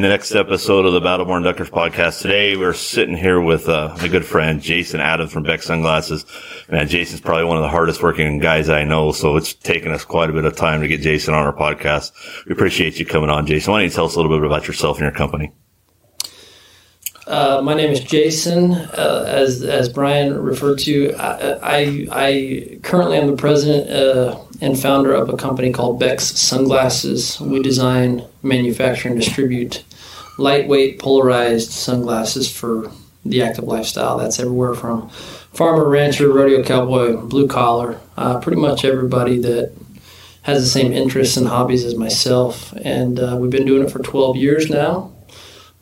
next episode of the Battleborn Duckers podcast. Today we're sitting here with uh, my good friend Jason Adams from Bex Sunglasses. Man, Jason's probably one of the hardest working guys I know, so it's taken us quite a bit of time to get Jason on our podcast. We appreciate you coming on, Jason. Why don't you tell us a little bit about yourself and your company? Uh, my name is Jason. Uh, as as Brian referred to, I, I, I currently am the president uh, and founder of a company called Bex Sunglasses. We design, manufacture, and distribute lightweight polarized sunglasses for the active lifestyle. That's everywhere from farmer, rancher, rodeo cowboy, blue collar, uh, pretty much everybody that has the same interests and hobbies as myself. And uh, we've been doing it for 12 years now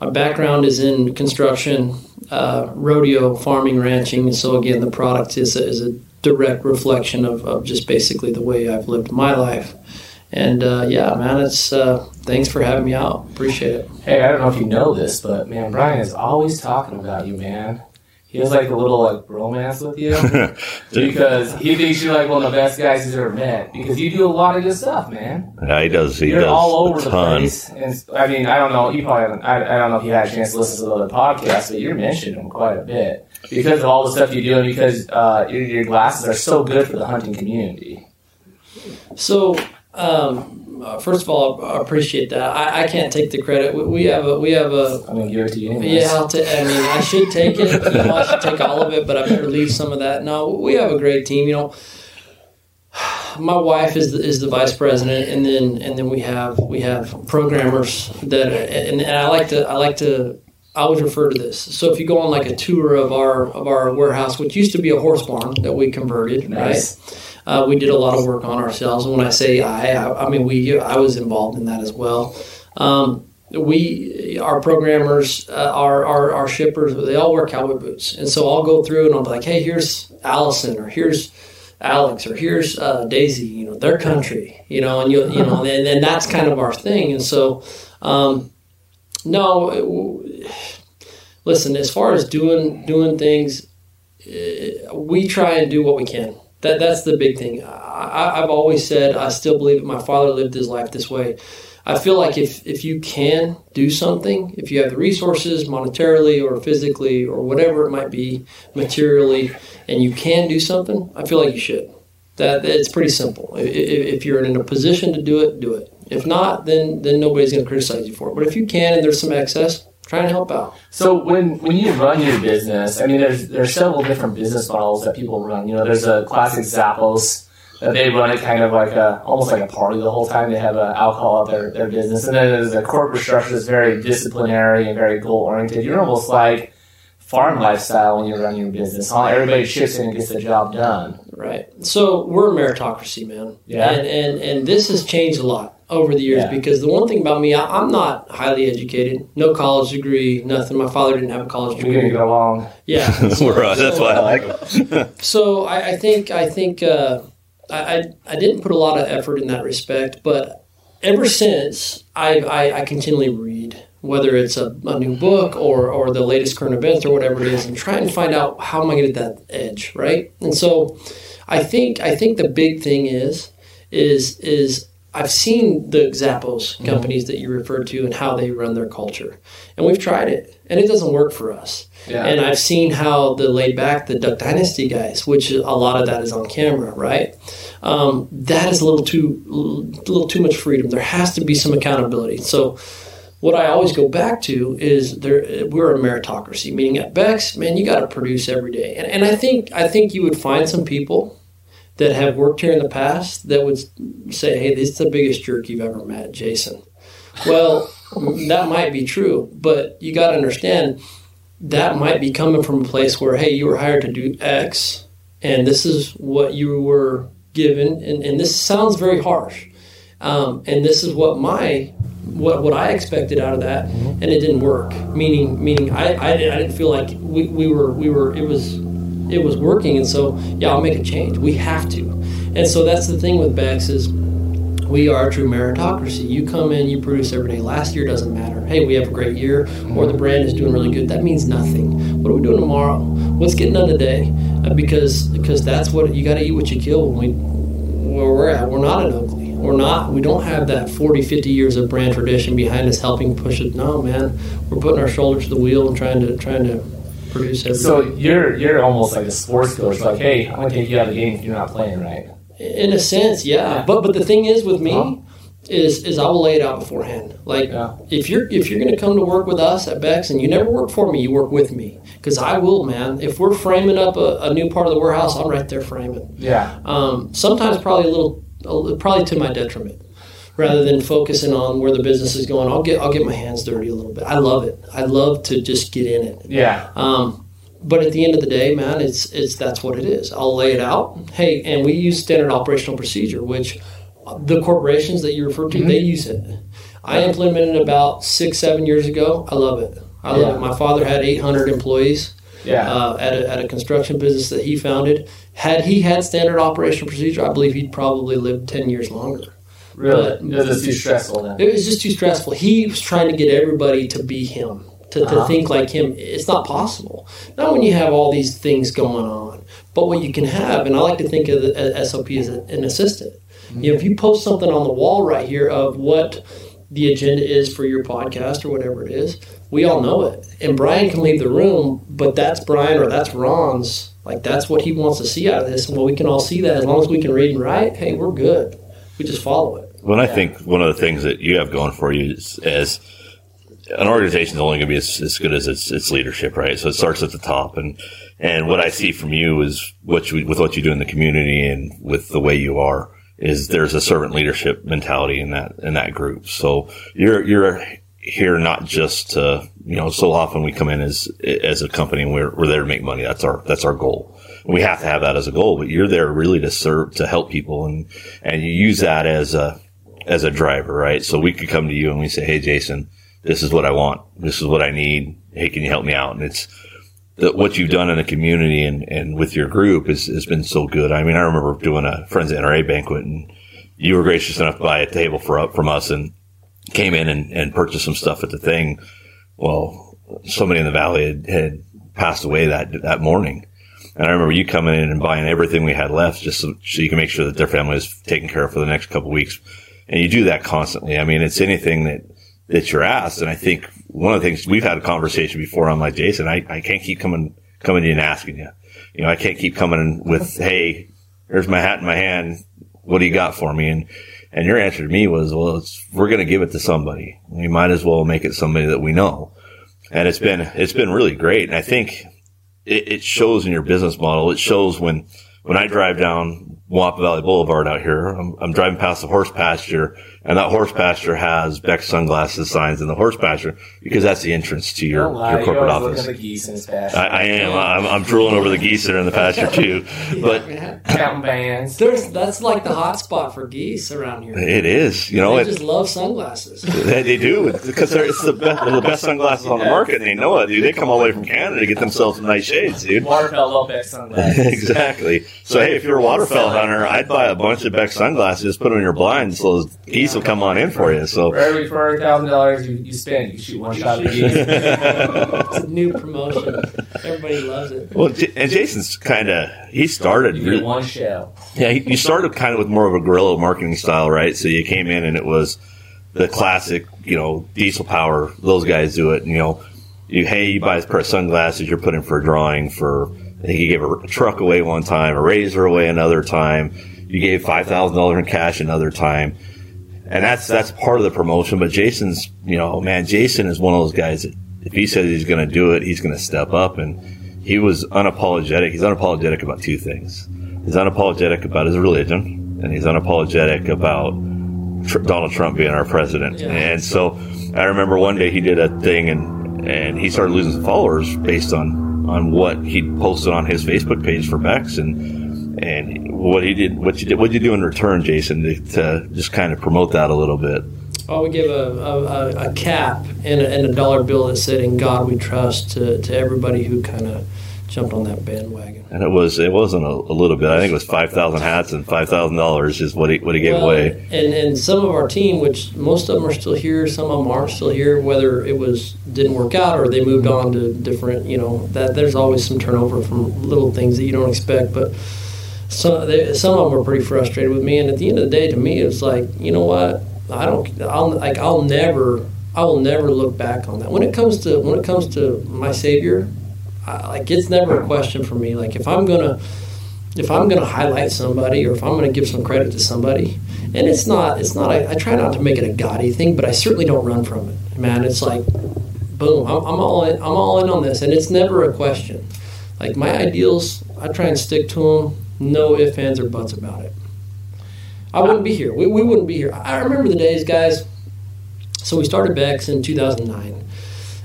my background is in construction, uh, rodeo, farming, ranching. So again, the product is a, is a direct reflection of, of just basically the way I've lived my life. And uh, yeah, man, it's uh, thanks for having me out. Appreciate it. Hey, I don't know if you know this, but man, Brian is always talking about you, man he has like a little like romance with you because he thinks you're like one of the best guys he's ever met because you do a lot of good stuff, man. Yeah, he does. He you're does all over the place, and I mean, I don't know. You probably I, I don't know if you had a chance to listen to the other podcasts, but you're mentioned him quite a bit because of all the stuff you do and because uh, your, your glasses are so good for the hunting community. So. Um, uh, first of all, I appreciate that. I, I can't take the credit. We, we, have a we have a. I'm gonna give it to you. Anyways. Yeah, I'll I mean, I should take it. You know, I should take all of it, but I better leave some of that. No, we have a great team. You know, my wife is the, is the vice president, and then and then we have we have programmers that, and, and I like to I like to I always refer to this. So if you go on like a tour of our of our warehouse, which used to be a horse barn that we converted, nice. right? Uh, we did a lot of work on ourselves. And when I say I, I, I mean we. I was involved in that as well. Um, we, our programmers, uh, our, our, our shippers, they all wear cowboy boots, and so I'll go through and I'll be like, hey, here's Allison, or here's Alex, or here's uh, Daisy. You know, their country. You know, and you you know, and, and that's kind of our thing. And so, um, no, listen. As far as doing doing things, uh, we try and do what we can that that's the big thing. I, have always said I still believe it. My father lived his life this way. I feel like if if you can do something, if you have the resources monetarily or physically or whatever it might be materially, and you can do something, I feel like you should. That it's pretty simple. If, if you're in a position to do it, do it. If not, then then nobody's going to criticize you for it. But if you can and there's some excess, trying to help out. So when when you run your business, I mean, there's there's several different business models that people run. You know, there's a classic Zappos that they run it kind of like a almost like a party the whole time. They have a alcohol at their their business, and then there's a corporate structure that's very disciplinary and very goal oriented. You're almost like farm lifestyle when you run your business. Huh? Everybody chips in and gets the job done. Right. So we're a meritocracy, man. Yeah. And and, and this has changed a lot over the years yeah. because the one thing about me, I, am not highly educated, no college degree, nothing. My father didn't have a college degree. We're gonna get along. Yeah, so, that's why I like it. so I, I, think I think uh, I, I didn't put a lot of effort in that respect, but ever since I, I, I continually read. Whether it's a, a, new book or, or the latest current events or whatever it is, and try and find out how am I going to get that edge, right? And so, I think I think the big thing is is is I've seen the Zappos mm-hmm. companies that you referred to and how they run their culture, and we've tried it, and it doesn't work for us. Yeah. And I've seen how the laid back, the Duck Dynasty guys, which a lot of that is on camera, right? Um, that is a little too, a little too much freedom. There has to be some accountability. So, what I always go back to is there we're a meritocracy, meaning at Bex, man, you got to produce every day. And, and I think I think you would find some people that have worked here in the past that would say, "Hey, this is the biggest jerk you've ever met, Jason." Well, that might be true, but you got to understand that might be coming from a place where, hey, you were hired to do X, and this is what you were given, and, and this sounds very harsh, um, and this is what my what what I expected out of that, and it didn't work. Meaning, meaning I, I, I didn't feel like we, we were we were it was it was working, and so yeah, I'll make a change. We have to, and so that's the thing with Bex is we are a true meritocracy. You come in, you produce every day. Last year doesn't matter. Hey, we have a great year, or the brand is doing really good. That means nothing. What are we doing tomorrow? What's getting done today? Uh, because because that's what you got to eat what you kill when we where we're at. We're not in Oakley. We're not. We don't have that 40, 50 years of brand tradition behind us helping push it. No, man. We're putting our shoulder to the wheel and trying to trying to produce everything. So you're you're almost like a sports coach. Like, hey, I'm gonna take you out of the game if you're not playing right. In a sense, yeah. Yeah. But but the thing is with me Huh? is is I will lay it out beforehand. Like Yeah. if you're if you're going to come to work with us at Bex and you never work for me, you work with me because I will, man. If we're framing up a, a new part of the warehouse, I'm right there framing. Yeah. Um, sometimes probably a little, probably to my detriment. Rather than focusing on where the business is going, I'll get I'll get my hands dirty a little bit. I love it. I love to just get in it. Yeah. Um, but at the end of the day, man, it's it's that's what it is. I'll lay it out. Hey, and we use standard operational procedure, which the corporations that you refer to, they use it. I implemented it about six, seven years ago. I love it. I love Yeah. it. My father had 800 employees Yeah. uh, at, a, at a construction business that he founded. Had he had standard operational procedure, I believe he'd probably lived 10 years longer. Really. but- It was too stressful then. It was just too stressful. He was trying to get everybody to be him, to, to Uh-huh. think like him. It's not possible. Not when you have all these things going on. But what you can have, and I like to think of the SOP as an assistant. You know, if you post something on the wall right here of what the agenda is for your podcast or whatever it is, we all know it. And Brian can leave the room, but that's Brian or that's Ron's. Like that's what he wants to see out of this. And well, we can all see that as long as we can read and write. Hey, we're good. We just follow it. When I think one of the things that you have going for you is, is an organization is only going to be as, as good as its, its leadership, right? So it starts at the top, and and what I see from you is what you with what you do in the community and with the way you are is there's a servant leadership mentality in that in that group. So you're you're here not just to you know so often we come in as as a company and we're we're there to make money. That's our that's our goal. We have to have that as a goal, but you're there really to serve to help people and and you use that as a as a driver, right? So we could come to you and we say, Hey, Jason, this is what I want. This is what I need. Hey, can you help me out? And it's the, what you've done in the community and, and with your group has, has been so good. I mean, I remember doing a Friends NRA banquet and you were gracious enough to buy a table for from us and came in and, and purchased some stuff at the thing. Well, somebody in the valley had, had passed away that, that morning. And I remember you coming in and buying everything we had left just so, so you can make sure that their family is taken care of for the next couple weeks. And you do that constantly. I mean, it's anything that, that you're asked. And I think one of the things we've had a conversation before. I'm like, Jason, I, I can't keep coming, coming to you and asking you, you know, I can't keep coming in with, Hey, here's my hat in my hand. What do you got for me? And, and your answer to me was, well, we're going to give it to somebody. We might as well make it somebody that we know. And it's been, it's been really great. And I think it, it shows in your business model. It shows when, when I drive down Moapa Valley Boulevard out here, I'm, I'm driving past the horse pasture and that horse pasture has Bex sunglasses signs in the horse pasture because that's the entrance to your, lie, your corporate office. looking at the geese in his pasture. I, I am. I'm, I'm drooling over the geese that are in the pasture too, but Counting bands. There's that's like the hot spot for geese around here. it is, you know, They it, just love sunglasses. They, they do because they're, it's the best, they're the best sunglasses on the market, and they know it, dude. They come all the way from Canada to get themselves some nice shades, dude. Waterfell Lopez sunglasses. exactly. So hey, if you're a waterfowl hunter, I'd buy a bunch of Bex sunglasses, put them in your blinds, so those geese will come on in for you. So For every four hundred thousand dollars you, you spend, you shoot one shot at the geese. It's a new promotion. Everybody loves it. well, and Jason's kind of he started. You really- get one shell. Yeah, you you started kind of with more of a guerrilla marketing style, right? So you came in and it was the classic, you know, diesel power. Those guys do it. And, You know, you hey, you buy a pair of sunglasses, you're putting for a drawing for. I think you gave a, truck away one time, a razor away another time. You gave five thousand dollars in cash another time, and that's that's part of the promotion. But Jason's, you know, man, Jason is one of those guys that if he says he's going to do it, he's going to step up, and he was unapologetic. He's unapologetic about two things. He's unapologetic about his religion, and he's unapologetic about tr- Donald Trump being our president. Yeah. And so I remember one day he did a thing, and and he started losing some followers based on on what he posted on his Facebook page for Bex, and and what he did, what you did, what you do in return, Jason, to, to just kind of promote that a little bit. Oh, we give a, a, a- a cap and a, and a dollar bill that said "In God We Trust" to, to everybody who kind of jumped on that bandwagon. And it was it wasn't a, a little bit. I think it was five thousand hats and five thousand dollars is what he what he gave Well, away. And and some of our team, which most of them are still here, some of them aren't still here. Whether it was didn't work out or they moved on to different, you know, that there's always some turnover from little things that you don't expect. But some they, some of them were pretty frustrated with me. And at the end of the day, to me, it was like, you know what? I don't. I'll like. I'll never. I will never look back on that. When it comes to when it comes to my Savior, I, like it's never a question for me. Like if I'm gonna if I'm gonna highlight somebody or if I'm gonna give some credit to somebody, and it's not it's not. I, I try not to make it a gaudy thing, but I certainly don't run from it. Man, it's like boom. I'm, I'm all in. I'm all in on this, and it's never a question. Like my ideals, I try and stick to them. No ifs, ands, or buts about it. I wouldn't be here. We, we wouldn't be here. I remember the days, guys. So we started Bex in 2009,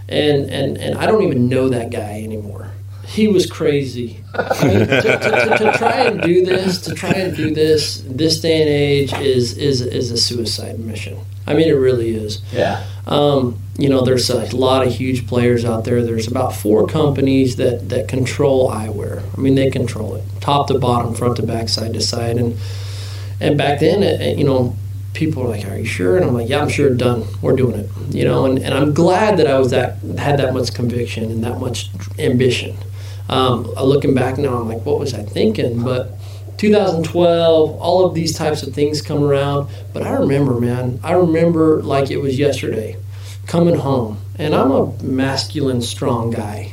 and and and I don't even know that guy anymore. He was crazy. I mean, to, to, to, to try and do this, to try and do this, this day and age is is is a suicide mission. I mean, it really is. Yeah. Um, you know, there's a lot of huge players out there. There's about four companies that, that control eyewear. I mean, they control it, top to bottom, front to back, side to side. And and back then, it, it, you know, people are like, "Are you sure?" And I'm like, "Yeah, I'm sure. Done. We're doing it." You know, and, and I'm glad that I was that had that much conviction and that much ambition. Um, looking back now, I'm like, "What was I thinking?" But 2012, all of these types of things come around. But I remember, man, I remember like it was yesterday, coming home, and I'm a masculine, strong guy.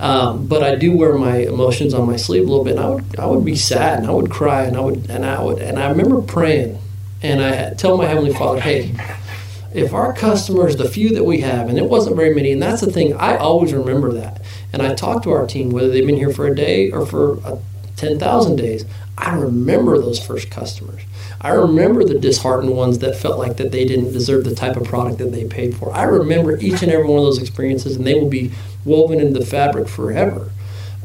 Um, but I do wear my emotions on my sleeve a little bit. And I would, I would be sad, and I would cry, and I would, and I would, and I remember praying, and I tell my heavenly Father, "Hey, if our customers, the few that we have, and it wasn't very many, and that's the thing, I always remember that. And I talk to our team, whether they've been here for a day or for uh, 10,000 days, I remember those first customers. I remember the disheartened ones that felt like that they didn't deserve the type of product that they paid for. I remember each and every one of those experiences, and they will be woven into the fabric forever.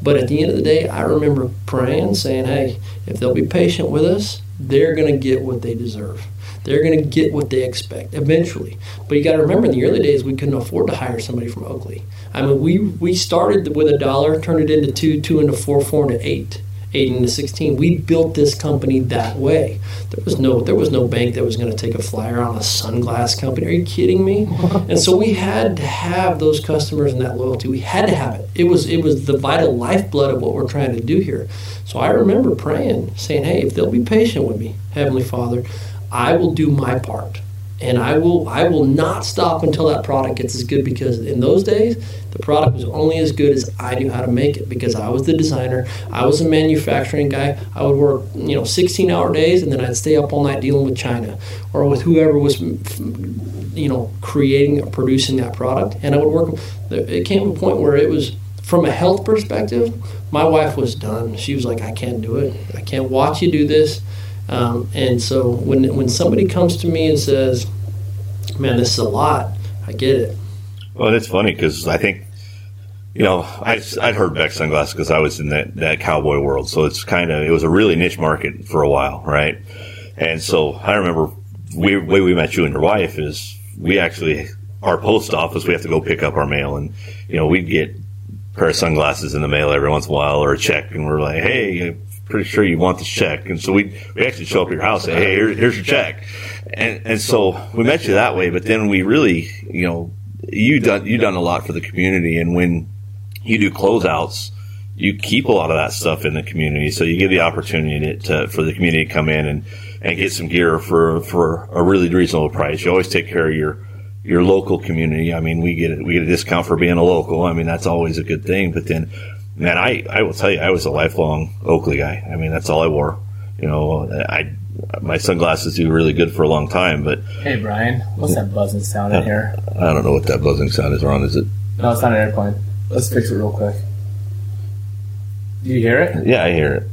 But at the end of the day, I remember praying, saying, "Hey, if they'll be patient with us, they're going to get what they deserve. They're going to get what they expect eventually." But you got to remember, in the early days, we couldn't afford to hire somebody from Oakley. I mean, we we started with a dollar, turned it into two, two into four, four into eight 18 to 16 we built this company that way. There was no there was no bank that was going to take a flyer on a sunglass company. Are you kidding me? And so we had to have those customers and that loyalty. We had to have it. It was it was the vital lifeblood of what we're trying to do here. So i remember praying saying hey if they'll be patient with me heavenly father i will do my part and I will I will not stop until that product gets as good because in those days the product was only as good as I knew how to make it because I was the designer I was a manufacturing guy. I would work you know 16 hour days and then I'd stay up all night dealing with China or with whoever was you know creating or producing that product. And I would work it came to a point where it was from a health perspective my wife was done. She was like I can't do it. I can't watch you do this um, and so when when somebody comes to me and says, "Man, this is a lot," I get it. Well, it's funny because I think you know I I'd heard Bex sunglasses because I was in that that cowboy world, so it's kind of it was a really niche market for a while, right? And so I remember we way we met you and your wife is we actually our post office we have to go pick up our mail and you know we'd get pair of sunglasses in the mail every once in a while or a check and we're like hey pretty sure you want this check. And so we we actually show up at your house, and say, hey, here's, here's your check. And and so we met you that way. But then we really, you know, you done you done a lot for the community, and when you do closeouts, you keep a lot of that stuff in the community. So you give the opportunity to, for the community to come in and, and get some gear for, for a really reasonable price. You always take care of your, your local community. I mean, we get we get a discount for being a local. I mean, that's always a good thing. But then man, I, I will tell you, I was a lifelong Oakley guy. I mean, that's all I wore. You know, I my sunglasses do really good for a long time, but hey, Brian, what's that buzzing sound in here? I don't know what that buzzing sound is. Ron, is it? No, it's not an airplane. Let's fix it real quick. Do you hear it? Yeah, I hear it.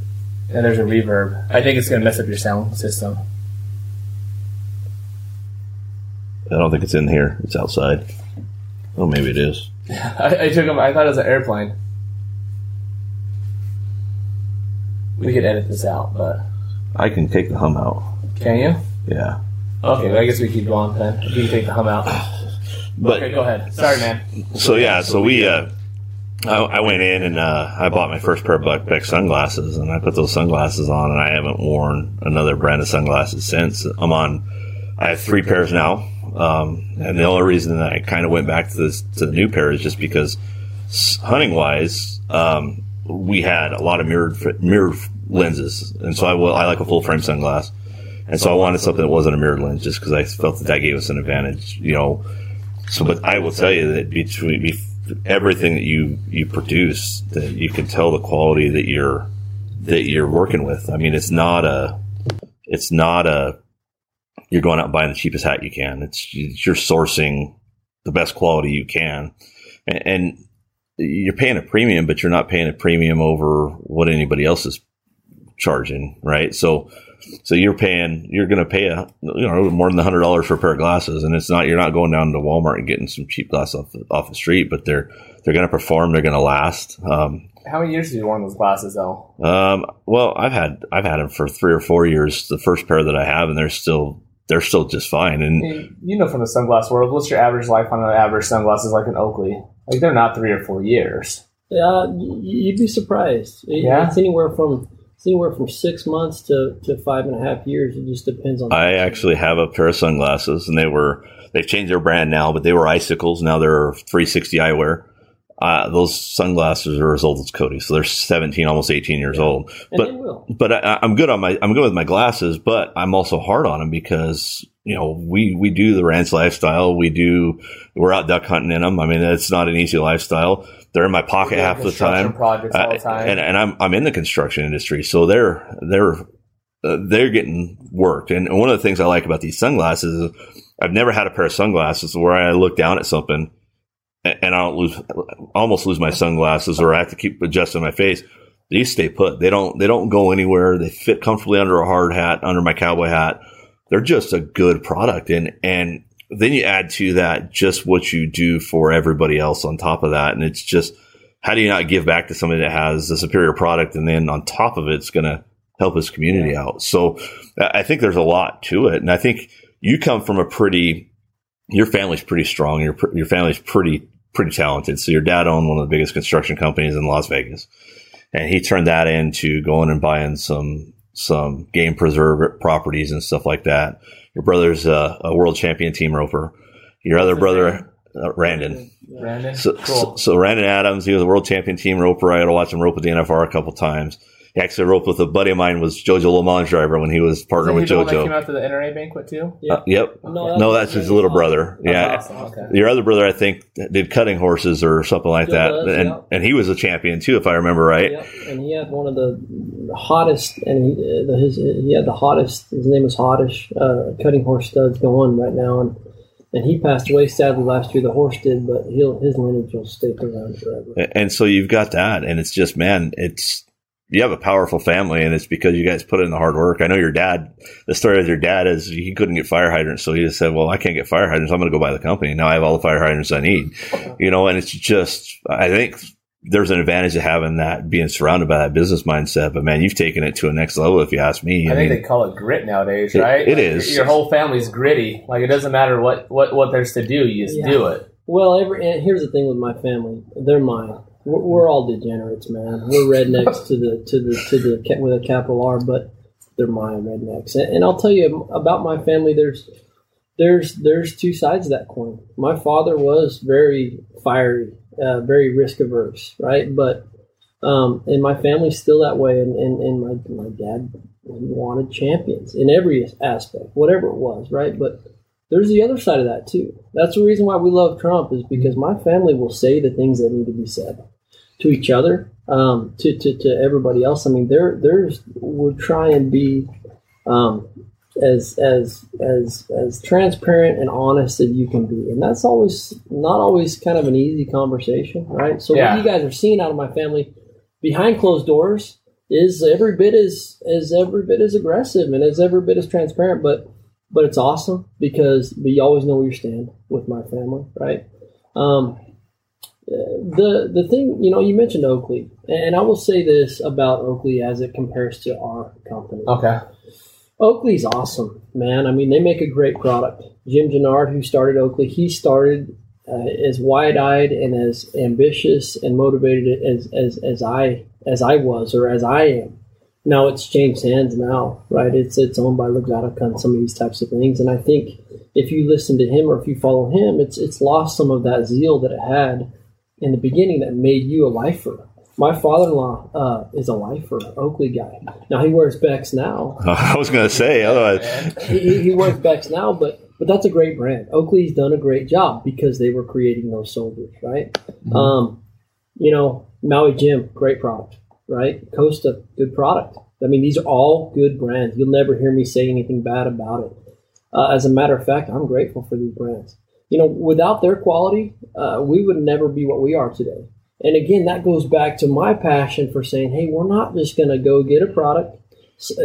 And there's a reverb. I think it's going to mess up your sound system. I don't think it's in here. It's outside. Oh, maybe it is. I, I took them. I thought it was an airplane. We could edit this out, but I can take the hum out. can you? Yeah, Okay, I guess we keep going then. You can take the hum out. but Okay, go ahead. Sorry, man. so yeah, so we. Uh, I, I went in and uh, I bought my first pair of Buck Bex sunglasses, and I put those sunglasses on, and I haven't worn another brand of sunglasses since. I'm on. I have three pairs now, um, and the only reason that I kind of went back to this to the new pair is just because hunting wise, um, we had a lot of mirrored mirrored lenses, and so I, I like a full frame sunglass, and so I wanted something that wasn't a mirrored lens, just because I felt that that gave us an advantage, you know. So, but I will tell you that between everything that you you produce, that you can tell the quality that you're that you're working with. I mean, it's not a it's not a you're going out and buying the cheapest hat you can. It's you're sourcing the best quality you can, and, and you're paying a premium, but you're not paying a premium over what anybody else is charging, right? So, so you're paying, you're going to pay a, you know, more than a hundred dollars for a pair of glasses. And it's not, you're not going down to Walmart and getting some cheap glasses off the, off the street, but they're, they're going to perform. They're going to last. Um, how many years have you worn those glasses though? Um, well, I've had, I've had them for three or four years, the first pair that I have, and they're still, they're still just fine. And you know, from the sunglass world, what's your average life on an average sunglasses like an Oakley? Like they're not three or four years. Yeah, you'd be surprised. Yeah, it's anywhere from it's anywhere from six months to, to five and a half years. It just depends on. I actually have a pair of sunglasses, and they were they've changed their brand now, but they were icicles. Now they're 360 eyewear. Uh, those sunglasses are as old as Cody, so they're 17, almost 18 years yeah. old. And but but I, am good on my I'm good with my glasses, but I'm also hard on them because you know we we do the ranch lifestyle. We do we're out duck hunting in them. I mean, it's not an easy lifestyle. They're in my pocket half the time. Projects all the time. Uh, and, and I'm I'm in the construction industry, so they're they're uh, they're getting worked. And one of the things I like about these sunglasses is I've never had a pair of sunglasses where I look down at something and I don't lose, almost lose my sunglasses, or I have to keep adjusting my face. These stay put. They don't. They don't go anywhere. They fit comfortably under a hard hat, under my cowboy hat. They're just a good product, and and then you add to that just what you do for everybody else on top of that, and it's just how do you not give back to somebody that has a superior product, and then on top of it, it's going to help his community yeah. out. So I think there's a lot to it, and I think you come from a pretty your family's pretty strong. Your your family's pretty pretty talented. So your dad owned one of the biggest construction companies in Las Vegas, and he turned that into going and buying some some game preserve properties and stuff like that. Your brother's a, a world champion team roper. Your other brother, uh, Randon. Randon. So, cool. so, so, Randon Adams, he was a world champion team roper. I got to watch him rope at the NFR a couple times. He actually roped with a buddy of mine was Jojo Le driver when he was partnered with Jojo. That came out to the NRA banquet too. Yeah. Uh, yep. No, that's, no, that's his little brother. That's yeah. Awesome. Okay. Your other brother, I think, did cutting horses or something like that, does, and yeah. and he was a champion too, if I remember right. Yep. And he had one of the hottest, and he, the, his he had the hottest. His name was Hottish uh, cutting horse studs going right now, and and he passed away sadly last year. The horse did, but he'll, his lineage will stick around forever. And so you've got that, and it's just man, it's you have a powerful family and it's because you guys put in the hard work. I know your dad, the story of your dad is he couldn't get fire hydrants. So he just said, well, I can't get fire hydrants. I'm going to go buy the company. Now I have all the fire hydrants I need, you know, and it's just, I think there's an advantage to having that being surrounded by that business mindset. But man, you've taken it to a next level if you ask me. I, I think mean, they call it grit nowadays, right? It, it like is. Your whole family's gritty. Like it doesn't matter what, what, what there's to do. You just yeah. do it. Well, every, here's the thing with my family. They're mine we're, all degenerates, man. We're rednecks to the to the to the with a capital R, but they're my rednecks. And, and I'll tell you about my family. There's there's there's two sides of that coin. My father was very fiery, uh, very risk averse, right? But um, and my family's still that way. And, and, and my my dad wanted champions in every aspect, whatever it was, right? But there's the other side of that too. That's the reason why we love Trump is because my family will say the things that need to be said to each other, um, to, to, to everybody else. I mean, there there's we're trying to be um, as as as as transparent and honest as you can be, and that's always not always kind of an easy conversation, right? So yeah. what you guys are seeing out of my family behind closed doors is every bit as as every bit as aggressive and as every bit as transparent, but but it's awesome because you always know where you stand with my family, right? Um, the the thing you know you mentioned Oakley, and I will say this about Oakley as it compares to our company. Okay. Oakley's awesome, man. I mean, they make a great product. Jim Jannard, who started Oakley, he started uh, as wide-eyed and as ambitious and motivated as, as as I as I was or as I am. Now it's changed hands now, right? It's it's owned by Luxottica and some of these types of things, and I think if you listen to him or if you follow him, it's it's lost some of that zeal that it had in the beginning that made you a lifer. my father-in-law uh, is a lifer, Oakley guy. Now he wears Bex now. I was going to say, otherwise, he, he wears Bex now, but but that's a great brand. Oakley's done a great job because they were creating those soldiers, right? Mm-hmm. Um, you know, Maui Jim, great product, right? Costa, good product. I mean, these are all good brands. You'll never hear me say anything bad about it. Uh, as a matter of fact, I'm grateful for these brands. You know, without their quality, uh, we would never be what we are today. And again, that goes back to my passion for saying, hey, we're not just going to go get a product,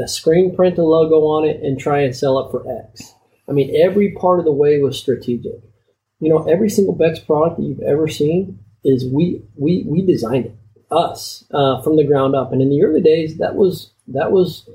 a screen print a logo on it, and try and sell it for X. I mean, every part of the way was strategic. You know, every single Bex product that you've ever seen is we we we designed it, us, uh, from the ground up. And in the early days, that was that was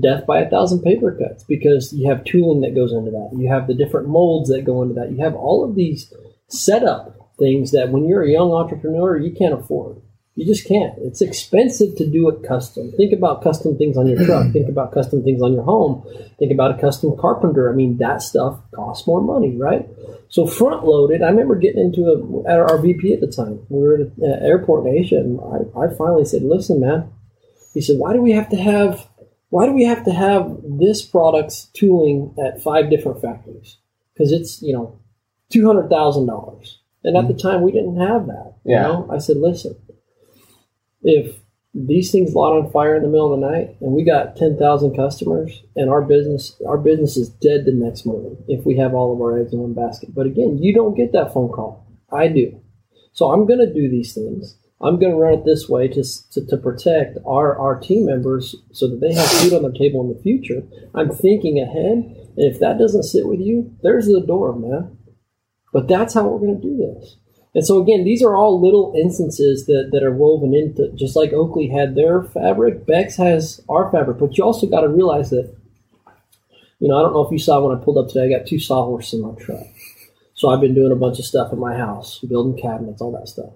death by a thousand paper cuts because you have tooling that goes into that. You have the different molds that go into that. You have all of these setup things that when you're a young entrepreneur, you can't afford. You just can't. It's expensive to do it custom. Think about custom things on your truck. Think about custom things on your home. Think about a custom carpenter. I mean, that stuff costs more money, right? So front loaded. I remember getting into a, at our VP at the time. We were at an airport in Asia, and I, I finally said, "Listen, man." He said, "Why do we have to have why do we have to have this product's tooling at five different factories? Because it's you know two hundred thousand dollars, and at the mm-hmm. time we didn't have that. You Yeah. know, I said, listen, if these things light on fire in the middle of the night, and we got ten thousand customers, and our business our business is dead the next morning if we have all of our eggs in one basket. But again, you don't get that phone call. I do. So I'm going to do these things. I'm going to run it this way to, to, to protect our, our team members so that they have food on their table in the future. I'm thinking ahead, and if that doesn't sit with you, there's the door, man. But that's how we're going to do this. And so again, these are all little instances that, that are woven into just like Oakley had their fabric, Bex has our fabric. But you also got to realize that, you know, I don't know if you saw when I pulled up today, I got two sawhorses in my truck. So I've been doing a bunch of stuff in my house, building cabinets, all that stuff.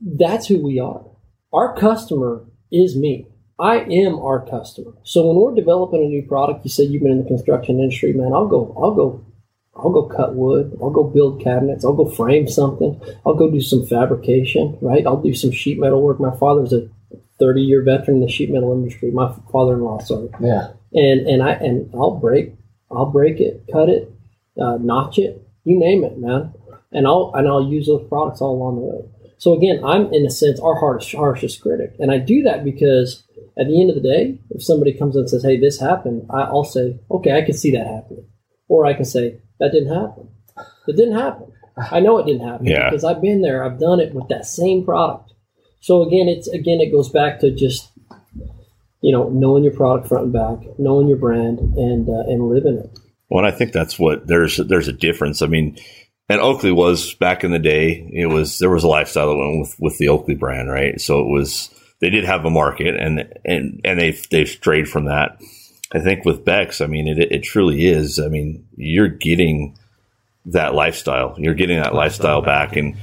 That's who we are. Our customer is me. I am our customer. So when we're developing a new product, you said you've been in the construction industry, man. I'll go, I'll go, I'll go cut wood. I'll go build cabinets. I'll go frame something. I'll go do some fabrication, right? I'll do some sheet metal work. My father's a 30 year veteran in the sheet metal industry. My father in law, sorry Yeah. and and I and I'll break, I'll break it, cut it, uh, notch it, you name it, man. And I'll and I'll use those products all along the way. So again, I'm in a sense our harshest, harshest critic, and I do that because at the end of the day, if somebody comes and says, "Hey, this happened," I'll say, "Okay, I can see that happening," or I can say, "That didn't happen. It didn't happen. I know it didn't happen Yeah. because I've been there. I've done it with that same product." So again, it's again it goes back to just you know, knowing your product front and back, knowing your brand, and uh, and living it. Well, and I think that's what there's there's a difference. I mean, and Oakley was back in the day. It was there was a lifestyle that went with with the Oakley brand, right? So it was they did have a market, and and and they they've strayed from that. I think with Bex, I mean, it it truly is. I mean, you're getting that lifestyle. You're getting that lifestyle back, and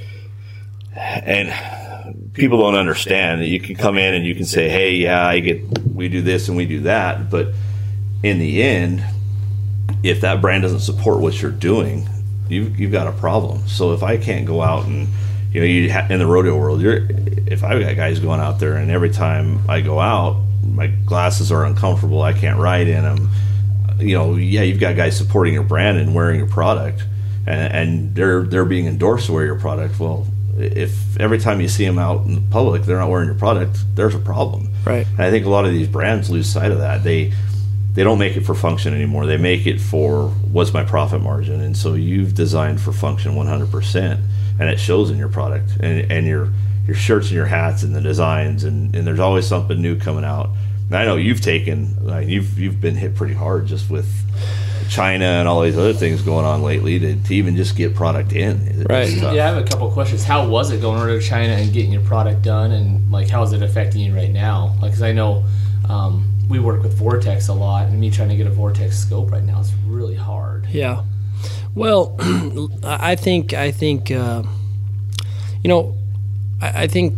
and people don't understand that you can come in and you can say, "Hey, yeah, I get we do this and we do that," but in the end, if that brand doesn't support what you're doing, you've you've got a problem. So if I can't go out and you know, you ha- in the rodeo world, you're if I've got guys going out there and every time I go out, my glasses are uncomfortable, I can't ride in them. You know, yeah, you've got guys supporting your brand and wearing your product, and, and they're they're being endorsed to wear your product. Well, if every time you see them out in the public, they're not wearing your product, there's a problem. Right. And I think a lot of these brands lose sight of that. They they don't make it for function anymore. They make it for what's my profit margin. And so you've designed for function 100%, and it shows in your product and, and your your shirts and your hats and the designs and, and there's always something new coming out. And I know you've taken like, you've you've been hit pretty hard just with China and all these other things going on lately to, to even just get product in. Right. tough. Yeah, I have a couple questions. How was it going over to China and getting your product done, and like how is it affecting you right now? Like, cause I know um, we work with Vortex a lot, and me trying to get a Vortex scope right now is really hard. Yeah. Well, I think I think uh, you know I, I think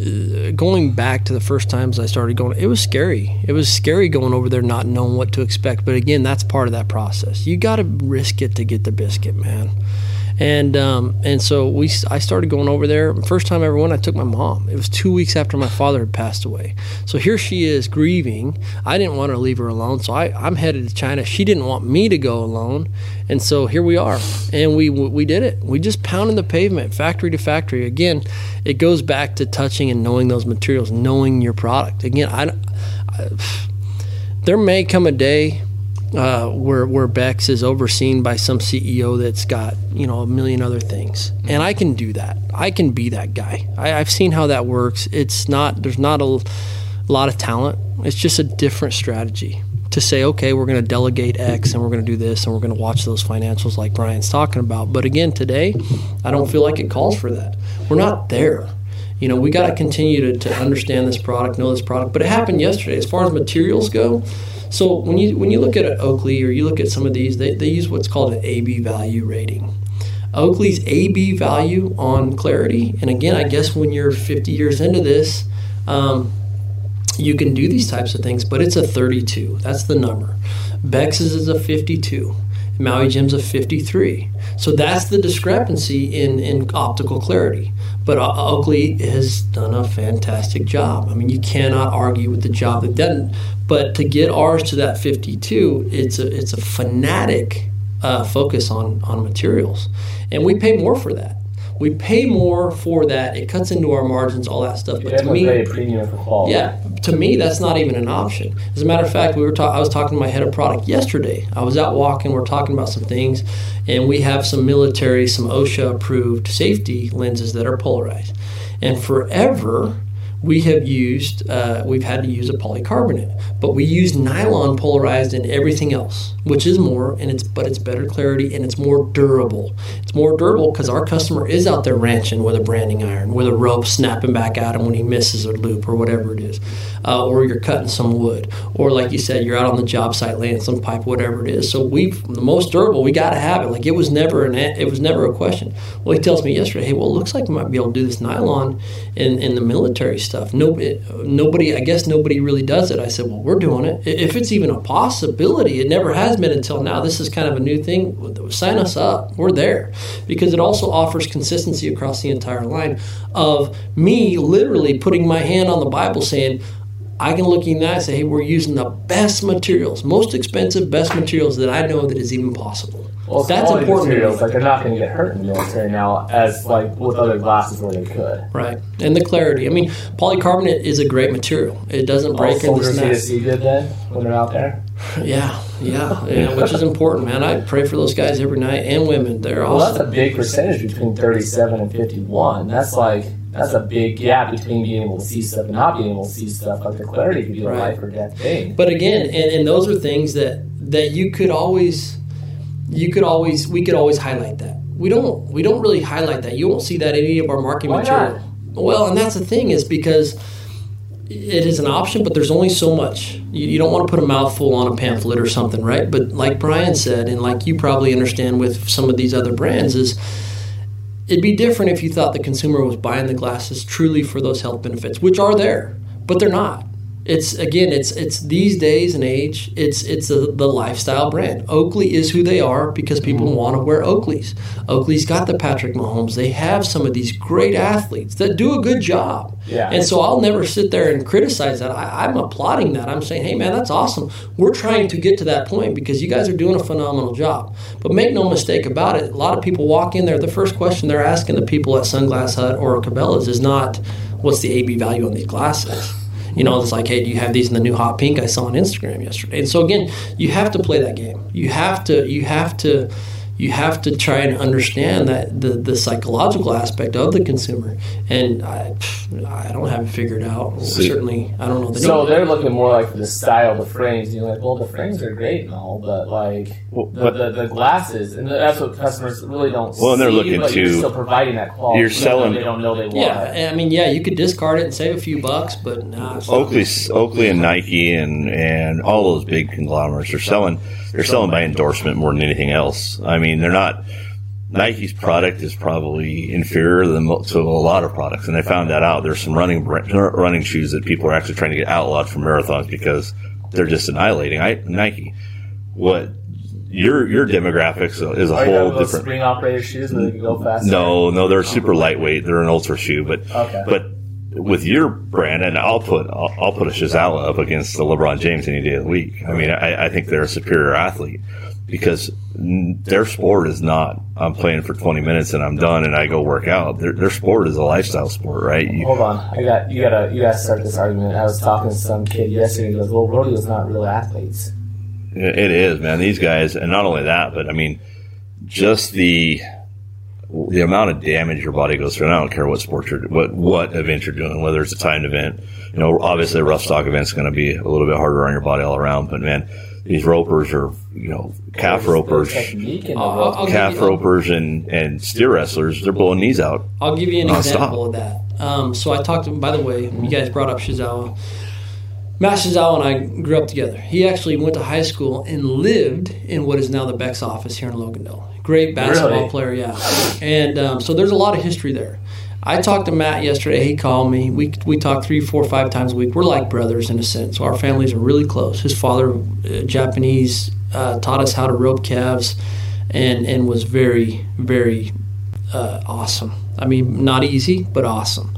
uh, going back to the first times I started going, it was scary. It was scary going over there not knowing what to expect. But again, that's part of that process. You got to risk it to get the biscuit, man. And um, and so we I started going over there. First time I ever went, I took my mom. It was two weeks after my father had passed away. So here she is grieving. I didn't want to leave her alone, so I, I'm headed to China. She didn't want me to go alone, and so here we are, and we we did it. We just pounded the pavement, factory to factory. Again, it goes back to touching and knowing those materials, knowing your product. Again, I, I there may come a day uh, where where Bex is overseen by some CEO that's got you know a million other things, and I can do that. I can be that guy. I, have seen how that works. It's not there's not a, lot of talent. It's just a different strategy to say, okay, we're going to delegate X and we're going to do this and we're going to watch those financials like Brian's talking about. But again, today, I don't feel like it calls for that. We're not there. You know, we got to continue to understand this product, know this product. But it happened yesterday. As far as materials go, so when you when you look at Oakley or you look at some of these, they, they use what's called an Abbe value rating. Oakley's Abbe value on clarity, and again, I guess when you're 50 years into this, um, you can do these types of things, but it's a 32. That's the number. Bex's is a 52. Maui Jim's a 53. So that's the discrepancy in, in optical clarity. But Oakley has done a fantastic job. I mean, you cannot argue with the job they've done. But to get ours to that 52, it's a it's a fanatic uh, focus on on materials, and we pay more for that. We pay more for that. It cuts into our margins, all that stuff. But to me, pay a premium for quality. Yeah, to me, that's not even an option. As a matter of fact, we were ta- I was talking to my head of product yesterday. I was out walking. We are talking about some things, and we have some military, some OSHA approved safety lenses that are polarized. And forever, we have used uh, we've had to use a polycarbonate but we use nylon polarized in everything else which is more and it's but it's better clarity and it's more durable. It's more durable because our customer is out there ranching with a branding iron with a rope snapping back at him when he misses a loop or whatever it is uh, or you're cutting some wood or like you said you're out on the job site laying some pipe whatever it is. So we've the most durable we got to have it. Like it was never an it was never a question. Well he tells me yesterday hey well it looks like we might be able to do this nylon in, in the military stuff. Nobody, nobody, I guess nobody really does it. I said, well, we're doing it. If it's even a possibility, it never has been until now. This is kind of a new thing. Sign us up. We're there because it also offers consistency across the entire line of me literally putting my hand on the Bible saying, I can look in that and say, hey, we're using the best materials, most expensive, best materials that I know that is even possible. Well, that's important. Materials, like they're not going to get hurt in the military now, as like with other glasses where they could. Right, and the clarity. I mean, polycarbonate is a great material. It doesn't break All in the see good then when they're out there. Yeah, yeah, yeah, which is important, man. I pray for those guys every night and women. They're well, awesome. that's a big percentage between thirty-seven and fifty-one. That's like that's a big gap between being able to see stuff and not being able to see stuff. Like the clarity could be a right. life or death thing. But again, and, and those are things that that you could always you could always we could always highlight that. We don't we don't really highlight that. You won't see that in any of our marketing Why material. Not? Well, and that's the thing is because it is an option, but there's only so much. You, you, don't want to put a mouthful on a pamphlet or something, right? But like Brian said, and like you probably understand with some of these other brands, is it'd be different if you thought the consumer was buying the glasses truly for those health benefits, which are there, but they're not it's again it's it's these days and age it's it's a, the lifestyle brand. Oakley is who they are because people mm-hmm. want to wear oakleys. Oakley's got the patrick mahomes. They have some of these great athletes that do a good job. Yeah. and so i'll never sit there and criticize that. I, i'm applauding that. I'm saying hey man that's awesome. We're trying to get to that point because you guys are doing a phenomenal job. But make no mistake about it a lot of people walk in there. The first question they're asking the people at sunglass hut or cabela's is not what's the Abbe value on these glasses you know, it's like, hey, do you have these in the new hot pink I saw on Instagram yesterday? And so again, you have to play that game. You have to you have to you have to try and understand that the, the psychological aspect of the consumer. And I, I don't have it figured out. See, Certainly, I don't know. The so they're looking more like the style, the frames. You're like, well, the frames are great and all, but like well, the, but, the, the, glasses, and that's what customers really don't. Well, and they're looking to you're still providing that quality. You're selling. They don't know they want. Yeah, I mean, yeah, you could discard it and save a few bucks, but nah. Oakley, Oakley, and Nike, and and all those big conglomerates are selling they're selling by endorsement more than anything else. I mean, they're not. Nike's product is probably inferior than to a lot of products, and they found that out. There's some running running shoes that people are actually trying to get outlawed from marathons because they're just annihilating I, Nike. What your your demographics is a whole different. spring operated shoes where they can go fast? No, no, they're super lightweight. They're an ultra shoe, but Okay. but with your brand, and I'll put I'll, I'll put a Shizawa up against the LeBron James any day of the week. I mean, I, I think they're a superior athlete because their sport is not I'm playing for 20 minutes and I'm done and I go work out. Their, their sport is a lifestyle sport, right? You, Hold on, I got you. Gotta you gotta start this argument. I was talking to some kid yesterday. He goes, "Well, Brody rodeo's not real athletes." It is, man. These guys, and not only that, but I mean, just the the amount of damage your body goes through. And I don't care what sport you're, what what event you're doing, whether it's a timed event. You know, obviously a rough stock event's going to be a little bit harder on your body all around. But man, these ropers are, you know, calf ropers, There's the I'll- rope. Calf you- ropers, and and steer wrestlers. They're blowing knees out. I'll give you an Nonstop. example of that. Um, so I talked to by the way, you guys brought up Shizawa. Matt Shizawa and I grew up together. He actually went to high school and lived in what is now the Bex office here in Logandale. Great basketball Really? player, yeah. And um, so there's a lot of history there. I talked to Matt yesterday. He called me. We we talk three, four, five times a week. We're like brothers in a sense. So our families are really close. His father, uh, Japanese, uh, taught us how to rope calves, and and was very very uh, awesome. I mean, not easy, but awesome.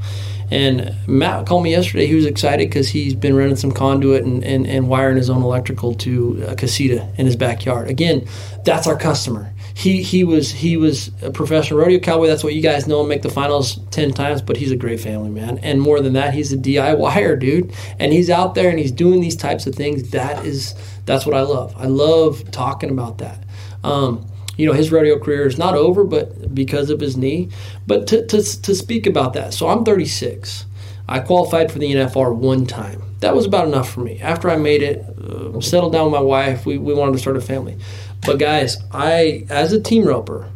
And Matt called me yesterday. He was excited because he's been running some conduit and, and, and wiring his own electrical to a casita in his backyard. Again, that's our customer. He he was he was a professional rodeo cowboy. That's what you guys know. Make the finals ten times, but he's a great family man. And more than that, he's a DIYer, dude. And he's out there and he's doing these types of things. That is that's what I love. I love talking about that. Um, you know his rodeo career is not over but because of his knee but to, to, to speak about that so i'm 36 i qualified for the nfr one time that was about enough for me after i made it uh, settled down with my wife we, we wanted to start a family but guys i as a team roper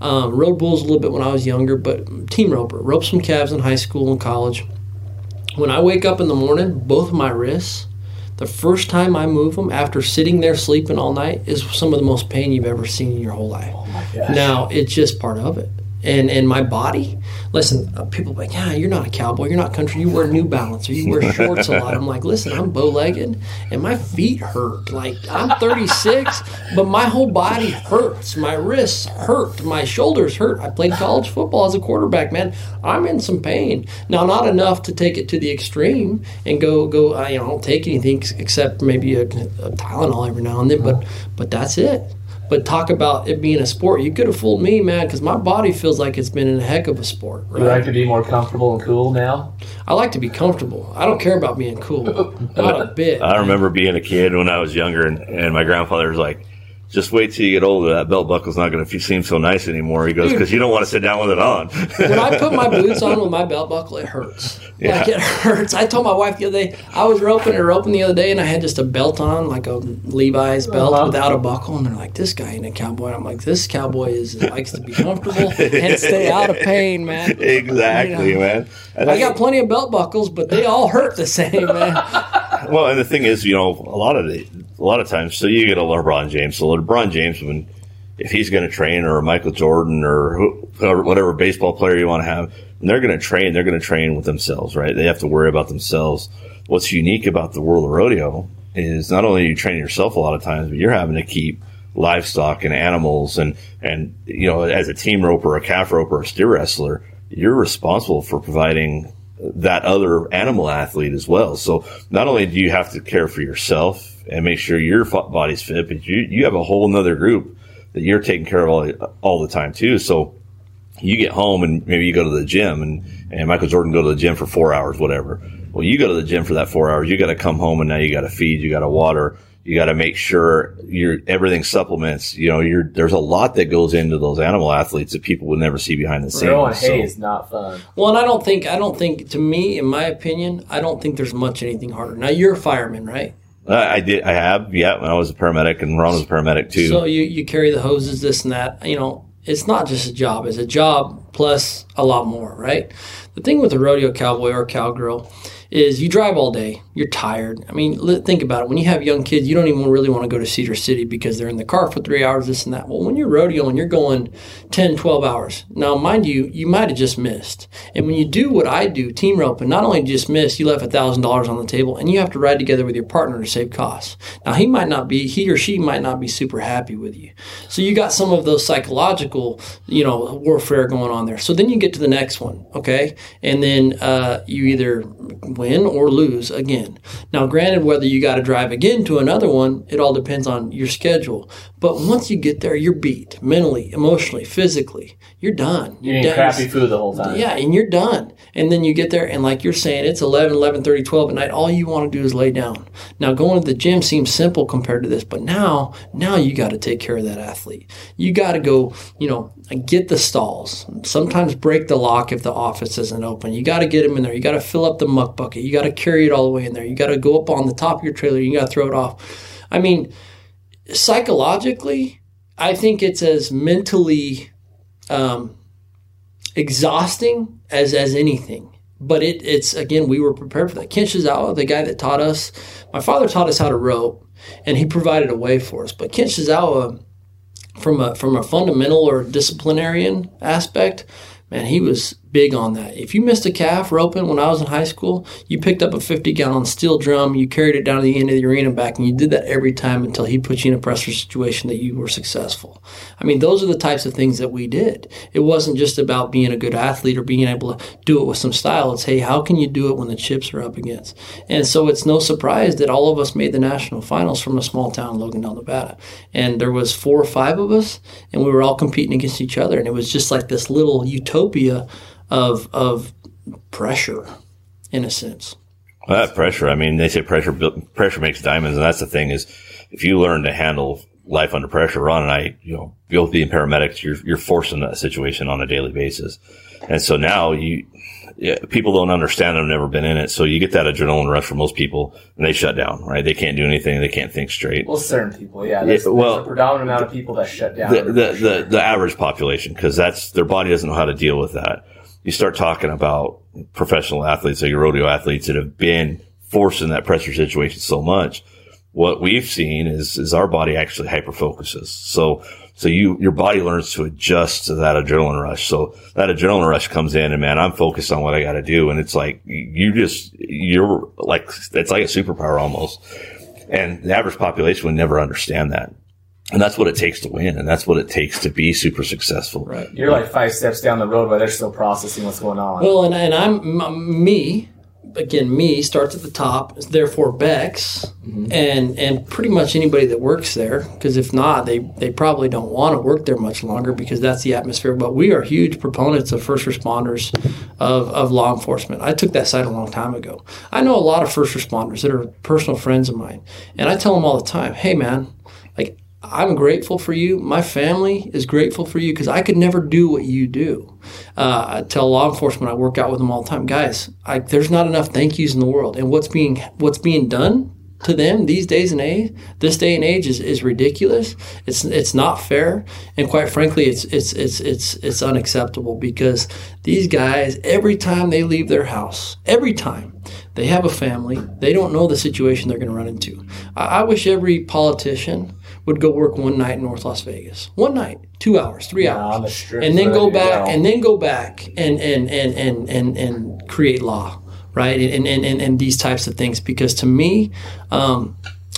um, rode bulls a little bit when i was younger but team roper roped some calves in high school and college when i wake up in the morning both of my wrists the first time I move them after sitting there sleeping all night is some of the most pain you've ever seen in your whole life. Oh my gosh. Now it's just part of it. And and my body, listen, uh, people like, yeah, you're not a cowboy, you're not country, you wear New Balance or you wear shorts a lot. I'm like, listen, I'm bow legged and my feet hurt. Like I'm 36, but my whole body hurts. My wrists hurt, my shoulders hurt. I played college football as a quarterback, man. I'm in some pain now, not enough to take it to the extreme and go go. I, know, I don't take anything except maybe a, a Tylenol every now and then, but but that's it. But talk about it being a sport. You could have fooled me, man, because my body feels like it's been in a heck of a sport. You like to be more comfortable and cool now? I like to be comfortable. I don't care about being cool, not a bit. I remember being a kid when I was younger, and, and my grandfather was like, "Just wait till you get older. That belt buckle's not going to seem so nice anymore." He goes, "Because you don't want to sit down with it on." when I put my boots on with my belt buckle, it hurts. Yeah. Like it hurts. I told my wife the other day, I was roping and roping the other day, and I had just a belt on, like a Levi's belt Uh-huh. without a buckle, and they're like, "This guy ain't a cowboy." And I'm like, "This cowboy is likes to be comfortable and stay out of pain, man." exactly, You know. man. And I that's- got plenty of belt buckles, but they all hurt the same, man. Well, and the thing is, you know, a lot of the, a lot of times, so you get a LeBron James. So LeBron James, when if he's going to train, or Michael Jordan, or, whatever baseball player you want to have, they're going to train, they're going to train with themselves, right? They have to worry about themselves. What's unique about the world of rodeo is not only you train yourself a lot of times, but you're having to keep livestock and animals and and you know as a team roper, a calf roper, a steer wrestler, you're responsible for providing that other animal athlete as well. So not only do you have to care for yourself and make sure your body's fit, but you you have a whole nother group that you're taking care of all all the time too. So you get home and maybe you go to the gym and, and Michael Jordan go to the gym for four hours, whatever. Well, you go to the gym for that four hours. You got to come home and now you got to feed, you got to water, you got to make sure your everything supplements. You know, you're there's a lot that goes into those animal athletes that people would never see behind the scenes. Throwing So- hay is not fun. Well, and I don't think I don't think to me, in my opinion, I don't think there's much anything harder. Now you're a fireman, right? I, did. I have. Yeah, when I was a paramedic, and Ron was a paramedic too. So you you carry the hoses, this and that. You know, it's not just a job; it's a job plus a lot more, right? The thing with a rodeo cowboy or cowgirl is you drive all day, you're tired. I mean, think about it. When you have young kids, you don't even really want to go to Cedar City because they're in the car for three hours, this and that. Well, when you're rodeoing, you're going 10, 12 hours. Now, mind you, you might have just missed. And when you do what I do, team roping, not only just miss, you left $1,000 on the table and you have to ride together with your partner to save costs. Now, he might not be, he or she might not be super happy with you. So you got some of those psychological, you know, warfare going on there. So then you get to the next one, okay? And then uh, you either win or lose again. Now, granted, whether you got to drive again to another one, it all depends on your schedule. But once you get there, you're beat mentally, emotionally, physically. You're done. You're You're eating crappy food the whole time. Yeah, and you're done. And then you get there, and like you're saying, it's 11, 11, 30, 12 at night. All you want to do is lay down. Now, going to the gym seems simple compared to this, but now, now you got to take care of that athlete. You got to go, you know, get the stalls. Sometimes break the lock if the office isn't open. You got to get them in there. You got to fill up the muck bucket. You got to carry it all the way in there. You got to go up on the top of your trailer. You got to throw it off. I mean, psychologically, I think it's as mentally um, exhausting as as anything. But it, it's again, we were prepared for that. Ken Shizawa, the guy that taught us, my father taught us how to rope, and he provided a way for us. But Ken Shizawa, from a from a fundamental or disciplinarian aspect, man, he was big on that. If you missed a calf roping when I was in high school, you picked up a 50 gallon steel drum, you carried it down to the end of the arena back, and you did that every time until he put you in a pressure situation that you were successful. I mean, those are the types of things that we did. It wasn't just about being a good athlete or being able to do it with some style. It's, hey, how can you do it when the chips are up against? And so it's no surprise that all of us made the national finals from a small town, Logandale, Nevada. And there was four or five of us, and we were all competing against each other. And it was just like this little utopia of of pressure, in a sense. Well, that pressure. I mean, they say pressure pressure makes diamonds, and that's the thing is, if you learn to handle life under pressure, Ron and I, you know, both being paramedics, you're you're forced in that situation on a daily basis, and so now you. Yeah, people don't understand. I've never been in it, so you get that adrenaline rush for most people, and they shut down. Right? They can't do anything. They can't think straight. Well, certain people, yeah. There's, Yeah, well, there's a predominant amount of people that shut down. the, the, the, the average population, because that's their body doesn't know how to deal with that. You start talking about professional athletes, like rodeo athletes that have been forced in that pressure situation so much. What we've seen is, is our body actually hyper focuses. So, so you, your body learns to adjust to that adrenaline rush. So that adrenaline rush comes in and man, I'm focused on what I got to do. And it's like, you just, you're like, it's like a superpower almost. And the average population would never understand that. And that's what it takes to win. And that's what it takes to be super successful. Right. You're like five steps down the road, but they're still processing what's going on. Well, and, and I'm m- me again. Me starts at the top. Therefore, Bex, mm-hmm. and and pretty much anybody that works there. Because if not, they they probably don't want to work there much longer because that's the atmosphere. But we are huge proponents of first responders, of of law enforcement. I took that side a long time ago. I know a lot of first responders that are personal friends of mine, and I tell them all the time, "Hey, man, like." I'm grateful for you. My family is grateful for you because I could never do what you do. Uh, I tell law enforcement, I work out with them all the time, guys. I, there's not enough thank yous in the world, and what's being what's being done to them these days and age, this day and age is, is ridiculous. It's it's not fair, and quite frankly, it's it's it's it's it's unacceptable because these guys, every time they leave their house, every time they have a family, they don't know the situation they're going to run into. I, I wish every politician would go work one night in North Las Vegas, one night, two hours, three Yeah, hours. on the strip and then go back and then go back and and and and and, and create law right? And, and and and these types of things. Because to me um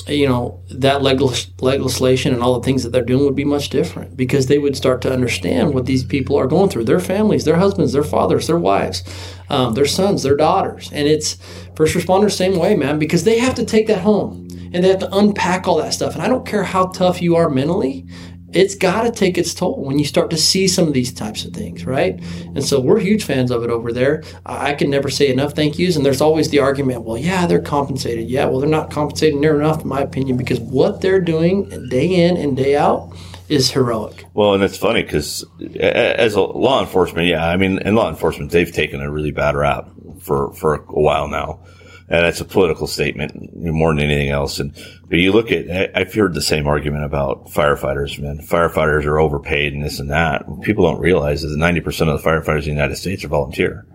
you know that legis- legislation and all the things that they're doing would be much different because they would start to understand what these people are going through. Their families their husbands their fathers their wives um, their sons their daughters. And it's first responders same way man because they have to take that home and they have to unpack all that stuff. And i don't care how tough you are mentally it's got to take its toll when you start to see some of these types of things, right? And so we're huge fans of it over there. I can never say enough thank yous. And there's always the argument, well, yeah, they're compensated. Yeah, well, they're not compensated near enough, in my opinion, because what they're doing day in and day out is heroic. Well, and it's funny because as a law enforcement, yeah, I mean, in law enforcement, they've taken a really bad rap for, for a while now. And it's a political statement more than anything else. And but you look at, I've heard the same argument about firefighters, man. Firefighters are overpaid and this and that. People don't realize is that 90% of the firefighters in the United States are volunteer.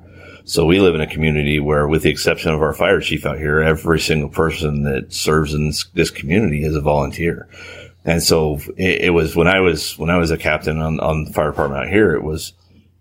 So we live in a community where, with the exception of our fire chief out here, every single person that serves in this, this community is a volunteer. And so it, it, was when I was, when I was a captain on, on the fire department out here, it was,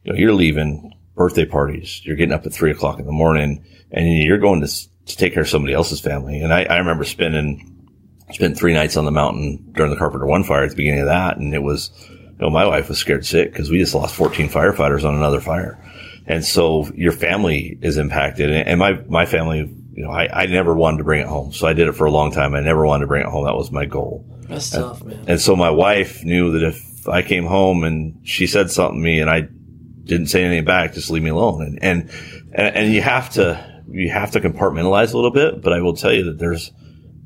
you know, you're leaving birthday parties. You're getting up at three o'clock in the morning and you're going to, to take care of somebody else's family. And I, I remember spending, spent three nights on the mountain during the Carpenter One fire at the beginning of that. And it was, you know, my wife was scared sick because we just lost 14 firefighters on another fire. And so your family is impacted. And my, my family, you know, I, I never wanted to bring it home. So I did it for a long time. I never wanted to bring it home. That was my goal. That's tough, man. And so my wife knew that if I came home and she said something to me and I didn't say anything back, just leave me alone. And, and, and you have to, you have to compartmentalize a little bit, but I will tell you that there's,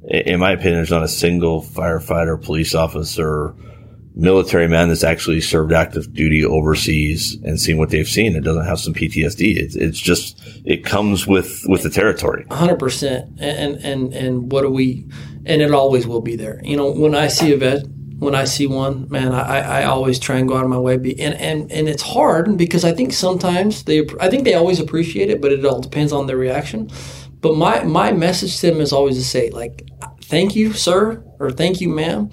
in my opinion, there's not a single firefighter, police officer, military man that's actually served active duty overseas and seen what they've seen. It doesn't have some PTSD. It's, it's just, it comes with, with the territory. hundred percent. And, and, and what do we, and it always will be there. You know, when I see a vet, when I see one, man, I, I always try and go out of my way. Be, and, and, and it's hard because I think sometimes they, I think they always appreciate it, but it all depends on their reaction. But my, my message to them is always to say like, thank you, sir, or thank you, ma'am.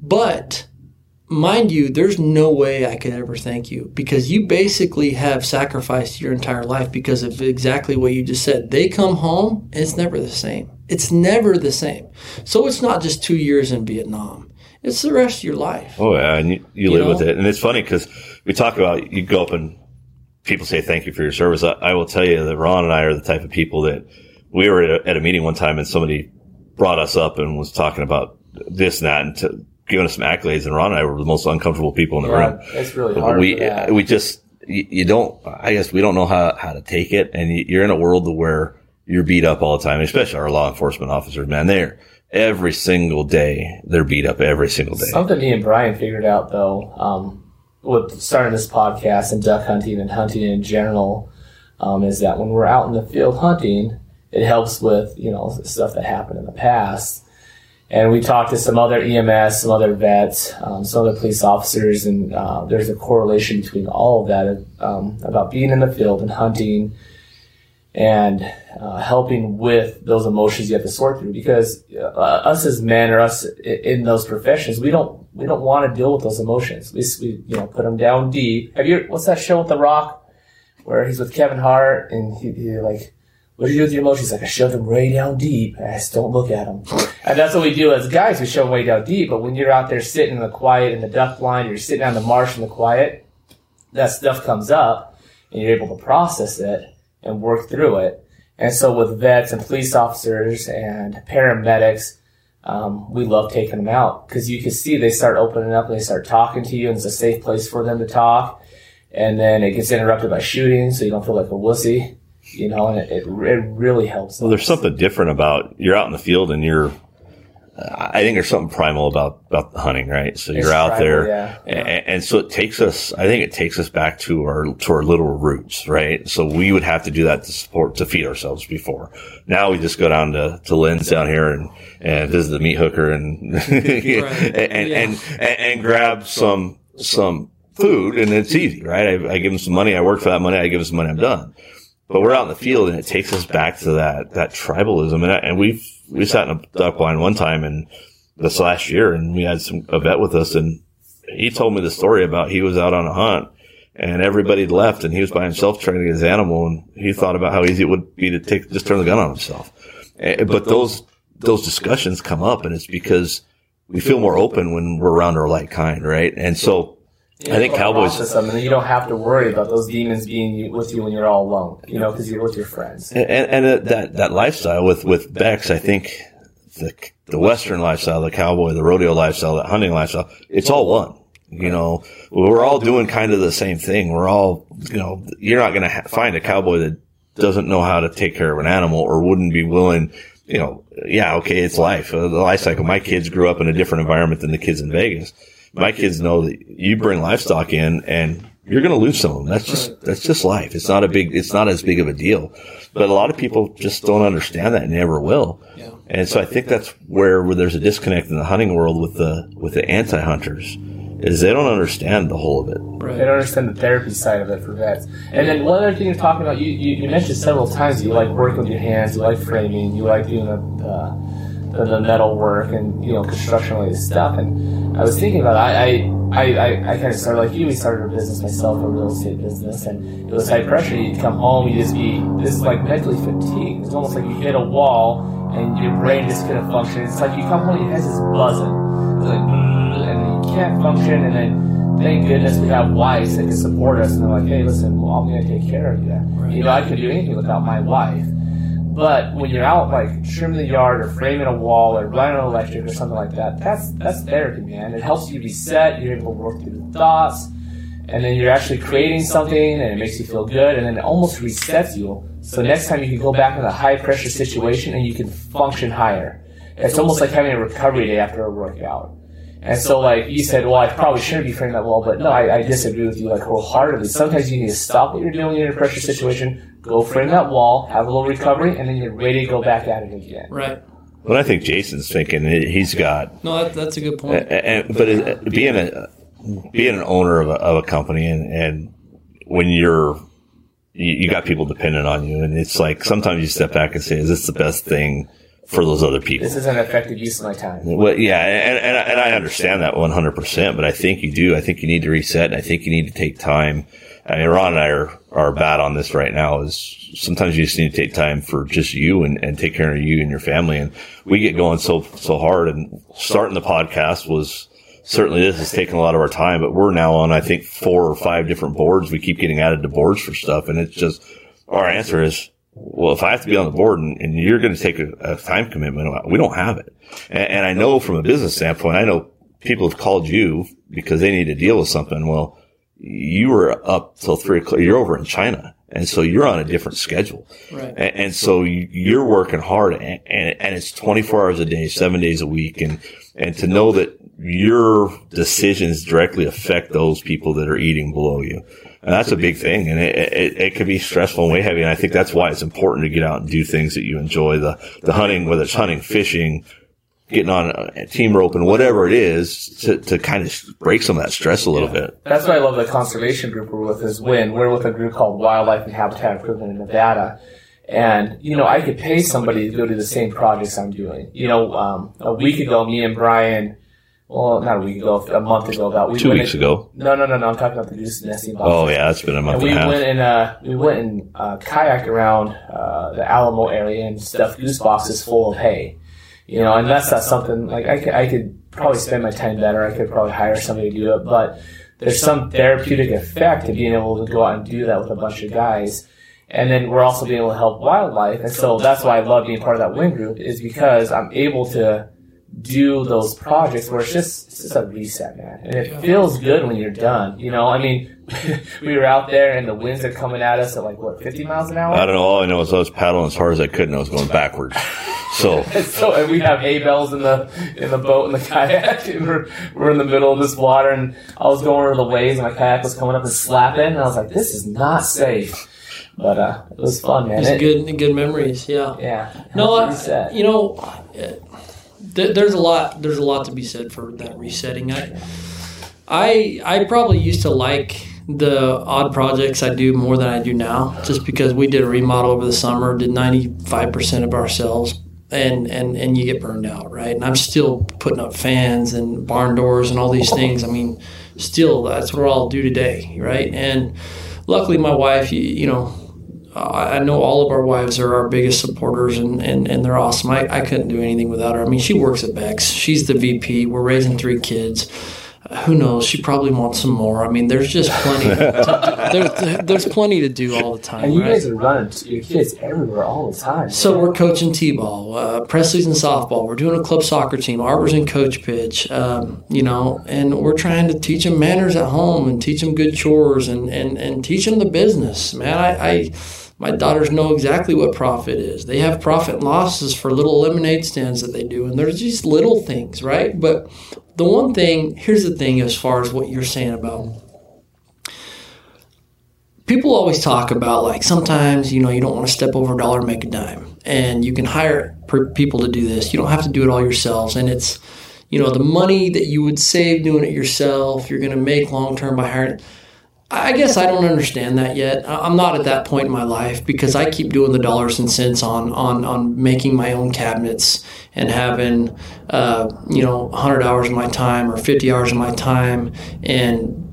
But mind you, there's no way I could ever thank you because you basically have sacrificed your entire life because of exactly what you just said. They come home and it's never the same. It's never the same. So it's not just two years in Vietnam. It's the rest of your life. Oh yeah, and you, you, you live know? with it. And it's funny because we talk about you go up and people say thank you for your service. I, I, will tell you that Ron and I are the type of people that we were at a, at a meeting one time and somebody brought us up and was talking about this and that and to, giving us some accolades, and Ron and I were the most uncomfortable people in the yeah, room. It's really hard. We we just you, you, don't. I guess we don't know how how to take it, and you're in a world where you're beat up all the time, especially our law enforcement officers. Man, they're every single day they're beat up every single day. Something me and Brian figured out though, um, with starting this podcast and duck hunting and hunting in general, um, is that when we're out in the field hunting, it helps with you know stuff that happened in the past and we talked to some other EMS, some other vets, um, some other police officers, and uh, there's a correlation between all of that um, about being in the field and hunting and uh, helping with those emotions you have to sort through. Because uh, us as men or us in those professions, we don't we don't want to deal with those emotions. We, we you know put them down deep. Have you what's that show with The Rock where he's with Kevin Hart and he, he like what do you do with your emotions? Like I shove them way down deep. I just don't look at them. And that's what we do as guys. We shove them way down deep. But when you're out there sitting in the quiet in the duck blind, you're sitting on the marsh in the quiet, that stuff comes up and you're able to process it and work through it. And so with vets and police officers and paramedics, um, we love taking them out because you can see they start opening up and they start talking to you and it's a safe place for them to talk. And then it gets interrupted by shooting so you don't feel like a wussy you know, and it, it, really helps. Well, there's something different about you're out in the field and you're. I think there's something primal about about the hunting, right? So you're out tribal, there, yeah. And, and, so it takes us. I think it takes us back to our to our literal roots, right? So we would have to do that to support to feed ourselves before. Now we just go down to to Lynn's down here and and visit the meat hooker and right. and, yeah. and, and and grab some some food, and it's easy, right? I, I give them some money, I work for that money, I give them some money, I'm done. But we're out in the field and it takes us back to that, that tribalism. And, and we've, we sat in a duck blind one time and this last year and we had some, a vet with us and he told me the story about he was out on a hunt and everybody left and he was by himself trying to get his animal and he thought about how easy it would be to take, just turn the gun on himself. Eh, but those, those discussions come up and it's because we feel more open when we're around our like kind, right? And so, I think Cowboys. Them, and you don't have to worry about those demons being with you when you're all alone, you know, because you're with your friends. And, and, and, that that lifestyle with with Bex, I think the the Western lifestyle, the cowboy, the rodeo lifestyle, the hunting lifestyle, it's all one. You know, we're all doing kind of the same thing. We're all, you know, you're not going to ha- find a cowboy that doesn't know how to take care of an animal or wouldn't be willing. You know, yeah, okay, it's life, uh, the life cycle. My kids grew up in a different environment than the kids in Vegas my kids know that you bring livestock in and you're going to lose some of them. That's just, that's just life. It's not a big, it's not as big of a deal. But a lot of people just don't understand that and never will. And so I think that's where, where there's a disconnect in the hunting world with the, with the anti-hunters is they don't understand the whole of it. They don't understand the therapy side of it for vets. And then one other thing you're talking about, you, you, you mentioned several times you like working with your hands, you like framing, you like doing the, the, the metal work and you know construction related stuff. And I was thinking about it. I I, I, I kind of started like you. We started a business myself, a real estate business, and it was high pressure. You'd come home, you just be this is like mentally fatigued. It's almost like you hit a wall and your brain just couldn't function. It's like you come home, your head's just buzzing, it's like, and you can't function, and then thank goodness we have wives that can support us and they're like, hey, listen, well, I'm to take care of you. You know, I could do anything without my wife. But when you're out like trimming the yard or framing a wall or running electric or something like that, that's that's therapy, man. It helps you reset. You're able to work through the thoughts, and then you're actually creating something, and it makes you feel good, and then it almost resets you. So next time you can go back in a high pressure situation and you can function higher. It's almost like having a recovery day after a workout. And so, like you said, well, I probably shouldn't be framing that wall, but no, I, I disagree with you like wholeheartedly. Sometimes you need to stop what you're doing in a pressure situation, go frame that wall, have a little recovery, and then you're ready to go back at it again. Right. Well, I think Jason's thinking he's got. No, that, that's a good point. And, but it, being a being an owner of a, of a company, and, and when you're you, you got people dependent on you, and it's like sometimes you step back and say, "Is this the best thing?" For those other people. This is an effective use of my time. Well, yeah, and, and, and I understand that 100%, but I think you do. I think you need to reset and I think you need to take time. Uh, I mean, Ron and I are, are bad on this right now is sometimes you just need to take time for just you and, and take care of you and your family. And we get going so, so hard and starting the podcast was certainly this has taken a lot of our time, but we're now on, I think, four or five different boards. We keep getting added to boards for stuff. And it's just, our answer is well, if I have to be on the board and, and you're going to take a, a, time commitment, we don't have it. And, and, I know from a business standpoint, I know people have called you because they need to deal with something. Well, you were up till three o'clock. You're over in China. And so you're on a different schedule. Right. And, and so you're working hard and, and, it's 24 hours a day, seven days a week. And, and to know that your decisions directly affect those people that are eating below you. And that's a big thing. And it, it, it can be stressful and weight heavy. And I think that's why it's important to get out and do things that you enjoy. The, the hunting, whether it's hunting, fishing, getting on a team rope and whatever it is to, to kind of break some of that stress a little yeah. bit. That's why I love the conservation group we're with is WIN. We're with a group called Wildlife and Habitat Improvement in Nevada. And, you know, I could pay somebody to go do the same projects I'm doing. You know, um, a week ago, me and Brian well, not a week ago, a month ago, about we two weeks in, ago. No, no, no, no. I'm talking about the goose nesting boxes. Oh yeah, it's been a month. And we and went and uh, we went and uh, kayaked around uh, the Alamo area and stuffed goose boxes full of hay. You know, and that's not something like I could, I could probably spend my time better. I could probably hire somebody to do it, but there's some therapeutic effect to being able to go out and do that with a bunch of guys. And then we're also being able to help wildlife. And so that's why I love being part of that WIN group is because I'm able to do those projects where it's just it's just a reset, man, and it feels good when you're done. You know, I mean, we were out there and the winds are coming at us at like what 50 miles an hour. I don't know. All I know is I was paddling as hard as I could, and I was going backwards. So, so and we have hay bales in the in the boat and the kayak, and we're we're in the middle of this water, and I was going over the waves, and my kayak was coming up and slapping, and I was like, this is not safe. But uh, it was fun, man. It's good, good memories. Yeah. Yeah. No, I, you know, th- there's a lot there's a lot to be said for that resetting. I I I probably used to like the odd projects I do more than I do now, just because we did a remodel over the summer, did 95% of ourselves, and, and, and you get burned out, right? And I'm still putting up fans and barn doors and all these things. I mean, still, that's what I'll do today, right? And luckily, my wife, you, you know, I know all of our wives are our biggest supporters and, and, and they're awesome. I, I couldn't do anything without her. I mean, she works at Bex. She's the VP. We're raising three kids. Who knows? She probably wants some more. I mean, there's just plenty. To, there, there's plenty to do all the time. And you right? guys are running your kids everywhere all the time. So we're coaching t-ball. Uh, Presley's in softball. We're doing a club soccer team. Arbor's in coach pitch. Um, you know, and we're trying to teach them manners at home and teach them good chores and and and teach them the business. Man, I, I my daughters know exactly what profit is. They have profit and losses for little lemonade stands that they do, and there's these little things, right? But the one thing, here's the thing as far as what you're saying about people always talk about like sometimes you know you don't want to step over a dollar make a dime and you can hire people to do this you don't have to do it all yourselves and it's you know, the money that you would save doing it yourself, you're going to make long term by hiring. I guess I don't understand that yet. I'm not at that point in my life because I keep doing the dollars and cents on on on making my own cabinets and having uh, you know 100 hours of my time or 50 hours of my time and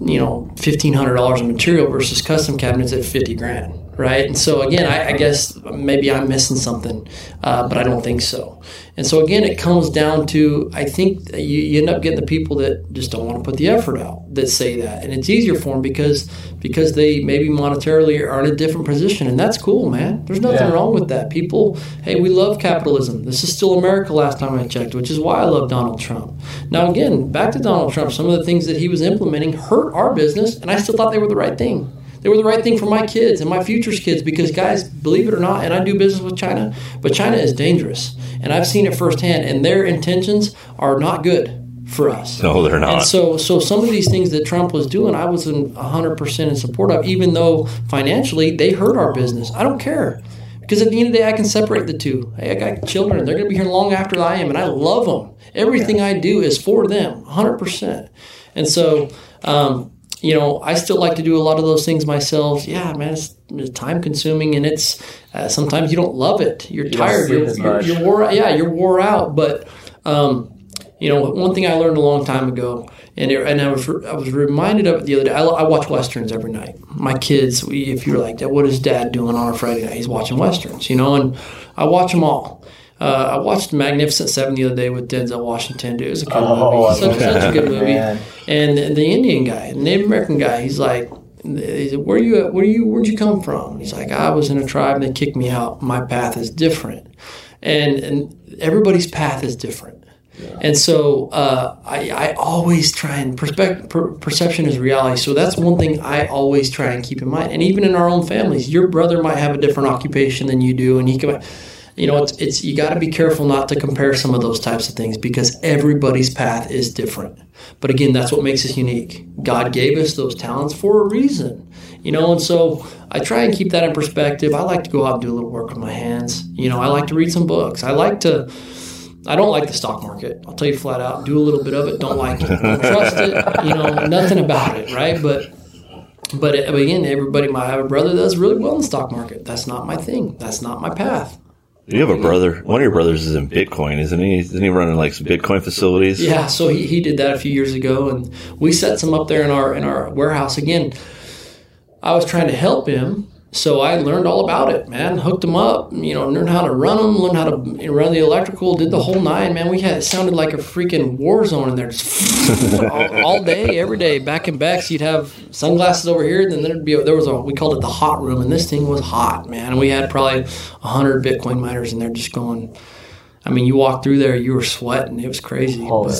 you know fifteen hundred dollars in material versus custom cabinets at fifty grand, right? And so again, I, I guess maybe I'm missing something, uh, but I don't think so. And so again, it comes down to I think you, you end up getting the people that just don't want to put the effort out that say that, and it's easier for them because because they maybe monetarily are in a different position, and that's cool, man. There's nothing Yeah. wrong with that. People, hey, we love capitalism. This is still America. Last time I checked, which is why I love Donald Trump. Now again, back to Donald Trump. Some of the things that he was implementing hurt our business, and I still thought they were the right thing. They were the right thing for my kids and my future's kids because, guys, believe it or not, and I do business with China, but China is dangerous. And I've seen it firsthand, and their intentions are not good for us. No, they're not. And so, so some of these things that Trump was doing, I was in 100% in support of, even though financially they hurt our business. I don't care. Because at the end of the day, I can separate the two. Hey, I got children. They're going to be here long after I am, and I love them. Everything I do is for them, 100%. And so, um, you know, I still like to do a lot of those things myself. Yeah, man, it's, it's time consuming, and it's uh, sometimes you don't love it. You're don't tired. You're, you're, you're wore. Yeah, you're wore out. But um, you know, one thing I learned a long time ago, and it, and I was I was reminded of it the other day. I, I watch westerns every night. My kids, we, if you're like that, what is Dad doing on a Friday night? He's watching westerns, you know, and I watch them all. Uh, I watched Magnificent Seven the other day with Denzel Washington. Dude, it was a good Oh, I movie. Such, love such a good movie. Man. And the Indian guy, the Native American guy, he's like, he said, "Where you? at? Where you? Where'd you come from?" He's like, "I was in a tribe and they kicked me out. My path is different." And and everybody's path is different. And so uh, I, I always try and perspect, per, perception is reality. So that's one thing I always try and keep in mind. And even in our own families, your brother might have a different occupation than you do, and he can, you know, it's it's you got to be careful not to compare some of those types of things because everybody's path is different. But again, that's what makes us unique. God gave us those talents for a reason, you know. And so I try and keep that in perspective. I like to go out and do a little work with my hands. You know, I like to read some books. I like to. I don't like the stock market. I'll tell you flat out. Do a little bit of it. Don't like it. Don't trust it. You know, nothing about it, right? But, but again, everybody might have a brother that does really well in the stock market. That's not my thing. That's not my path. You have a brother. One of your brothers is in Bitcoin, isn't he? Isn't he running like some Bitcoin facilities? Yeah, so he, he did that a few years ago, and we set some up there in our in our warehouse. Again, I was trying to help him, so I learned all about it. Man, hooked them up. You know, learned how to run them, learned how to run the electrical, did the whole nine. Man, we had it sounded like a freaking war zone in there, just all, all day, every day. Back in Bex, you'd have sunglasses over here, then there'd be there was a we called it the hot room, and this thing was hot, man. And we had probably hundred Bitcoin miners in there, just going. I mean, you walked through there, you were sweating. It was crazy. Holy but-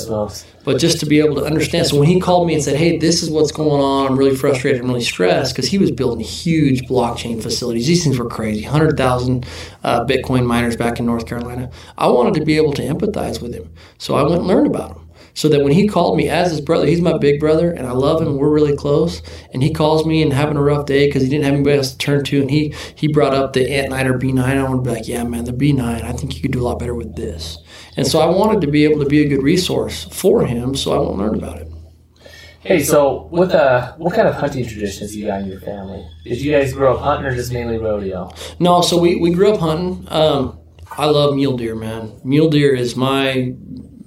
but just to be able to understand. So when he called me and said, "Hey, this is what's going on. I'm really frustrated. I'm really stressed," because he was building huge blockchain facilities. These things were crazy. Hundred thousand uh, Bitcoin miners back in North Carolina. I wanted to be able to empathize with him, so I went and learned about him. So that when he called me as his brother, he's my big brother, and I love him. We're really close. And he calls me and having a rough day because he didn't have anybody else to turn to, and he he brought up the Ant9 or B9. I want to be like, "Yeah, man, the B9. I think you could do a lot better with this." And so I wanted to be able to be a good resource for him, so I won't learn about it. Hey, so what uh, what kind of hunting traditions you got in your family? Did you guys grow up hunting or just mainly rodeo? No, so we, we grew up hunting. Um, I love mule deer, man. Mule deer is my,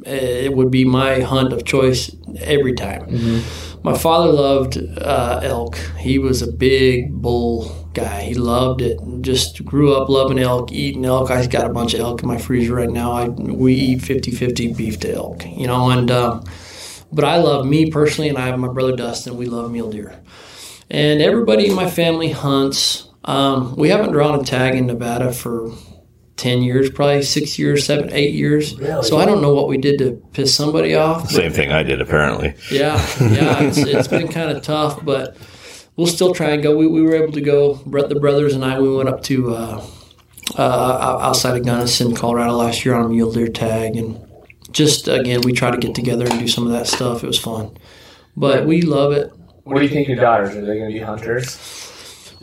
it would be my hunt of choice every time. My father loved uh, elk. He was a big bull guy. He loved it. Just grew up loving elk, eating elk. I've got a bunch of elk in my freezer right now. I we eat 50-50 beef to elk, you know. And um, but I love me personally, and I have my brother Dustin. We love mule deer, and everybody in my family hunts. Um, we haven't drawn a tag in Nevada for 10 years, probably six years, seven, eight years. Really? So I don't know what we did to piss somebody off. Same thing I did, apparently. yeah, yeah, it's, it's been kind of tough, but we'll still try and go. We, we were able to go. Brett, the brothers and I, we went up to uh, uh, outside of Gunnison, Colorado last year on a mule deer tag, and just again, we try to get together and do some of that stuff. It was fun, but we love it. What do you think your daughters are? They going to be hunters?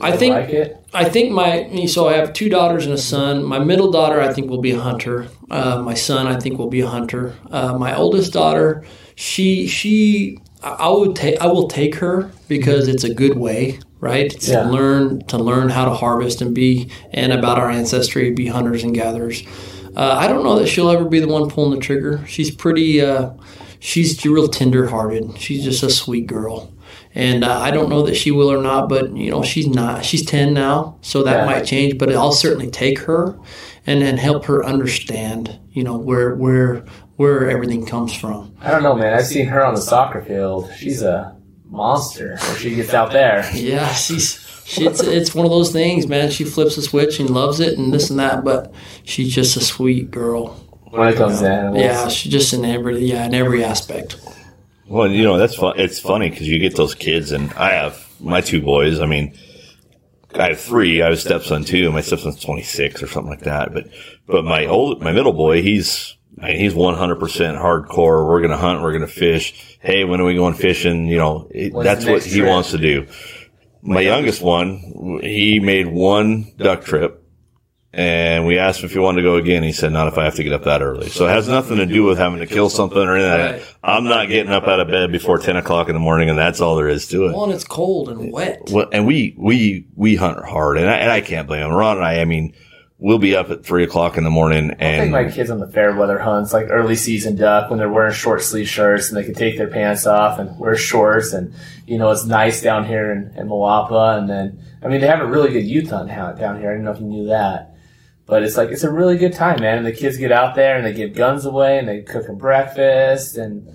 I think like. I think my so I have two daughters and a son. My middle daughter I think will be a hunter. Uh, my son I think will be a hunter. Uh, my oldest daughter, she she I would take I will take her because it's a good way, right? To Yeah. learn to learn how to harvest and be and about our ancestry, be hunters and gatherers. Uh, I don't know that she'll ever be the one pulling the trigger. She's pretty. Uh, she's real tender hearted. She's just a sweet girl. And uh, I don't know that she will or not, but you know she's not. She's ten now, so that Yeah. might change. But I'll certainly take her, and then help her understand, you know, where where where everything comes from. I don't know, man. I've seen her on the soccer field. She's a monster when she gets out there. Yeah, she's she, it's it's one of those things, man. She flips a switch and loves it and this and that, but she's just a sweet girl. When it comes to animals. Yeah, she's just in every yeah in every aspect. Well, you know that's fun. It's funny because you get those kids, and I have my two boys. I mean, I have three. I have a stepson too, my stepson's twenty six or something like that. But but my old my middle boy, he's I mean, he's one hundred percent hardcore. We're gonna hunt. We're gonna fish. Hey, when are we going fishing? You know, it, that's what he trip? wants to do. My youngest one, he made one duck trip. And we asked him if he wanted to go again. He said, not if I have to get up that early. So it has nothing to do with having to kill something or anything. Right. I'm not getting up out of bed before 10 o'clock in the morning and that's all there is to it. Well, and it's cold and wet. Well, and we, we, we hunt hard and I, and I can't blame him. Ron and I, I mean, we'll be up at three o'clock in the morning I take and my kids on the fair weather hunts, like early season duck, when they're wearing short sleeve shirts and they can take their pants off and wear shorts, and you know it's nice down here in, in Moapa. And then, I mean, they have a really good youth hunt down here. I don't know if you knew that, but it's like it's a really good time, man. And the kids get out there and they give guns away and they cook them breakfast and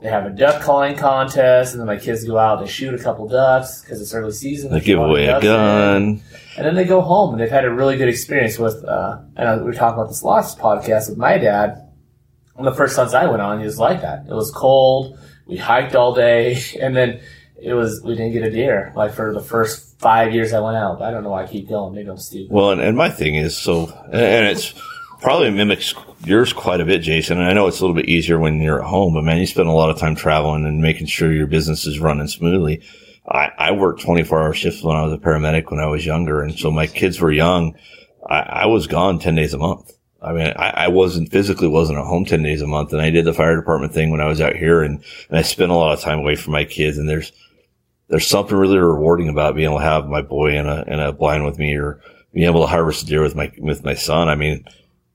they have a duck calling contest. And then my kids go out, they shoot a couple ducks because it's early season. they give away a in. gun. And then they go home and they've had a really good experience with, uh, and we were talking about this last podcast with my dad. One of the first hunts I went on, he was like that. It was cold. We hiked all day and then it was, we didn't get a deer like for the first five years I went out. I don't know why I keep going. Maybe I'm stupid. Well, and, and my thing is so, and it's probably mimics yours quite a bit, Jason. And I know it's a little bit easier when you're at home, but man, you spend a lot of time traveling and making sure your business is running smoothly. I, I worked 24 hour shifts when I was a paramedic when I was younger. And so my kids were young. I, I was gone 10 days a month. I mean, I, I wasn't physically wasn't at home 10 days a month. And I did the fire department thing when I was out here and, and I spent a lot of time away from my kids. And there's, there's something really rewarding about being able to have my boy in a, in a blind with me or being able to harvest a deer with my, with my son. I mean,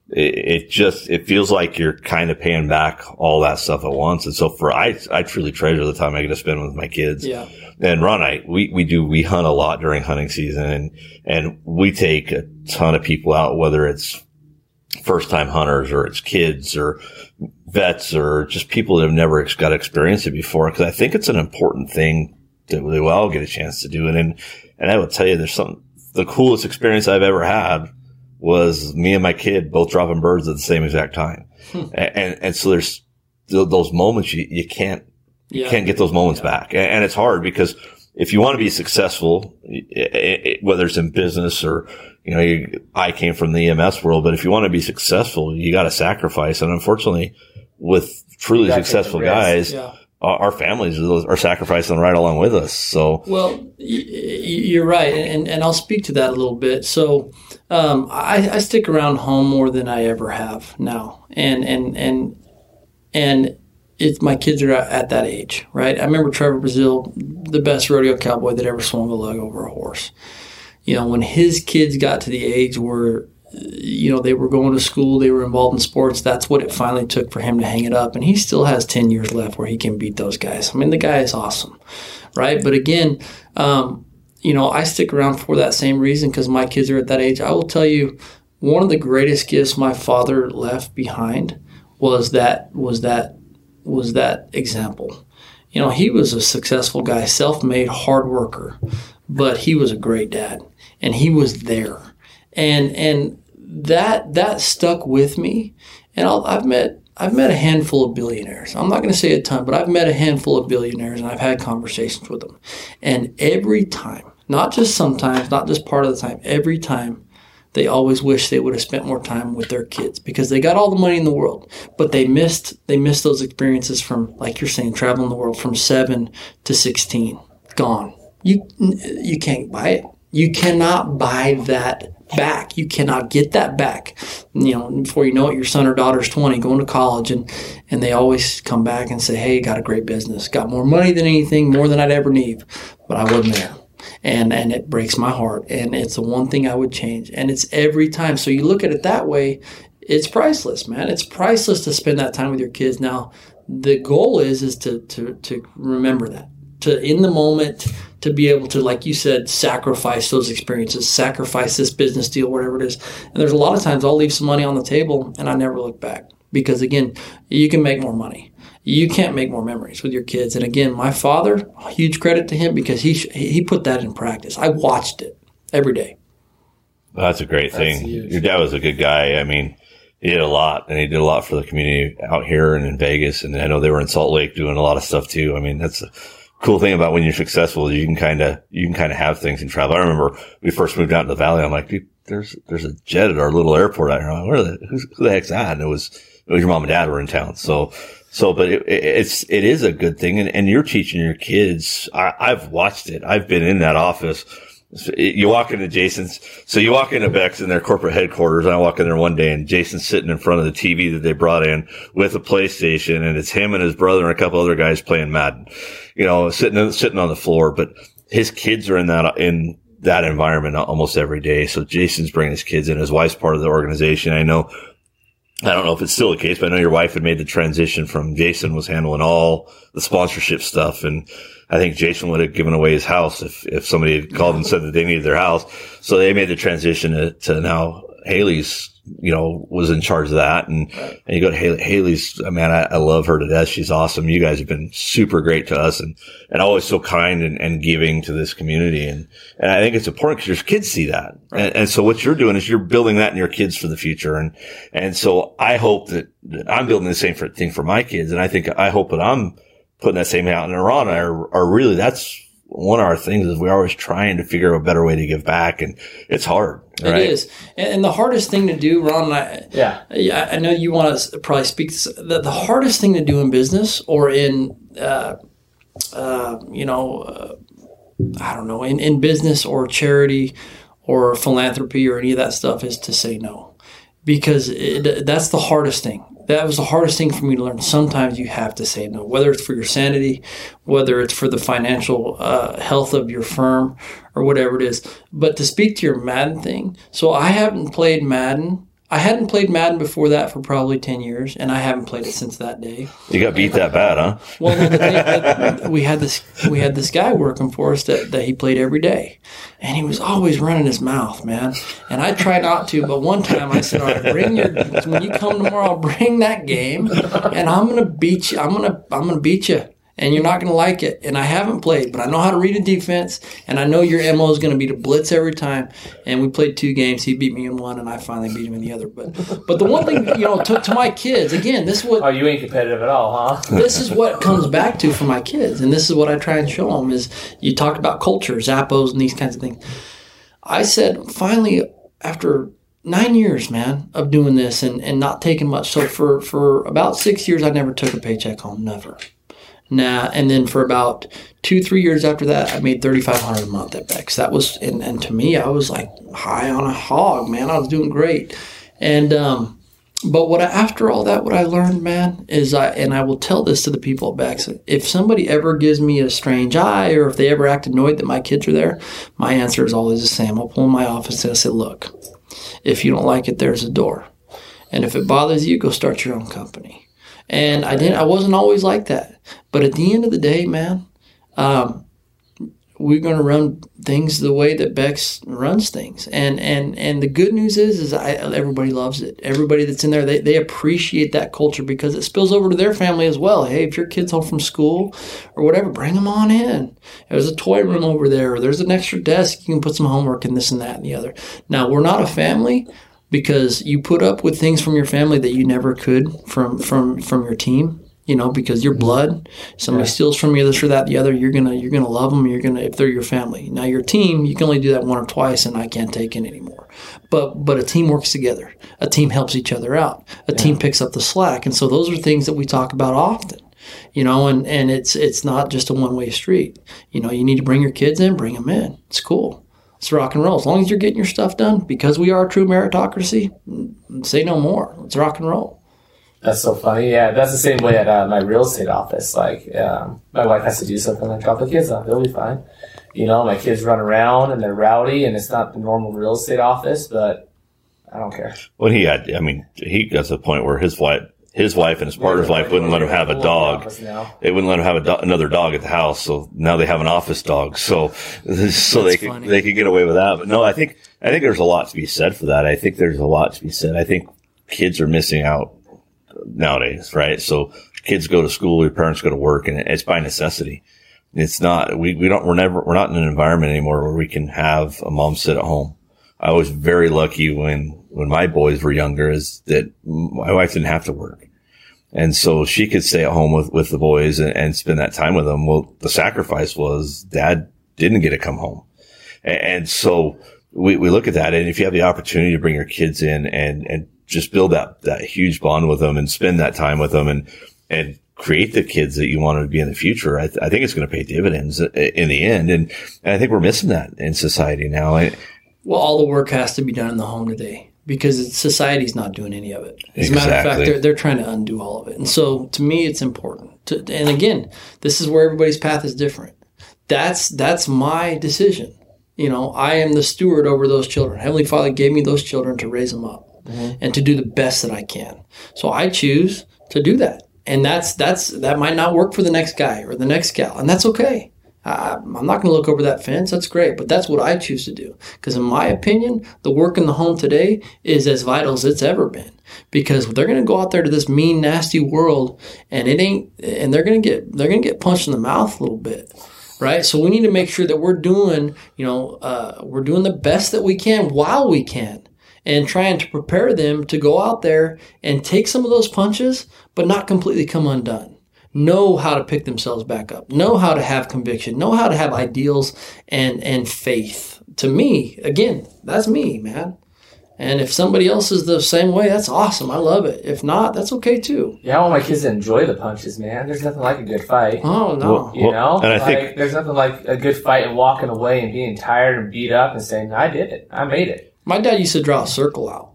it, it just, it feels like you're kind of paying back all that stuff at once. And so for, I, I truly treasure the time I get to spend with my kids. Yeah. And Ron, I, we, we do, we hunt a lot during hunting season and, and we take a ton of people out, whether it's first time hunters or it's kids or vets or just people that have never got to experience it before. Cause I think it's an important thing that we all get a chance to do it. And, and I will tell you, there's some, the coolest experience I've ever had was me and my kid both dropping birds at the same exact time. Hmm. and, and, and so there's th- those moments you, you can't Yeah. can't get those moments back. And, and it's hard because if you want to be successful, i i whether it's in business or, you know, you, I came from the EMS world, but if you want to be successful, you got to sacrifice. And unfortunately, with truly gotta take the successful guys, Yeah. Our, families are, sacrificing right along with us. So Well, you're right, and and I'll speak to that a little bit. So, um, I, I stick around home more than I ever have now, and and and and it's my kids are at that age, right? I remember Trevor Brazile, the best rodeo cowboy that ever swung a leg over a horse. You know, when his kids got to the age where you know they were going to school, they were involved in sports. That's what it finally took for him to hang it up, and he still has ten years left where he can beat those guys. I mean, the guy is awesome, right? But again, um, you know, I stick around for that same reason because my kids are at that age. I will tell you, one of the greatest gifts my father left behind was that was that was that example. You know, he was a successful guy, self-made, hard worker, but he was a great dad, and he was there, and and that that stuck with me. And I'll, I've met I've met a handful of billionaires. I'm not going to say a ton, but I've met a handful of billionaires, and I've had conversations with them. And every time, not just sometimes, not just part of the time, every time, they always wish they would have spent more time with their kids because they got all the money in the world, but they missed they missed those experiences from like you're saying, traveling the world from seven to sixteen, gone. You you can't buy it. You cannot buy that back. You cannot get that back. You know, before you know it, your son or daughter's 20, going to college, and, and they always come back and say, Hey, got a great business, got more money than anything, more than I'd ever need. But I wasn't there. And, and it breaks my heart. And it's the one thing I would change. And it's every time. So you look at it that way, it's priceless, man. It's priceless to spend that time with your kids. Now, the goal is is to to to remember that to in the moment to be able to like you said sacrifice those experiences sacrifice this business deal whatever it is. And there's a lot of times i'll leave some money on the table and i never look back. Because again you can make more money. You can't make more memories with your kids. And again my father huge credit to him because he he put that in practice. I watched it every day. Well, that's a great thing. your dad was a good guy. I mean he did a lot and he did a lot for the community out here and in Vegas. And I know they were in Salt Lake doing a lot of stuff too. I mean, that's a cool thing about when you're successful. Is you can kind of, you can kind of have things and travel. I remember we first moved out to the valley. I'm like, there's, there's a jet at our little airport out here. I'm like, where the, who the heck's that? And it was, it was your mom and dad were in town. So, so, but it, it's, it is a good thing. And, and you're teaching your kids. I, I've watched it. I've been in that office you walk into Jason's, so you walk into Bex in their corporate headquarters. And I walk in there one day and Jason's sitting in front of the TV that they brought in with a PlayStation and it's him and his brother and a couple other guys playing Madden, you know, sitting, sitting on the floor. But his kids are in that, in that environment almost every day. So Jason's bringing his kids in. His wife's part of the organization. I know I don't know if it's still the case, but I know your wife had made the transition from Jason was handling all the sponsorship stuff. And I think Jason would have given away his house if, if somebody had called and said that they needed their house. So they made the transition to, to now Haley's, you know, was in charge of that. And, and you go to Haley, Haley's, man, I, I, love her to death. She's awesome. You guys have been super great to us and, and always so kind and, and giving to this community. And, and I think it's important because your kids see that. Right. And, and, so what you're doing is you're building that in your kids for the future. And, and so I hope that, that I'm building the same thing for my kids. And I think I hope that I'm, putting that same out. in Iran are, are really, that's one of our things is we're always trying to figure out a better way to give back. And it's hard. Right? It is. And the hardest thing to do, Ron, I, yeah. I know you want to probably speak the, the hardest thing to do in business or in, uh, uh, you know, uh, I don't know, in, in business or charity or philanthropy or any of that stuff is to say no because it, that's the hardest thing that was the hardest thing for me to learn. Sometimes you have to say no, whether it's for your sanity, whether it's for the financial uh, health of your firm, or whatever it is. But to speak to your Madden thing, so I haven't played Madden I hadn't played Madden before that for probably 10 years, and I haven't played it since that day. You got beat that bad, huh? Well, no, we had this we had this guy working for us that, that he played every day, and he was always running his mouth, man. And I tried not to, but one time I said, "All right, bring your when you come tomorrow, I'll bring that game, and I'm gonna beat you. I'm gonna I'm gonna beat you." And you're not going to like it. And I haven't played, but I know how to read a defense, and I know your MO is going to be to blitz every time. And we played two games. He beat me in one, and I finally beat him in the other. But but the one thing you know to, to my kids again, this is what oh you ain't competitive at all, huh? this is what comes back to for my kids, and this is what I try and show them is you talk about culture, Zappos, and these kinds of things. I said finally after nine years, man, of doing this and, and not taking much. So for, for about six years, I never took a paycheck home, never. Nah, and then for about two, three years after that, I made thirty five hundred a month at Bex. That was, and, and to me, I was like high on a hog, man. I was doing great, and um, but what I, after all that, what I learned, man, is I and I will tell this to the people at Bex. If somebody ever gives me a strange eye, or if they ever act annoyed that my kids are there, my answer is always the same. I'll pull in my office and I say, "Look, if you don't like it, there's a door, and if it bothers you, go start your own company." And I didn't. I wasn't always like that. But at the end of the day, man, um, we're going to run things the way that Bex runs things. And and and the good news is, is I, everybody loves it. Everybody that's in there, they, they appreciate that culture because it spills over to their family as well. Hey, if your kid's home from school or whatever, bring them on in. There's a toy room over there. Or there's an extra desk. You can put some homework in this and that and the other. Now, we're not a family because you put up with things from your family that you never could from from from your team you know, because your mm-hmm. blood, somebody yeah. steals from you this or that, the other, you're gonna you're gonna love them. You're gonna if they're your family. Now your team, you can only do that one or twice, and I can't take it anymore. But but a team works together. A team helps each other out. A yeah. team picks up the slack, and so those are things that we talk about often. You know, and and it's it's not just a one way street. You know, you need to bring your kids in, bring them in. It's cool. It's rock and roll. As long as you're getting your stuff done, because we are a true meritocracy, mm, say no more. Let's rock and roll. That's so funny. Yeah, that's the same way at uh, my real estate office. Like, um, my wife has to do something. I drop the kids off. They'll be fine. You know, my kids run around and they're rowdy, and it's not the normal real estate office, but I don't care. Well, he had, I mean, he got to the point where his wife, his wife and his partner's wife wouldn't let him have a dog. Now. They wouldn't let him have a do- another dog at the house. So now they have an office dog. So, so they could, they could get away with that. But no, I think, I think there's a lot to be said for that. I think there's a lot to be said. I think kids are missing out nowadays, right? So kids go to school, your parents go to work and it's by necessity. It's not, we, we don't, we're never, we're not in an environment anymore where we can have a mom sit at home. I was very lucky when, when my boys were younger is that my wife didn't have to work. And so she could stay at home with, with the boys and, and spend that time with them. Well, the sacrifice was dad didn't get to come home. And, and so we, we look at that. And if you have the opportunity to bring your kids in and, and just build that, that huge bond with them and spend that time with them and, and create the kids that you want to be in the future, I, th- I think it's going to pay dividends uh, in the end. And, and I think we're missing that in society now. And, Well, all the work has to be done in the home today because society's not doing any of it. As a matter of fact, they're, they're trying to undo all of it. And so to me, it's important. To, and again, this is where everybody's path is different. That's that's my decision. You know, I am the steward over those children. Heavenly Father gave me those children to raise them up mm-hmm. and to do the best that I can. So I choose to do that. And that's that's that might not work for the next guy or the next gal, and that's okay. I, I'm not going to look over that fence. That's great, but that's what I choose to do. Because in my opinion, the work in the home today is as vital as it's ever been. Because they're going to go out there to this mean, nasty world, and it ain't, and they're going to get they're going to get punched in the mouth a little bit, right? So we need to make sure that we're doing, you know, uh, we're doing the best that we can while we can and trying to prepare them to go out there and take some of those punches, but not completely come undone. Know how to pick themselves back up. Know how to have conviction. Know how to have ideals and and faith. To me, again, that's me, man. And if somebody else is the same way, that's awesome. I love it. If not, that's okay too. Yeah, I want my kids to enjoy the punches, man. There's nothing like a good fight. Oh no. Well, You know, and I like, think- there's nothing like a good fight and walking away and being tired and beat up and saying, "I did it. I made it." My dad used to draw a circle out.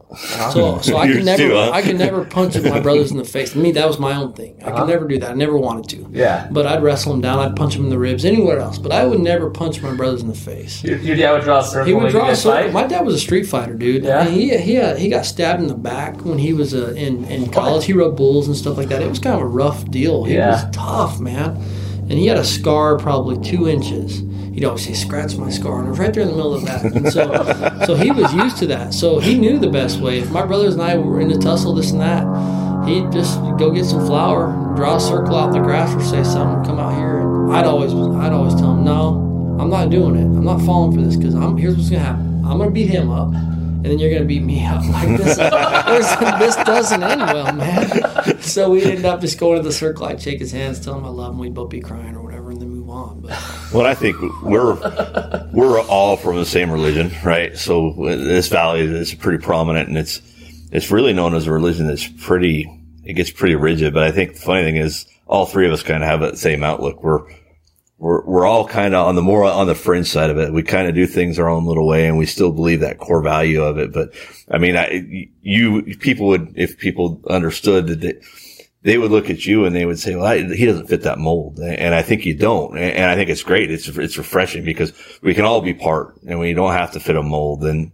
So, so I Yours could never, too, huh? I could never punch my brothers in the face. To me, that was my own thing. I Uh-huh. could never do that. I never wanted to. Yeah. But I'd wrestle him down. I'd punch him in the ribs, anywhere else. But I would never punch my brothers in the face. Your, your dad would draw a circle. He would draw a circle. fight? My dad was a street fighter, dude. Yeah? And he he uh, he got stabbed in the back when he was uh, in in college. He rode bulls and stuff like that. It was kind of a rough deal. He Yeah. was tough, man. And he had a scar probably two inches. He'd always say, "Scratch my scar," and right there in the middle of that. And so, so he was used to that. So he knew the best way. If my brothers and I were in a tussle, this and that, he'd just go get some flour, draw a circle out in the grass, or say something, come out here. And I'd always, I'd always tell him, "No, I'm not doing it. I'm not falling for this because I'm. Here's what's gonna happen. I'm gonna beat him up." And then you're gonna beat me up like this. this, doesn't end well, man. So we ended up just going to the circle. I'd shake his hands, tell him I love him. We'd both be crying or whatever, and then move on. But Well, I think we're we're all from the same religion, right? So this valley is pretty prominent, and it's it's really known as a religion that's pretty. It gets pretty rigid, but I think the funny thing is, all three of us kind of have that same outlook. We're we're we're all kind of on the more on the fringe side of it. We kind of do things our own little way, and we still believe that core value of it. But I mean, I you people would if people understood that. They, they would look at you and they would say, well, I, he doesn't fit that mold. And I think you don't. And I think it's great. It's, it's refreshing because we can all be part and we don't have to fit a mold and,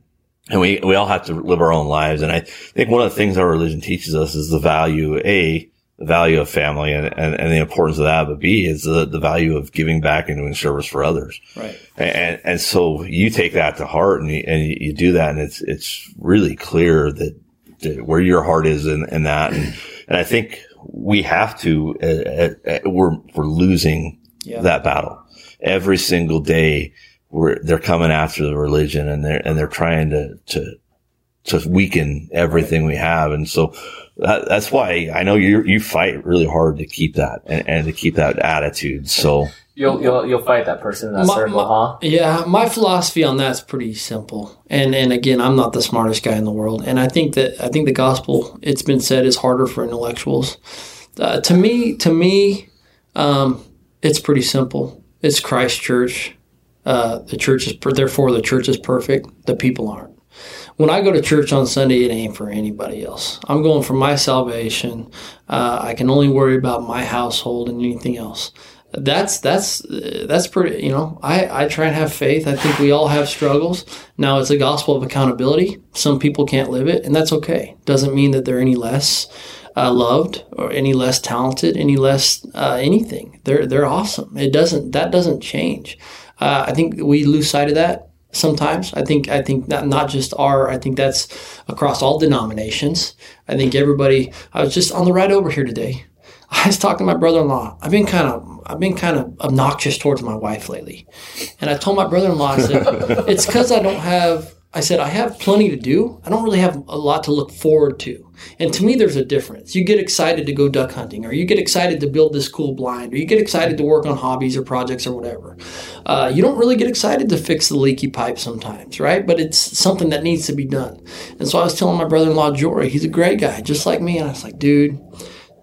and we, we all have to live our own lives. And I think one of the things our religion teaches us is the value, A, the value of family and, and, and the importance of that. But B is the, the value of giving back and doing service for others. right. And, and so you take that to heart and you, and you do that. And it's, it's really clear that, that where your heart is in, in that. And, and I think we have to, uh, uh, we're, we're losing Yeah. that battle every single day. We're, they're coming after the religion and they're, and they're trying to, to, to weaken everything we have. And so that, that's why I know you, you fight really hard to keep that and, and to keep that attitude. So, You'll, you'll you'll fight that person in that My- circle, my- huh? Yeah, my philosophy on that's pretty simple. And and again, I'm not the smartest guy in the world, and I think that I think the gospel, it's been said, is harder for intellectuals. Uh, to me, to me, um, it's pretty simple. It's Christ Church, uh, the church is per- therefore the church is perfect. The people aren't. When I go to church on Sunday, it ain't for anybody else. I'm going for my salvation. Uh, I can only worry about my household and anything else. That's that's that's pretty. You know, I I try and have faith. I think we all have struggles. Now it's a gospel of accountability. Some people can't live it, and that's okay. Doesn't mean that they're any less uh, loved or any less talented, any less uh, anything. They're they're awesome. It doesn't that doesn't change. Uh, I think we lose sight of that sometimes. I think I think not not just our. I think that's across all denominations. I think everybody. I was just on the ride over here today. I was talking to my brother-in-law. I've been kind of I've been kind of obnoxious towards my wife lately, and I told my brother-in-law I said it's because I don't have. I said I have plenty to do. I don't really have a lot to look forward to. And to me, there's a difference. You get excited to go duck hunting, or you get excited to build this cool blind, or you get excited to work on hobbies or projects or whatever. Uh, you don't really get excited to fix the leaky pipe sometimes, right? But it's something that needs to be done. And so I was telling my brother-in-law Jory, he's a great guy, just like me, and I was like, dude.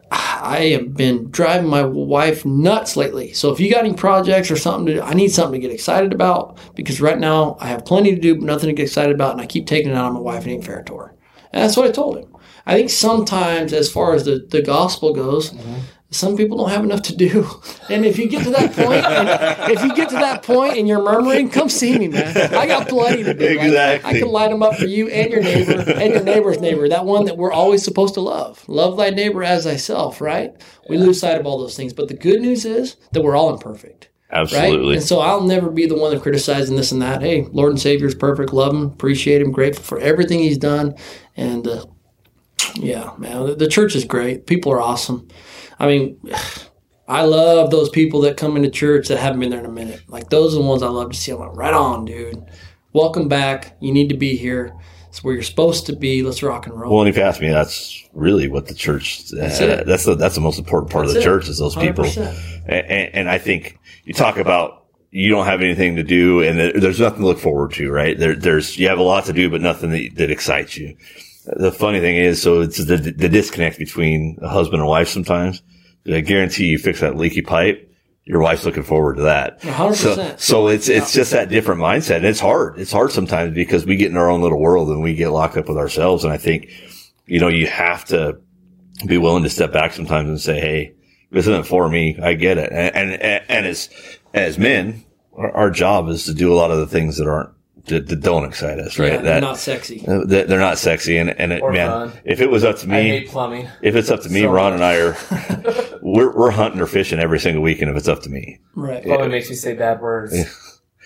I have been driving my wife nuts lately. So if you got any projects or something to I need something to get excited about because right now I have plenty to do, but nothing to get excited about, and I keep taking it out on my wife and ain't fair to her. And that's what I told him. I think sometimes, as far as the, the gospel goes, mm-hmm. Some people don't have enough to do. And if you get to that point, and if you get to that point and you're murmuring, come see me, man. I got plenty to do. Exactly. I, I can light them up for you and your neighbor and your neighbor's neighbor. That one that we're always supposed to love. Love thy neighbor as thyself, right? We yeah. lose sight of all those things. But the good news is that we're all imperfect. Absolutely. Right? And so I'll never be the one that criticizing this and that. Hey, Lord and Savior is perfect. Love him, appreciate him, grateful for everything he's done. And uh, yeah, man, the church is great. People are awesome. I mean, I love those people that come into church that haven't been there in a minute. Like those are the ones I love to see. I'm like, right on, dude. Welcome back. You need to be here. It's where you're supposed to be. Let's rock and roll. Well, and if you ask me, that's really what the church. That's uh, that's the that's the most important part that's of the it. church is those people. And, and, I think you talk about you don't have anything to do, and there's nothing to look forward to, right? There, there's you have a lot to do, but nothing that, that excites you the funny thing is, so it's the, the disconnect between a husband and wife sometimes. I guarantee you fix that leaky pipe. Your wife's looking forward to that. 100%. So, so it's, it's just that different mindset. And it's hard. It's hard sometimes because we get in our own little world and we get locked up with ourselves. And I think, you know, you have to be willing to step back sometimes and say, Hey, this isn't for me. I get it. And, and, and as, as men, our, our job is to do a lot of the things that aren't that, that don't excite us, right? Yeah, that, not sexy. Uh, that, they're not sexy, and and it, man, fun. if it was up to me, I hate plumbing. If it's up to me, so Ron much. and I are we're we're hunting or fishing every single weekend. If it's up to me, right? Plumbing yeah. makes you say bad words. Yeah.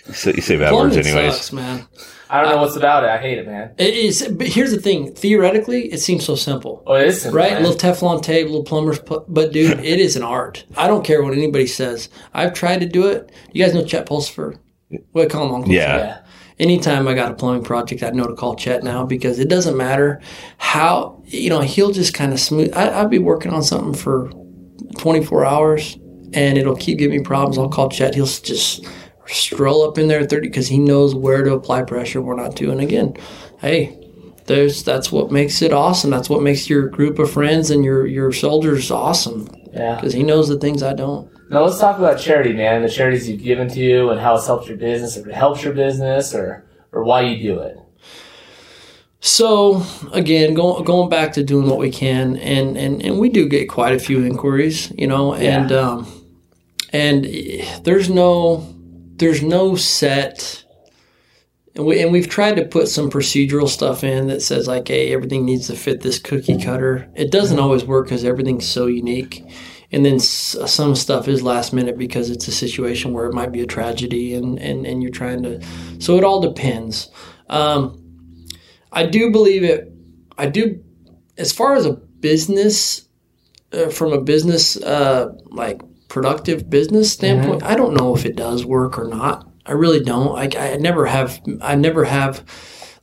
You say, you say bad plumbing words, anyways. Sucks, man. I don't know what's about it. I hate it, man. It is, but here's the thing. Theoretically, it seems so simple. Oh, it is simple, right? Man. Little Teflon tape, little plumber's, put but dude, it is an art. I don't care what anybody says. I've tried to do it. You guys know Chet Pulsifer? What call him Uncle yeah. yeah anytime I got a plumbing project, I know to call Chet now because it doesn't matter how, you know, he'll just kind of smooth. I, I'll be working on something for 24 hours and it'll keep giving me problems. I'll call Chet. He'll just stroll up in there at 30 because he knows where to apply pressure, We're not doing again, hey, there's that's what makes it awesome. That's what makes your group of friends and your your soldiers awesome. Yeah, because he knows the things I don't. Now let's talk about charity, man. The charities you've given to you and how it's helped your business, if it helps your business, or or why you do it. So again, going going back to doing what we can, and and and we do get quite a few inquiries, you know, and yeah. um, and there's no there's no set. And, we, and we've tried to put some procedural stuff in that says like, hey, everything needs to fit this cookie cutter. It doesn't always work because everything's so unique and then some stuff is last minute because it's a situation where it might be a tragedy and, and, and you're trying to so it all depends. Um, i do believe it i do as far as a business uh, from a business uh, like productive business standpoint mm-hmm. i don't know if it does work or not. I really don't. I, I never have i never have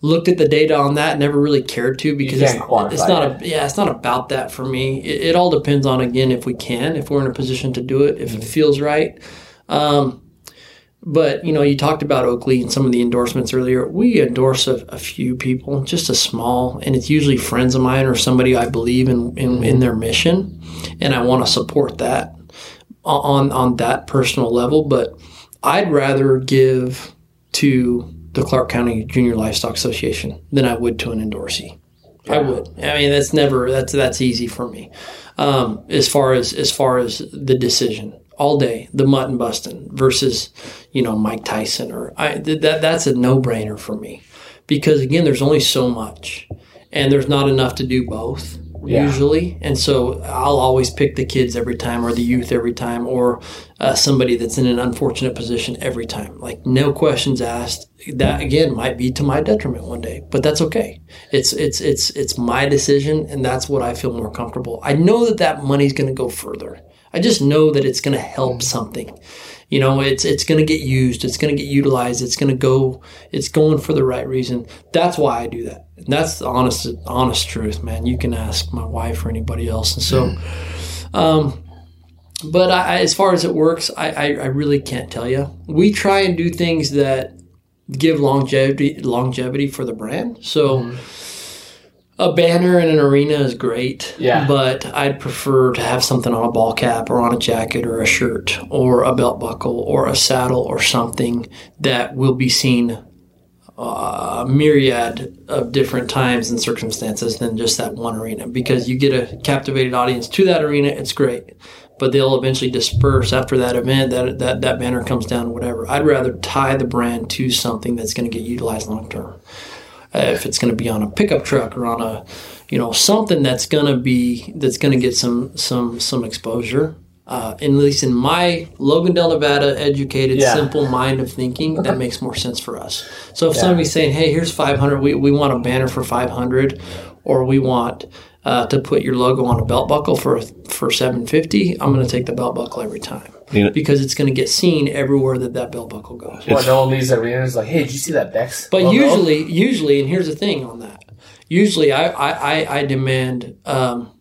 looked at the data on that, never really cared to because it's, it's, not a, yeah, it's not about that for me. It, it, all depends on again if we can, if we're in a position to do it, if it feels right. Um, but you know, you talked about Oakley and some of the endorsements earlier. We endorse a, a, few people, just a small, and it's usually friends of mine or somebody I believe in in, in their mission, and I want to support that on on that personal level. But I'd rather give to the Clark County Junior Livestock Association than I would to an endorsee. I would. I mean, that's never that's that's easy for me. Um, as far as as far as the decision, all day the mutton busting versus you know Mike Tyson or I that that's a no brainer for me because again, there's only so much, and there's not enough to do both Yeah. usually, and so I'll always pick the kids every time or the youth every time or uh, somebody that's in an unfortunate position every time. Like no questions asked. That again might be to my detriment one day, but that's okay. It's it's it's it's my decision, and that's what I feel more comfortable. I know that that money's going to go further. I just know that it's going to help something. You know, it's it's going to get used. It's going to get utilized. It's going to go. It's going for the right reason. That's why I do that. And that's the honest honest truth, man. You can ask my wife or anybody else. And so, um, but I, as far as it works, I, I, I really can't tell you. We try and do things that give longevity longevity for the brand. So. A banner in an arena is great, Yeah. but I'd prefer to have something on a ball cap or on a jacket or a shirt or a belt buckle or a saddle or something that will be seen a myriad of different times and circumstances than just that one arena. Because you get a captivated audience to that arena it's great. But they'll eventually disperse after that event that that, that banner comes down whatever. I'd rather tie the brand to something that's going to get utilized long term. uh, if it's going to be on a pickup truck or on a you know something that's going to be that's going to get some some some exposure uh, at least in my Logandale, Nevada, educated, Yeah. simple mind of thinking, that makes more sense for us. So if somebody's saying, "Hey, here's 500. We, we want a banner for 500, or we want uh, to put your logo on a belt buckle for for 750," I'm going to take the belt buckle every time You know- because it's going to get seen everywhere that that belt buckle goes. Well, no one leaves the arena and is like, hey, did you see that Bex? But logo?" usually, usually, and here's the thing on that. Usually, I I, I, I demand um,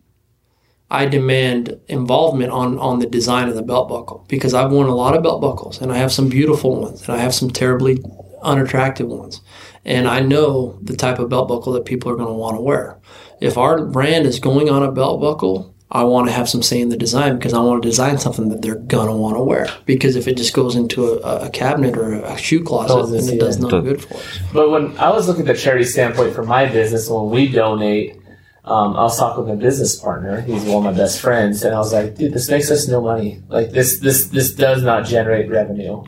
I demand involvement on on the design of the belt buckle because I've worn a lot of belt buckles and I have some beautiful ones and I have some terribly unattractive ones, and I know the type of belt buckle that people are going to want to wear. If our brand is going on a belt buckle. I want to have some say in the design because I want to design something that they're gonna want to wear. Because if it just goes into a, a cabinet or a shoe closet, Doesn't then it does it. not good for us. But when I was looking at the charity standpoint for my business, when we donate, um, I was talking with a business partner. He's one of my best friends, and I was like, "Dude, this makes us no money. Like this, this, this does not generate revenue."